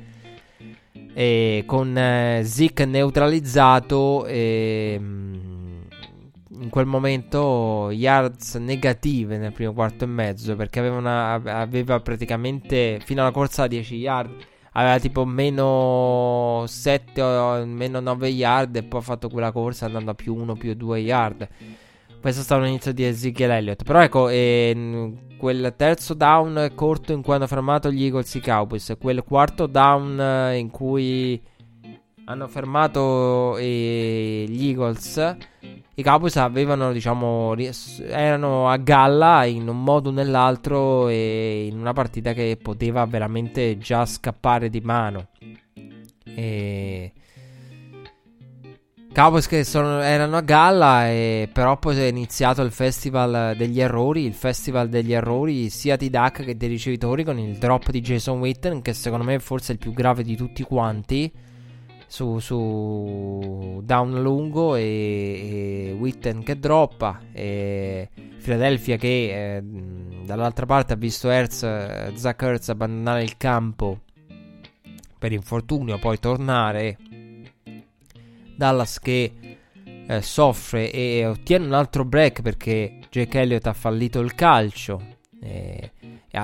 e con eh, Zeke neutralizzato e, mm, in quel momento yards negative nel primo quarto e mezzo perché aveva, una, aveva praticamente fino alla corsa a 10 yard aveva tipo meno 7 o meno 9 yard e poi ha fatto quella corsa andando a più 1 più 2 yard questo sta all'inizio di Ezekiel Elliott. Però ecco, eh, quel terzo down corto in cui hanno fermato gli Eagles i Cowboys, quel quarto down eh, in cui hanno fermato eh, gli Eagles, i Cowboys avevano, diciamo, erano a galla in un modo o nell'altro e in una partita che poteva veramente già scappare di mano. E Cowboys che sono, erano a galla e però poi è iniziato il festival degli errori, il festival degli errori sia di Duck che dei ricevitori con il drop di Jason Witten che secondo me è forse il più grave di tutti quanti su, su down lungo e, e Witten che droppa e Philadelphia che eh, dall'altra parte ha visto Hertz, Zach Hertz abbandonare il campo per infortunio poi tornare Dallas che eh, soffre e ottiene un altro break perché Jake Elliott ha fallito il calcio. E,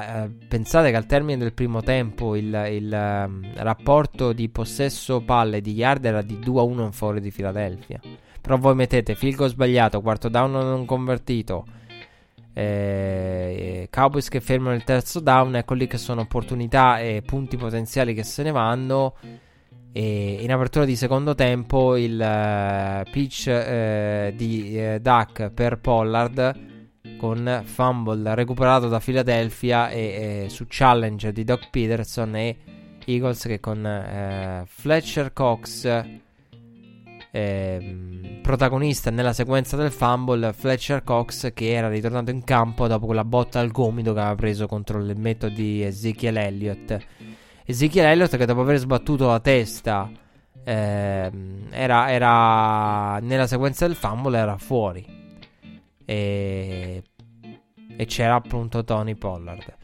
e, pensate che al termine del primo tempo il, il um, rapporto di possesso palle di yard era di 2 a 1 in favore di Philadelphia. Però voi mettete field goal sbagliato, quarto down non convertito. Eh, Cowboys che fermano il terzo down, ecco lì che sono opportunità e punti potenziali che se ne vanno. E in apertura di secondo tempo il uh, pitch uh, di uh, Duck per Pollard con fumble recuperato da Philadelphia e, e su challenge di Doc Peterson e Eagles che con Fletcher Cox ehm, protagonista nella sequenza del fumble Fletcher Cox che era ritornato in campo dopo quella botta al gomito che aveva preso contro il metodo di Ezekiel Elliott. Ezekiel Elliott che dopo aver sbattuto la testa eh, era, era nella sequenza del fumble era fuori e, e c'era appunto Tony Pollard.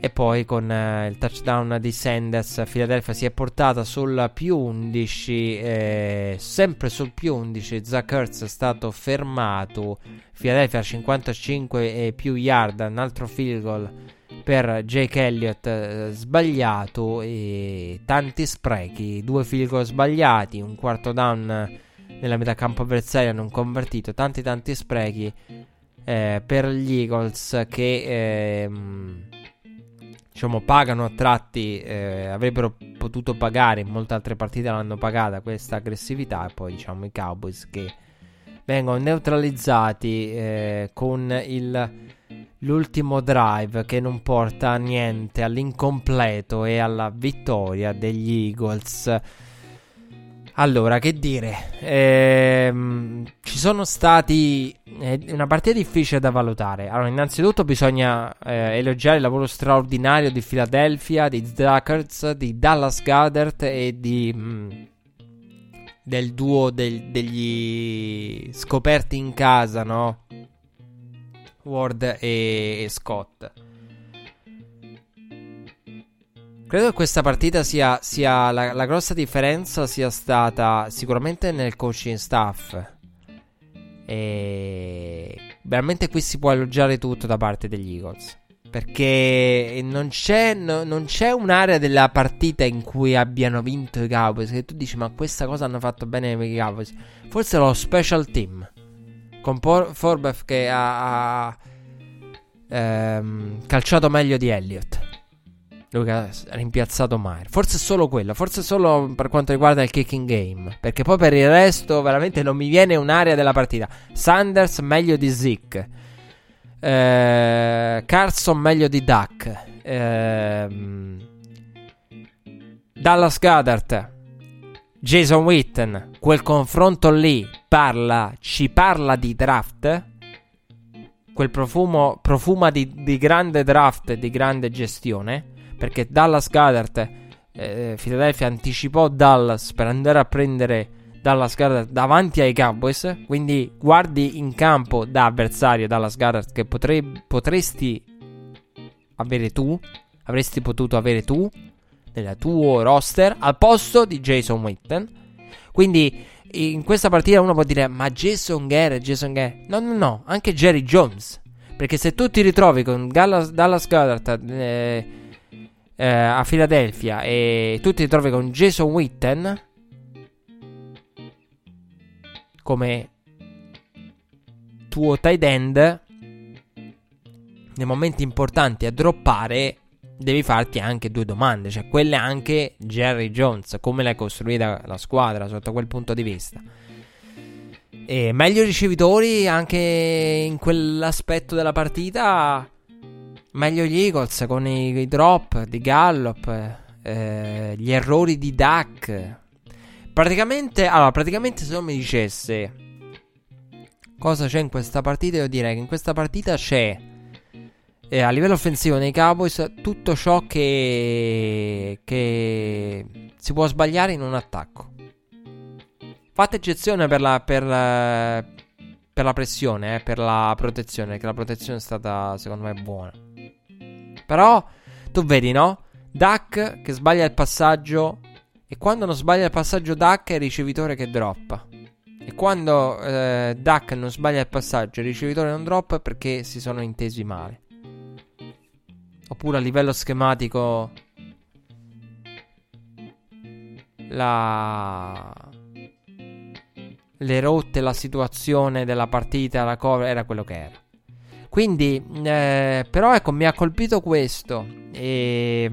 E poi con eh, il touchdown di Sanders Philadelphia si è portata sul più 11 eh, sempre sul più 11 Zach Ertz è stato fermato. Philadelphia 55 e più yard un altro field goal per Jake Elliott eh, sbagliato. E tanti sprechi, due field goal sbagliati, un quarto down nella metà campo avversaria non convertito, tanti tanti sprechi eh, per gli Eagles che ehm, diciamo pagano a tratti, eh, avrebbero potuto pagare, in molte altre partite l'hanno pagata questa aggressività e poi diciamo i Cowboys che vengono neutralizzati eh, con il l'ultimo drive che non porta a niente, all'incompleto e alla vittoria degli Eagles. Allora, che dire? Ehm, ci sono stati. È una partita difficile da valutare. Allora, innanzitutto bisogna eh, elogiare il lavoro straordinario di Philadelphia, di Zuckers, di Dallas Goddard e di. Mh, mm, del duo del, degli scoperti in casa, no? Ward e, e Scott. Credo che questa partita sia, sia la, la, grossa differenza sia stata sicuramente nel coaching staff. E veramente qui si può elogiare tutto da parte degli Eagles. Perché non c'è, no, non c'è, un'area della partita in cui abbiano vinto i Cowboys. Che tu dici, ma questa cosa hanno fatto bene i Cowboys. Forse lo special team con Por- Forbef che ha, ha ehm, calciato meglio di Elliott. Lui ha rimpiazzato Mayer. Forse solo quello, forse solo per quanto riguarda il kicking game. Perché poi per il resto veramente non mi viene un'area della partita. Sanders meglio di Zick. Eh, Carson meglio di Duck. Eh, Dallas Goddard Jason Witten, quel confronto lì parla, ci parla di draft? Quel profumo, profuma di, di grande draft di grande gestione? Perché Dallas Goddard, eh, Philadelphia anticipò Dallas per andare a prendere Dallas Goddard davanti ai Cowboys. Quindi guardi in campo da avversario Dallas Goddard che potrei, potresti avere tu, avresti potuto avere tu nel tuo roster al posto di Jason Witten. Quindi in questa partita uno può dire ma Jason Garrett, Jason Garrett. No, no, no, anche Jerry Jones. Perché se tu ti ritrovi con Dallas, Dallas Goddard eh, eh, a Philadelphia e tu ti ritrovi con Jason Witten come tuo tight end nei momenti importanti a droppare devi farti anche due domande, cioè quelle anche Jerry Jones, come l'hai costruita la squadra sotto quel punto di vista. E meglio ricevitori anche in quell'aspetto della partita, meglio gli Eagles con i, i drop di Gallup, eh, gli errori di Duck. Praticamente, allora, praticamente se non mi dicesse cosa c'è in questa partita, io direi che in questa partita c'è eh, a livello offensivo nei Cowboys tutto ciò che, che si può sbagliare in un attacco. Fate eccezione per la, per per la pressione, eh, per la protezione, che la protezione è stata secondo me buona. Però tu vedi, no? Duck che sbaglia il passaggio e quando non sbaglia il passaggio Duck è il ricevitore che droppa. E quando eh, Duck non sbaglia il passaggio, il ricevitore non droppa perché si sono intesi male. Oppure a livello schematico la... le rotte, la situazione della partita, la cover era quello che era. Quindi, eh, però ecco, mi ha colpito questo. E...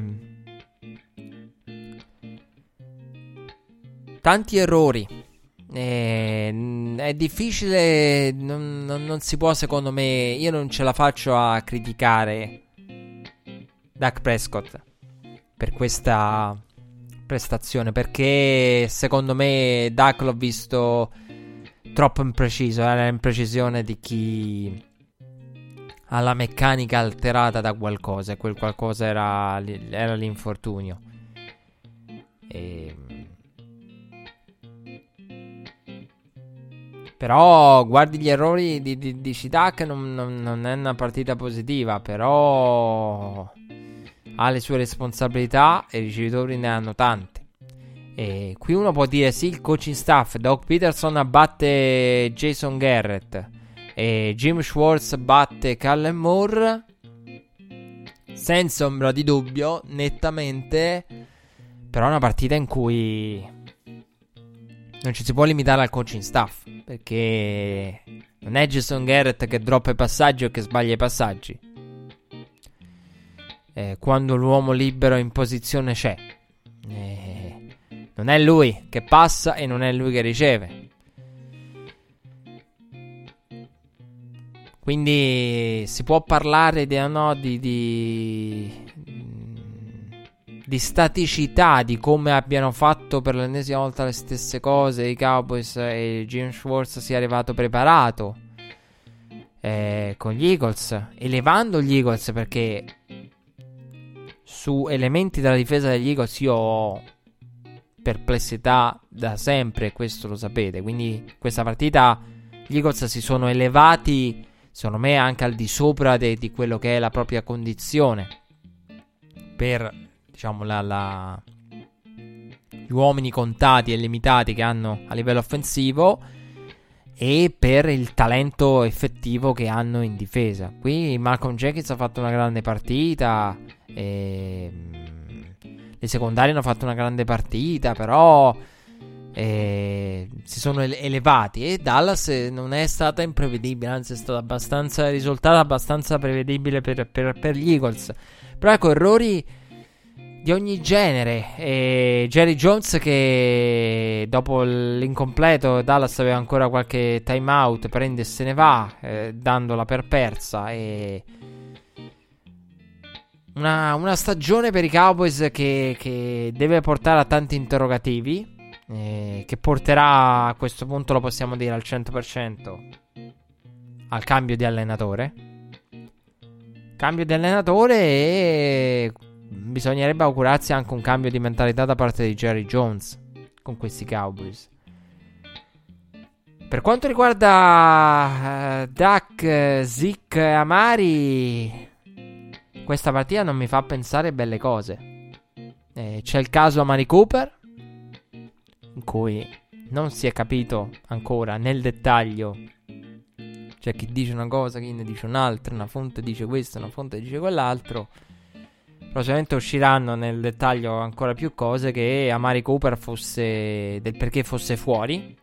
Tanti errori. E... È difficile, non, non, non si può secondo me, io non ce la faccio a criticare Dak Prescott per questa prestazione perché secondo me Dak l'ho visto troppo impreciso, era l'imprecisione di chi alla meccanica alterata da qualcosa e quel qualcosa era, era l'infortunio. E... Però guardi gli errori di, di, di Shidak non, non, non, è una partita positiva, però ha le sue responsabilità e i ricevitori ne hanno tante. E qui uno può dire sì, il coaching staff, Doc Peterson abbatte Jason Garrett e Jim Schwartz batte Callen Moore. Senza ombra di dubbio, nettamente. Però è una partita in cui non ci si può limitare al coaching staff. Perché non è Jason Garrett che droppa i passaggi o che sbaglia i passaggi. Eh, quando l'uomo libero in posizione c'è. Eh, non è lui che passa e non è lui che riceve. Quindi si può parlare di, no, di, di di staticità, di come abbiano fatto per l'ennesima volta le stesse cose i Cowboys e Jim Schwartz sia arrivato preparato eh, con gli Eagles, elevando gli Eagles perché su elementi della difesa degli Eagles io ho perplessità da sempre, questo lo sapete, quindi questa partita gli Eagles si sono elevati secondo me anche al di sopra de- di quello che è la propria condizione per diciamo, la, la, gli uomini contati e limitati che hanno a livello offensivo e per il talento effettivo che hanno in difesa. Qui Malcolm Jenkins ha fatto una grande partita. E... Le secondarie hanno fatto una grande partita, però eh, si sono elevati e Dallas non è stata imprevedibile, anzi è stata abbastanza risultato abbastanza prevedibile per, per, per gli Eagles. Però ecco, errori di ogni genere. E Jerry Jones che dopo l'incompleto Dallas aveva ancora qualche timeout, prende e se ne va, eh, dandola per persa. E una, una, stagione per i Cowboys che, che deve portare a tanti interrogativi. Eh, che porterà a questo punto, lo possiamo dire al 100%, al cambio di allenatore. Cambio di allenatore e bisognerebbe augurarsi anche un cambio di mentalità da parte di Jerry Jones con questi Cowboys. Per quanto riguarda uh, Duck, Zick e Amari, questa partita non mi fa pensare belle cose. Eh, c'è il caso Amari Cooper, in cui non si è capito ancora nel dettaglio. C'è chi dice una cosa, chi ne dice un'altra, una fonte dice questo, una fonte dice quell'altro. Prossimamente usciranno nel dettaglio ancora più cose che Amari Cooper fosse del perché fosse fuori,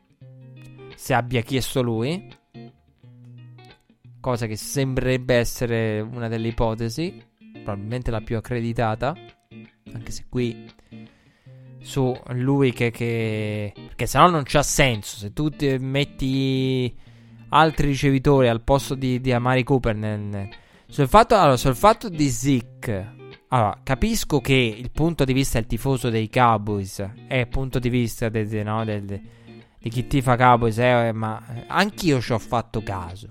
se abbia chiesto lui, cosa che sembrerebbe essere una delle ipotesi, probabilmente la più accreditata, anche se qui su lui che, che perché se no non c'ha senso, se tu ti metti altri ricevitori al posto di, di Amari Cooper nel, sul fatto, allora, sul fatto di Zeke allora, capisco che il punto di vista del tifoso dei Cowboys è il punto di vista de, de, no, del, de, di chi tifa Cowboys, eh, ma anch'io ci ho fatto caso.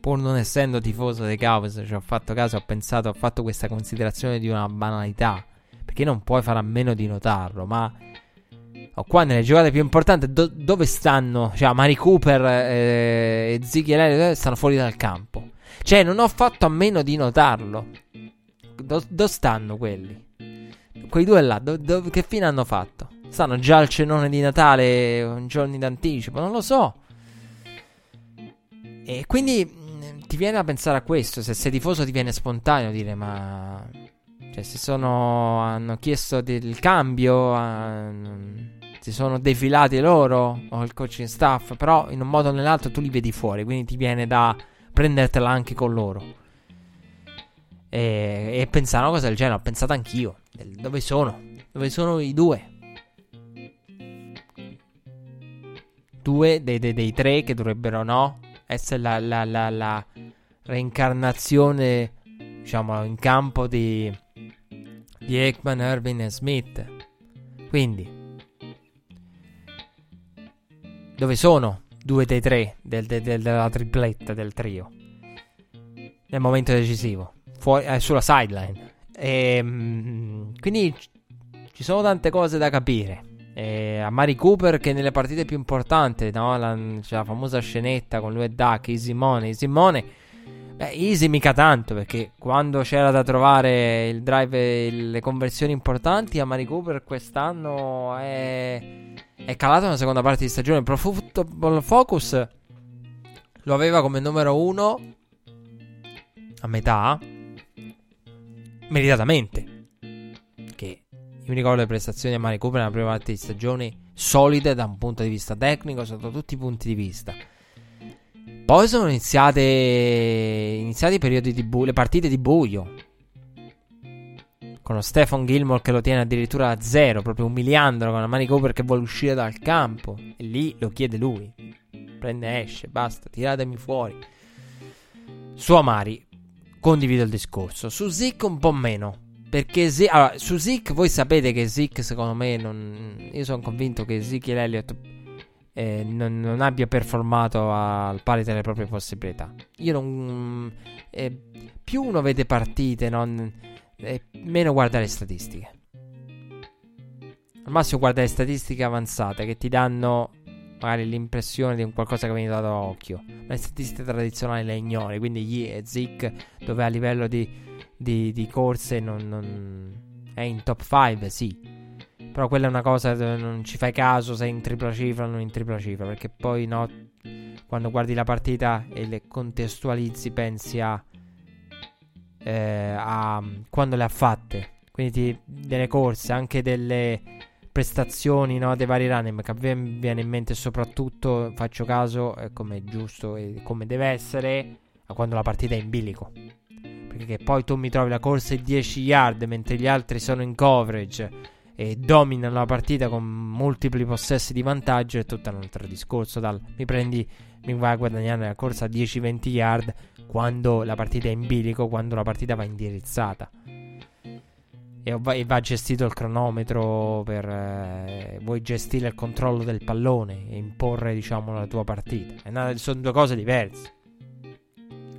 Pur non essendo tifoso dei Cowboys, ci ho fatto caso, ho pensato, ho fatto questa considerazione di una banalità. Perché non puoi fare a meno di notarlo, ma... Oh, qua nelle giocate più importanti, do, dove stanno? Cioè, Mari Cooper eh, e Ziggy Elliott stanno fuori dal campo. Cioè, non ho fatto a meno di notarlo. Dove stanno quelli? Quei due là, do, do, che fine hanno fatto? Stanno già al cenone di Natale, un giorno d'anticipo, non lo so. E quindi mm, ti viene a pensare a questo, se sei tifoso ti viene spontaneo dire ma... Cioè se sono... hanno chiesto del cambio, hanno, si sono defilati loro o il coaching staff, però in un modo o nell'altro tu li vedi fuori, quindi ti viene da prendertela anche con loro. E, e pensare una cosa del genere, ho pensato anch'io. Dove sono? Dove sono i due? Due dei, dei, dei tre che dovrebbero, no? Essere la, la, la, la reincarnazione, diciamo, in campo di, di Ekman, Irving e Smith. Quindi, dove sono due dei tre del, del, del, della tripletta del trio? Nel momento decisivo fuori, eh, sulla sideline. E, ehm, quindi ci sono tante cose da capire. E a Mari Cooper che nelle partite più importanti, no? la, c'è la famosa scenetta con lui e Duck, Easy Money. Beh, easy mica tanto perché quando c'era da trovare il drive e le conversioni importanti a Mari Cooper quest'anno è, è calato nella seconda parte di stagione. Pro Football Focus lo aveva come numero uno a metà, meritatamente. Che io mi ricordo le prestazioni a Mari Cooper nella prima parte di stagione solide da un punto di vista tecnico, sotto tutti i punti di vista. Poi sono iniziate iniziati i periodi di buio, le partite di buio. Con lo Stefan Gilmore che lo tiene addirittura a zero, proprio umiliandolo con la Mani Cooper che vuole uscire dal campo. E lì lo chiede lui. Prende esce, basta, tiratemi fuori. Su Amari condivido il discorso. Su Zick un po' meno. Perché Zick, allora, su Zick voi sapete che Zick secondo me non... Io sono convinto che Zick e Elliott eh, non, non, abbia performato al pari delle proprie possibilità. Io non. Eh, più uno vede partite, non, eh, meno guarda le statistiche. Al massimo guarda le statistiche avanzate che ti danno magari l'impressione di un qualcosa che viene dato a occhio. Le statistiche tradizionali le ignori, quindi Yi e Zik, dove a livello di, di, di corse non, non, è in top 5, sì però quella è una cosa non ci fai caso se è in tripla cifra o non in tripla cifra. Perché poi no, quando guardi la partita e le contestualizzi pensi a, eh, a quando le ha fatte. Quindi ti, delle corse, anche delle prestazioni no, dei vari a me viene in mente soprattutto, faccio caso, eh, come è giusto e come deve essere, a quando la partita è in bilico. Perché poi tu mi trovi la corsa in 10 yard mentre gli altri sono in coverage e dominano la partita con multipli possessi di vantaggio è tutto un altro discorso. Dal, mi prendi, mi vai a guadagnare nella corsa 10-20 yard quando la partita è in bilico, quando la partita va indirizzata. E va, e va gestito il cronometro per eh, vuoi gestire il controllo del pallone e imporre diciamo la tua partita. Una, sono due cose diverse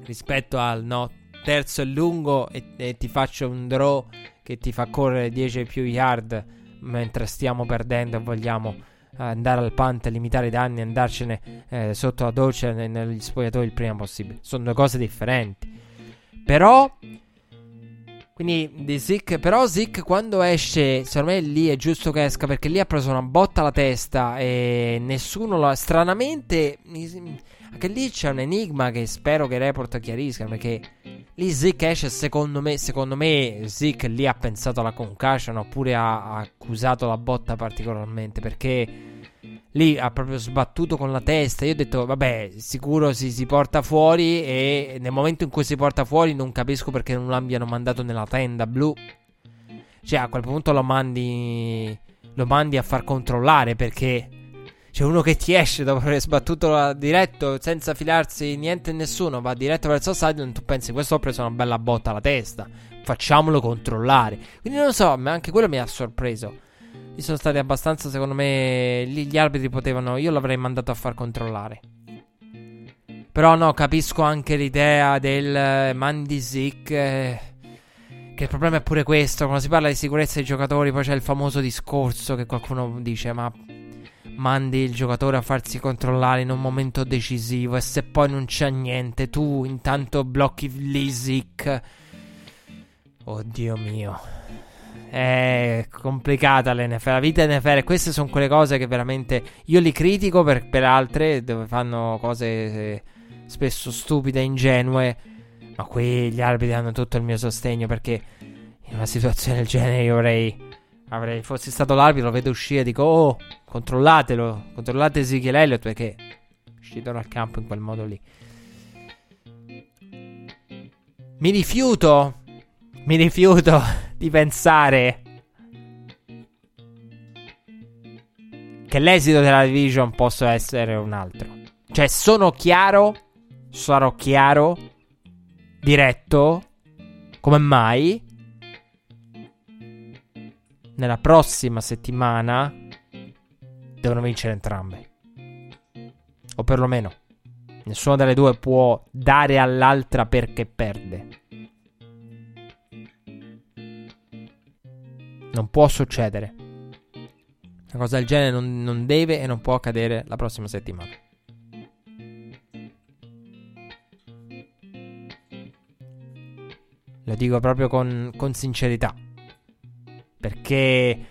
rispetto al no terzo e lungo e, e ti faccio un draw che ti fa correre 10 più yard mentre stiamo perdendo e vogliamo andare al punt, limitare i danni, andarcene eh, sotto la doccia negli spogliatoi il prima possibile. Sono due cose differenti. Però quindi di Zick, però Zick quando esce, secondo me lì è giusto che esca perché lì ha preso una botta alla testa e nessuno lo stranamente anche lì c'è un enigma che spero che Report chiarisca perché Lì Zick esce, secondo me, secondo me Zick lì ha pensato alla concussion oppure ha, ha accusato la botta particolarmente perché lì ha proprio sbattuto con la testa. Io ho detto, vabbè, sicuro si, si, porta fuori. E nel momento in cui si porta fuori, non capisco perché non l'abbiano mandato nella tenda blu. Cioè, a quel punto lo mandi. Lo mandi a far controllare perché c'è uno che ti esce dopo aver sbattuto diretto senza filarsi niente e nessuno, va diretto verso il sideline. Tu pensi, questo ho preso una bella botta alla testa. Facciamolo controllare. Quindi non lo so, ma anche quello mi ha sorpreso. Gli sono stati abbastanza, secondo me. Lì gli arbitri potevano. Io l'avrei mandato a far controllare. Però no, capisco anche l'idea del eh, Mandy Zick. Eh, che il problema è pure questo. Quando si parla di sicurezza dei giocatori, poi c'è il famoso discorso che qualcuno dice: Ma mandi il giocatore a farsi controllare in un momento decisivo e se poi non c'è niente, tu intanto blocchi Lisic. Oddio mio. È complicata l'NFL, la vita NFL. Queste sono quelle cose che veramente io li critico per, per altre dove fanno cose eh, spesso stupide, ingenue. Ma qui gli arbitri hanno tutto il mio sostegno perché in una situazione del genere io avrei avrei fossi stato l'arbitro, lo vedo uscire e dico "Oh, controllatelo, controllate Ezekiel Elliott perché uscito dal campo in quel modo lì". Mi rifiuto mi rifiuto di pensare che l'esito della division possa essere un altro. Cioè, sono chiaro, sarò chiaro, diretto, come mai nella prossima settimana devono vincere entrambe. O perlomeno, nessuna delle due può dare all'altra perché perde. Non può succedere. Una cosa del genere non, non deve e non può accadere la prossima settimana. Lo dico proprio con, con sincerità. Perché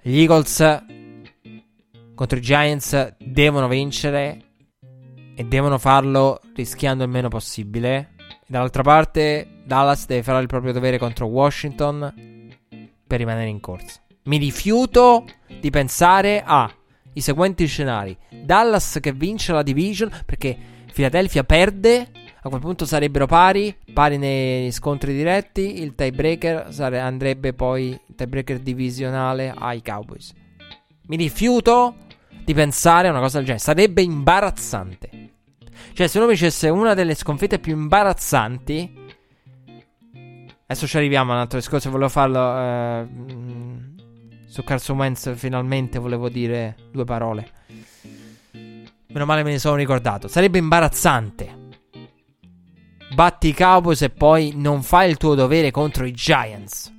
gli Eagles contro i Giants devono vincere e devono farlo rischiando il meno possibile. Dall'altra parte, Dallas deve fare il proprio dovere contro Washington per rimanere in corsa. Mi rifiuto di pensare ai seguenti scenari: Dallas che vince la division perché Philadelphia perde. A quel punto sarebbero pari, pari nei scontri diretti. Il tiebreaker sare- andrebbe poi il tiebreaker divisionale ai Cowboys. Mi rifiuto di pensare a una cosa del genere. Sarebbe imbarazzante. Cioè, se uno mi dicesse una delle sconfitte più imbarazzanti. Adesso ci arriviamo a un altro discorso. Volevo farlo. Eh, su Carson Wentz, finalmente volevo dire due parole. Meno male me ne sono ricordato. Sarebbe imbarazzante. Batti i Cowboys e poi non fai il tuo dovere contro i Giants.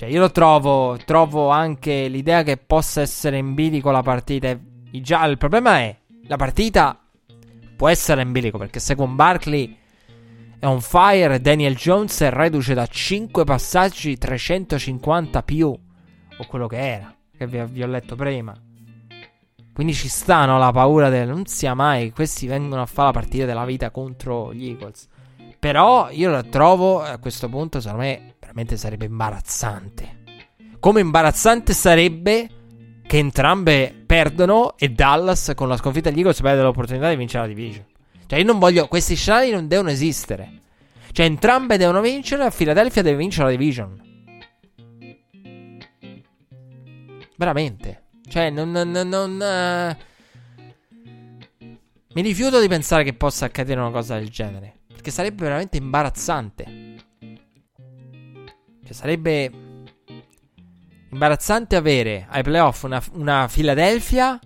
Cioè, io lo trovo. Trovo anche l'idea che possa essere in bilico la partita. Il problema è la partita può essere in bilico perché se con Barkley è on fire, Daniel Jones è reduce da 5 passaggi 350 più o quello che era, che vi, vi ho letto prima. Quindi ci stanno la paura del non sia mai, questi vengono a fare la partita della vita contro gli Eagles. Però io la trovo a questo punto, secondo me, veramente sarebbe imbarazzante. Come imbarazzante sarebbe che entrambe perdono e Dallas con la sconfitta agli Eagles perde l'opportunità di vincere la division. Cioè io non voglio, questi scenari non devono esistere. Cioè entrambe devono vincere, a Philadelphia deve vincere la division. Veramente. Cioè non... non, non uh... Mi rifiuto di pensare che possa accadere una cosa del genere. Perché sarebbe veramente imbarazzante. Cioè sarebbe imbarazzante avere ai playoff una, una Philadelphia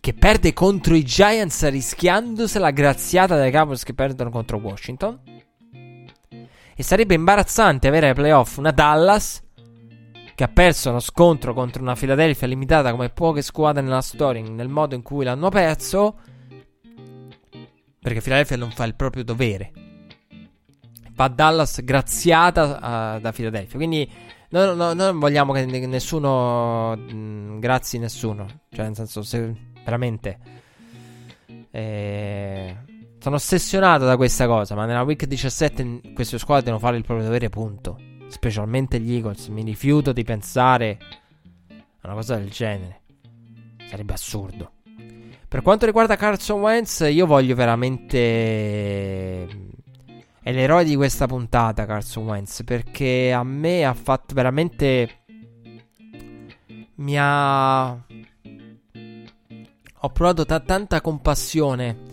che perde contro i Giants rischiandosela graziata dai Cowboys che perdono contro Washington. E sarebbe imbarazzante avere ai playoff una Dallas che ha perso uno scontro contro una Philadelphia limitata come poche squadre nella storia nel modo in cui l'hanno perso. Perché Philadelphia non fa il proprio dovere. Va a Dallas graziata uh, da Philadelphia. Quindi No, no, no, non vogliamo che nessuno. Mh, mm, grazie nessuno. Cioè, nel senso, se veramente. Eh, sono ossessionato da questa cosa. Ma nella week 17 queste squadre devono fare il proprio dovere, punto. Specialmente gli Eagles. Mi rifiuto di pensare a una cosa del genere. Sarebbe assurdo. Per quanto riguarda Carson Wentz, io voglio veramente è l'eroe di questa puntata, Carson Wentz, perché a me ha fatto veramente... Mi ha... Ho provato t- tanta compassione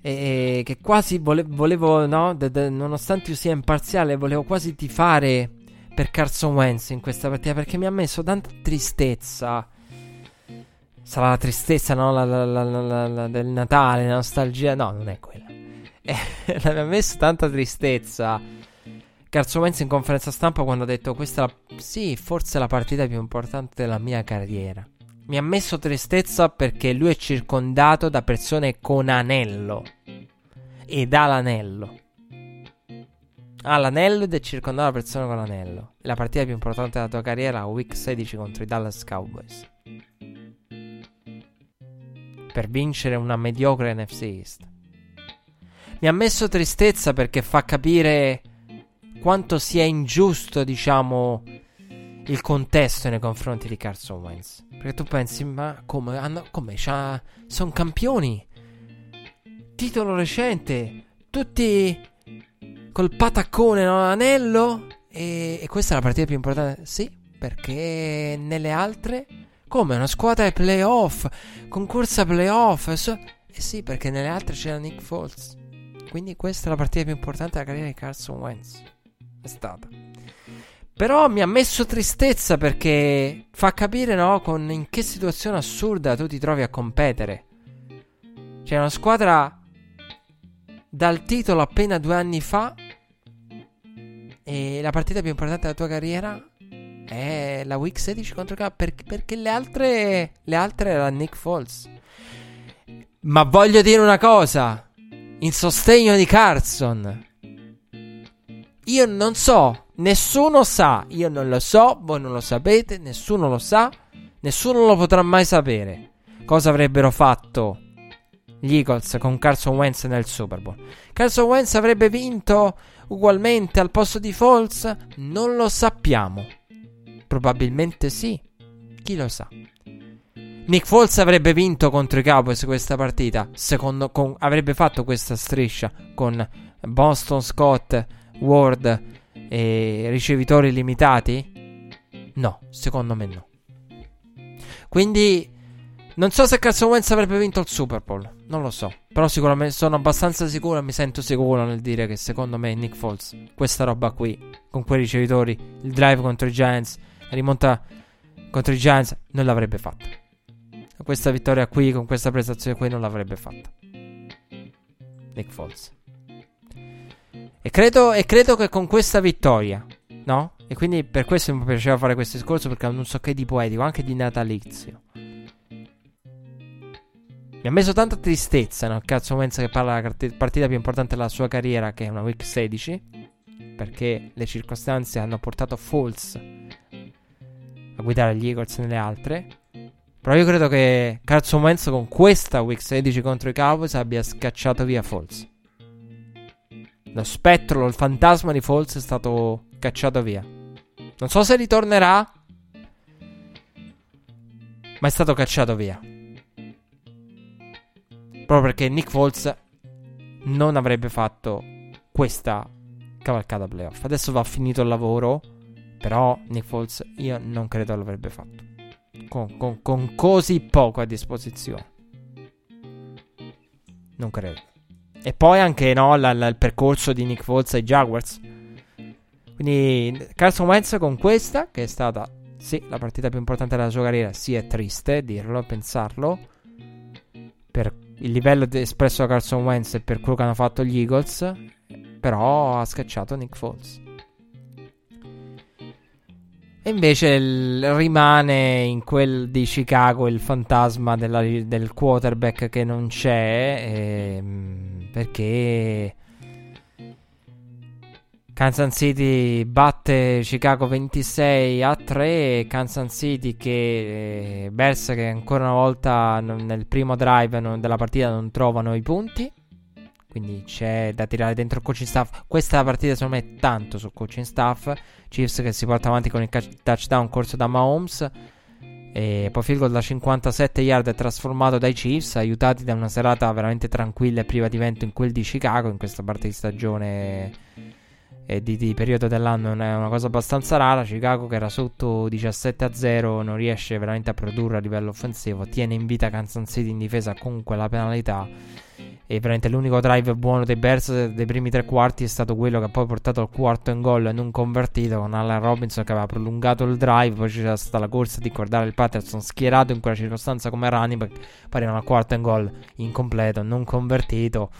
e che quasi vole- volevo, no? De- de- nonostante io sia imparziale, volevo quasi tifare per Carson Wentz in questa partita perché mi ha messo tanta tristezza. Sarà la tristezza, no? La, la, la, del Natale, la nostalgia. No, non è quella. Mi ha messo tanta tristezza. Carson Wentz in conferenza stampa quando ha detto questa è la, sì, forse la partita più importante della mia carriera. Mi ha messo tristezza perché lui è circondato da persone con anello. Ed ha l'anello. Ha l'anello ed è circondato da persone con l'anello. È la partita più importante della tua carriera, week 16 contro i Dallas Cowboys. Per vincere una mediocre NFC East mi ha messo tristezza perché fa capire quanto sia ingiusto, diciamo, il contesto nei confronti di Carson Wentz. Perché tu pensi, ma come? Hanno, come? sono campioni. Titolo recente. Tutti col pataccone, no? Anello. E, e questa è la partita più importante. Sì, perché nelle altre... Come? Una squadra ai playoff. Concorsa playoff. So, eh sì, perché nelle altre c'era Nick Foles. Quindi questa è la partita più importante della carriera di Carson Wentz. È stata. Però mi ha messo tristezza perché fa capire, no, con in che situazione assurda tu ti trovi a competere. C'è una squadra dal titolo appena due anni fa e la partita più importante della tua carriera è la week 16 contro Cowboys perché, perché le altre le altre era Nick Foles. Ma voglio dire una cosa, in sostegno di Carson. Io non so, nessuno sa, io non lo so, voi non lo sapete, nessuno lo sa, nessuno lo potrà mai sapere. Cosa avrebbero fatto gli Eagles con Carson Wentz nel Super Bowl? Carson Wentz avrebbe vinto ugualmente al posto di Foles? Non lo sappiamo. Probabilmente sì. Chi lo sa? Nick Foles avrebbe vinto contro i Cowboys questa partita. Secondo, con, avrebbe fatto questa striscia con Boston Scott, Ward e ricevitori limitati? No, secondo me no. Quindi non so se Carson Wentz avrebbe vinto il Super Bowl. Non lo so. Però sicuramente sono abbastanza sicuro mi sento sicuro nel dire che secondo me Nick Foles, questa roba qui, con quei ricevitori, il drive contro i Giants, la rimonta contro i Giants, non l'avrebbe fatta questa vittoria qui, con questa prestazione qui, non l'avrebbe fatta. Nick Foles. E credo, e credo che con questa vittoria, no? E quindi per questo mi piaceva fare questo discorso perché non so che di poetico, anche di natalizio. Mi ha messo tanta tristezza, no? Cazzo Wentz che parla della partita più importante della sua carriera, che è una week 16. Perché le circostanze hanno portato Foles a guidare gli Eagles nelle altre. Però io credo che Carson Wentz con questa week 16 contro i Cowboys abbia scacciato via Falls. Lo spettro, il fantasma di Falls è stato cacciato via. Non so se ritornerà, ma è stato cacciato via. Proprio perché Nick Foles non avrebbe fatto questa cavalcata playoff. Adesso va finito il lavoro, però Nick Foles io non credo l'avrebbe fatto con, con, con così poco a disposizione. Non credo. E poi anche no, la, la, il percorso di Nick Foles ai Jaguars. Quindi Carson Wentz con questa, che è stata sì, la partita più importante della sua carriera, sì è triste dirlo, pensarlo. Per il livello espresso da Carson Wentz e per quello che hanno fatto gli Eagles. Però ha scacciato Nick Foles. E invece il, rimane in quel di Chicago il fantasma della, del quarterback che non c'è. Eh, perché Kansas City batte Chicago 26 a 3. Kansas City che eh, che ancora una volta nel primo drive della partita non trovano i punti. Quindi c'è da tirare dentro il coaching staff. Questa partita secondo me è tanto sul coaching staff. Chiefs che si porta avanti con il touchdown corso da Mahomes. E poi field da 57 yard è trasformato dai Chiefs, aiutati da una serata veramente tranquilla e priva di vento in quel di Chicago. In questa parte di stagione e di, di periodo dell'anno è una cosa abbastanza rara. Chicago che era sotto 17 a 0 non riesce veramente a produrre a livello offensivo. Tiene in vita Kansas City in difesa comunque la penalità e veramente l'unico drive buono dei Bears dei primi tre quarti è stato quello che ha poi portato al quarto in gol non convertito con Allen Robinson che aveva prolungato il drive. Poi c'era stata la corsa di guardare il Patterson schierato in quella circostanza come running back. Poi al quarto in gol incompleto, non convertito.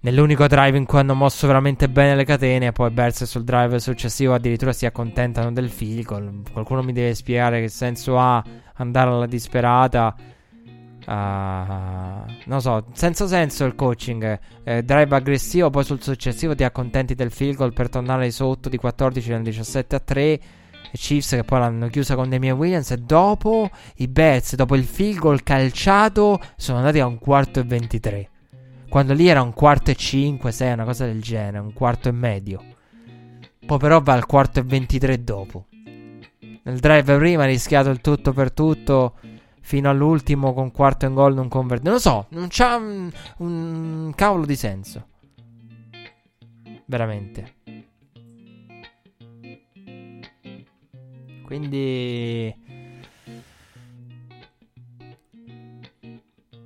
Nell'unico drive in cui hanno mosso veramente bene le catene. Poi Bears sul drive successivo addirittura si accontentano del field goal. Qualcuno mi deve spiegare che senso ha andare alla disperata Uh, non so, senza senso il coaching. Eh, drive aggressivo, poi sul successivo ti accontenti del field goal per tornare sotto di 14 nel 17 a 3. E Chiefs che poi l'hanno chiusa con Damian Williams. E dopo i Bets, dopo il field goal calciato, sono andati a un quarto e 23. Quando lì era un quarto e 5, 6, una cosa del genere, un quarto e medio. Poi però va al quarto e 23 dopo. Nel drive prima ha rischiato il tutto per tutto fino all'ultimo con quarto in gol non converte. Non lo so, non c'ha un, un cavolo di senso. Veramente. Quindi...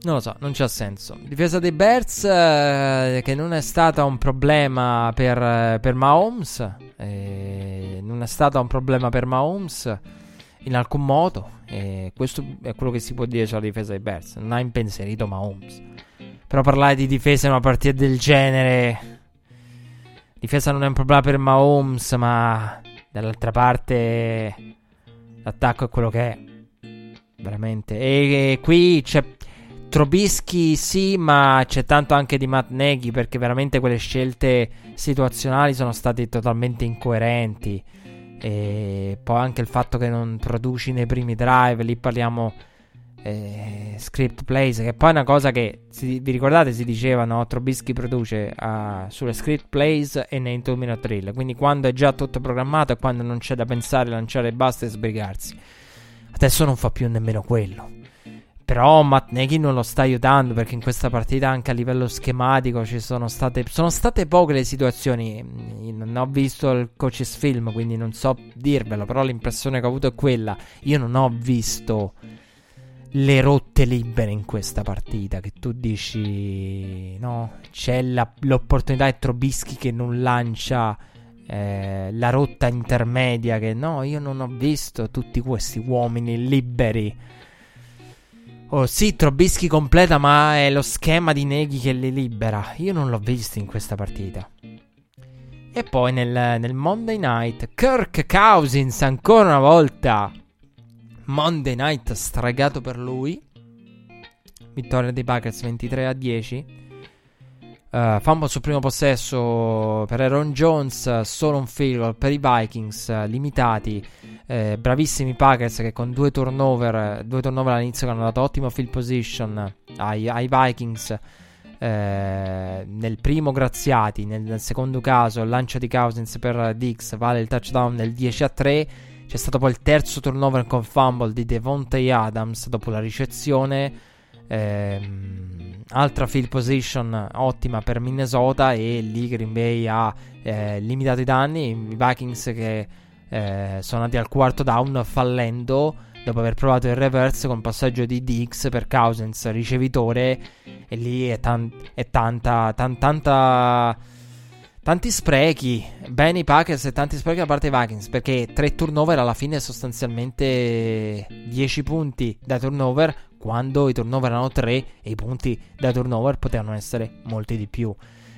Non lo so, non c'ha senso. Difesa dei Bears eh, che non è stata un problema per, per Mahomes. Eh, non è stata un problema per Mahomes in alcun modo. E questo è quello che si può dire sulla difesa dei Bears. Non ha impensierito Mahomes. Però parlare di difesa in una partita del genere. Difesa non è un problema per Mahomes, ma dall'altra parte l'attacco è quello che è. Veramente. E, e qui c'è Trobischi sì, ma c'è tanto anche di Matt Nagy perché veramente quelle scelte situazionali sono state totalmente incoerenti. E poi anche il fatto che non produci nei primi drive, lì parliamo eh, script plays, che poi è una cosa che si, vi ricordate si diceva, no? Trobischi produce uh, sulle script plays e nei 2 minute quindi quando è già tutto programmato e quando non c'è da pensare, lanciare e basta e sbrigarsi. Adesso non fa più nemmeno quello. Però Matt Nagy non lo sta aiutando perché in questa partita anche a livello schematico ci sono state, sono state poche le situazioni. Non ho visto il coaches film, quindi non so dirvelo, però l'impressione che ho avuto è quella. Io non ho visto le rotte libere in questa partita. Che tu dici, no, c'è la, l'opportunità di Trobischi che non lancia eh, la rotta intermedia. Che no, io non ho visto tutti questi uomini liberi. Oh sì, Trobischi completa, ma è lo schema di Neghi che li libera. Io non l'ho visto in questa partita. E poi nel, nel Monday Night, Kirk Cousins ancora una volta Monday Night stregato per lui. Vittoria dei Packers 23 a 10. Uh, fumble sul primo possesso per Aaron Jones, solo un field per i Vikings, limitati, uh, bravissimi Packers che con due turnover, due turnover all'inizio che hanno dato ottimo field position ai, ai Vikings, nel primo graziati, nel, nel, secondo caso il lancio di Cousins per Dix vale il touchdown del 10 a 3, c'è stato poi il terzo turnover con fumble di Devontae Adams dopo la ricezione. Ehm, altra field position ottima per Minnesota e lì Green Bay ha eh, limitato i danni. I Vikings che eh, sono andati al quarto down fallendo dopo aver provato il reverse con passaggio di Dix per Cousins ricevitore e lì è, tan- è tanta, tan- tanta Tanti sprechi, bene i Packers e tanti sprechi da parte dei Vikings perché 3 turnover alla fine sostanzialmente 10 punti da turnover quando i turnover erano 3 e i punti da turnover potevano essere molti di più.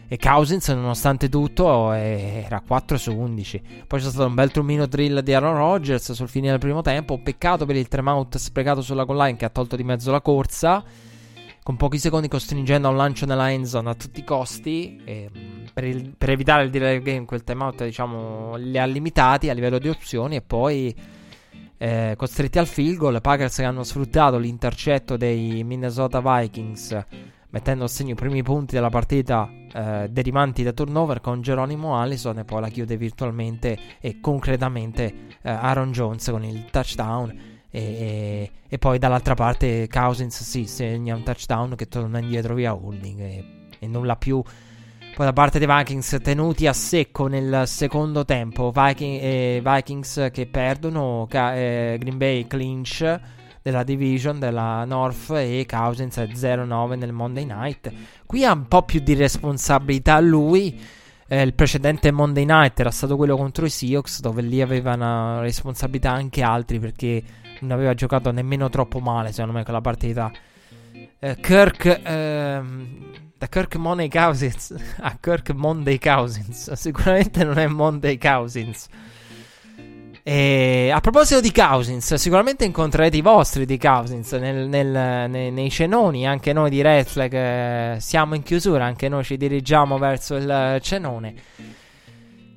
E Cousins nonostante tutto era 4 su 11. Poi c'è stato un bel trumino drill di Aaron Rodgers sul fine del primo tempo, peccato per il 3 out sprecato sulla goal line che ha tolto di mezzo la corsa con pochi secondi costringendo a un lancio nella end zone a tutti i costi. E, per, il, per, evitare il delay game, quel timeout, diciamo, li ha limitati a livello di opzioni. E poi eh, costretti al field goal. Packers che hanno sfruttato l'intercetto dei Minnesota Vikings, mettendo a segno i primi punti della partita eh, derivanti da turnover con Geronimo Allison. E poi la chiude virtualmente e concretamente eh, Aaron Jones con il touchdown. E, e, poi dall'altra parte Cousins si sì, segna un touchdown che torna indietro via holding e, e nulla più. Poi da parte dei Vikings tenuti a secco nel secondo tempo, Viking, eh, Vikings che perdono, ca- eh, Green Bay clinch della division della North e Cousins 0-9 nel Monday Night. Qui ha un po' più di responsabilità lui. Eh, il precedente Monday Night era stato quello contro i Seahawks, dove lì aveva una responsabilità anche altri perché non aveva giocato nemmeno troppo male, secondo me, quella partita. Eh, Kirk, ehm, da Kirk Monday Cousins a Kirk Monday Cousins, sicuramente non è Monday Cousins. E a proposito di Cousins, sicuramente incontrerete i vostri di Cousins nel, nel, nei, nei, cenoni. Anche noi di Red Flag eh, siamo in chiusura, anche noi ci dirigiamo verso il cenone.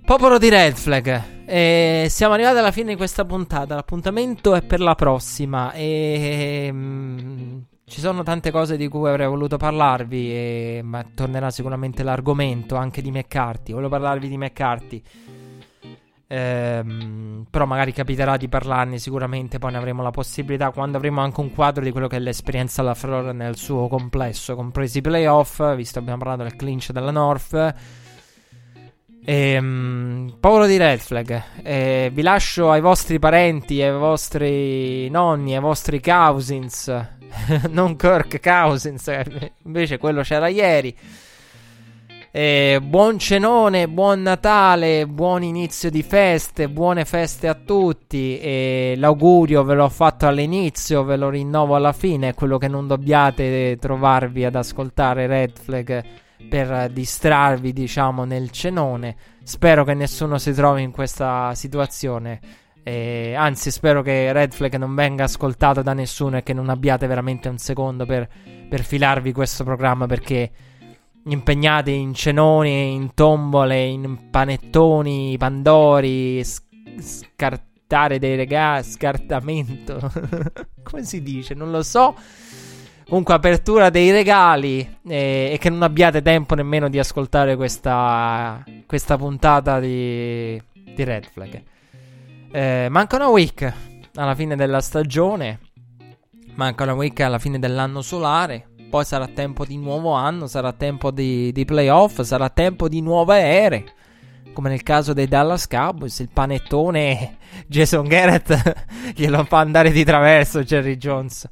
Popolo di Red Flag, eh, siamo arrivati alla fine di questa puntata. L'appuntamento è per la prossima. E, mm, ci sono tante cose di cui avrei voluto parlarvi, e, ma tornerà sicuramente l'argomento anche di McCarthy. Volevo parlarvi di McCarthy. Ehm, però magari capiterà di parlarne sicuramente. Poi ne avremo la possibilità quando avremo anche un quadro di quello che è l'esperienza alla Flora nel suo complesso, compresi i playoff. Visto abbiamo parlato del clinch della North Ehm, Paolo di Red Flag, eh, vi lascio ai vostri parenti, ai vostri nonni, ai vostri cousins, non Kirk Cousins, eh, invece quello c'era ieri. Eh, buon cenone, buon Natale, buon inizio di feste, buone feste a tutti. E l'augurio ve l'ho fatto all'inizio, ve lo rinnovo alla fine. Quello che non dobbiate trovarvi ad ascoltare Red Flag per distrarvi, diciamo, nel cenone. Spero che nessuno si trovi in questa situazione. Eh, anzi, spero che Red Flag non venga ascoltato da nessuno e che non abbiate veramente un secondo per, per filarvi questo programma perché impegnati in cenoni, in tombole, in panettoni, pandori, sc- scartare dei regali, scartamento. Come si dice? Non lo so. Comunque, apertura dei regali eh, e che non abbiate tempo nemmeno di ascoltare questa, questa puntata di, di Red Flag. Eh, manca una week alla fine della stagione. Manca una week alla fine dell'anno solare. Poi sarà tempo di nuovo anno, sarà tempo di, di playoff, sarà tempo di nuove ere. Come nel caso dei Dallas Cowboys, il panettone Jason Garrett glielo fa andare di traverso Jerry Jones.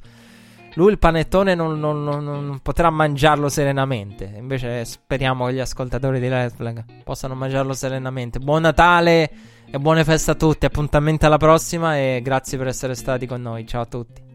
Lui il panettone non, non, non, potrà mangiarlo serenamente. Invece speriamo che gli ascoltatori di Red Flag possano mangiarlo serenamente. Buon Natale e buone feste a tutti. Appuntamento alla prossima e grazie per essere stati con noi. Ciao a tutti.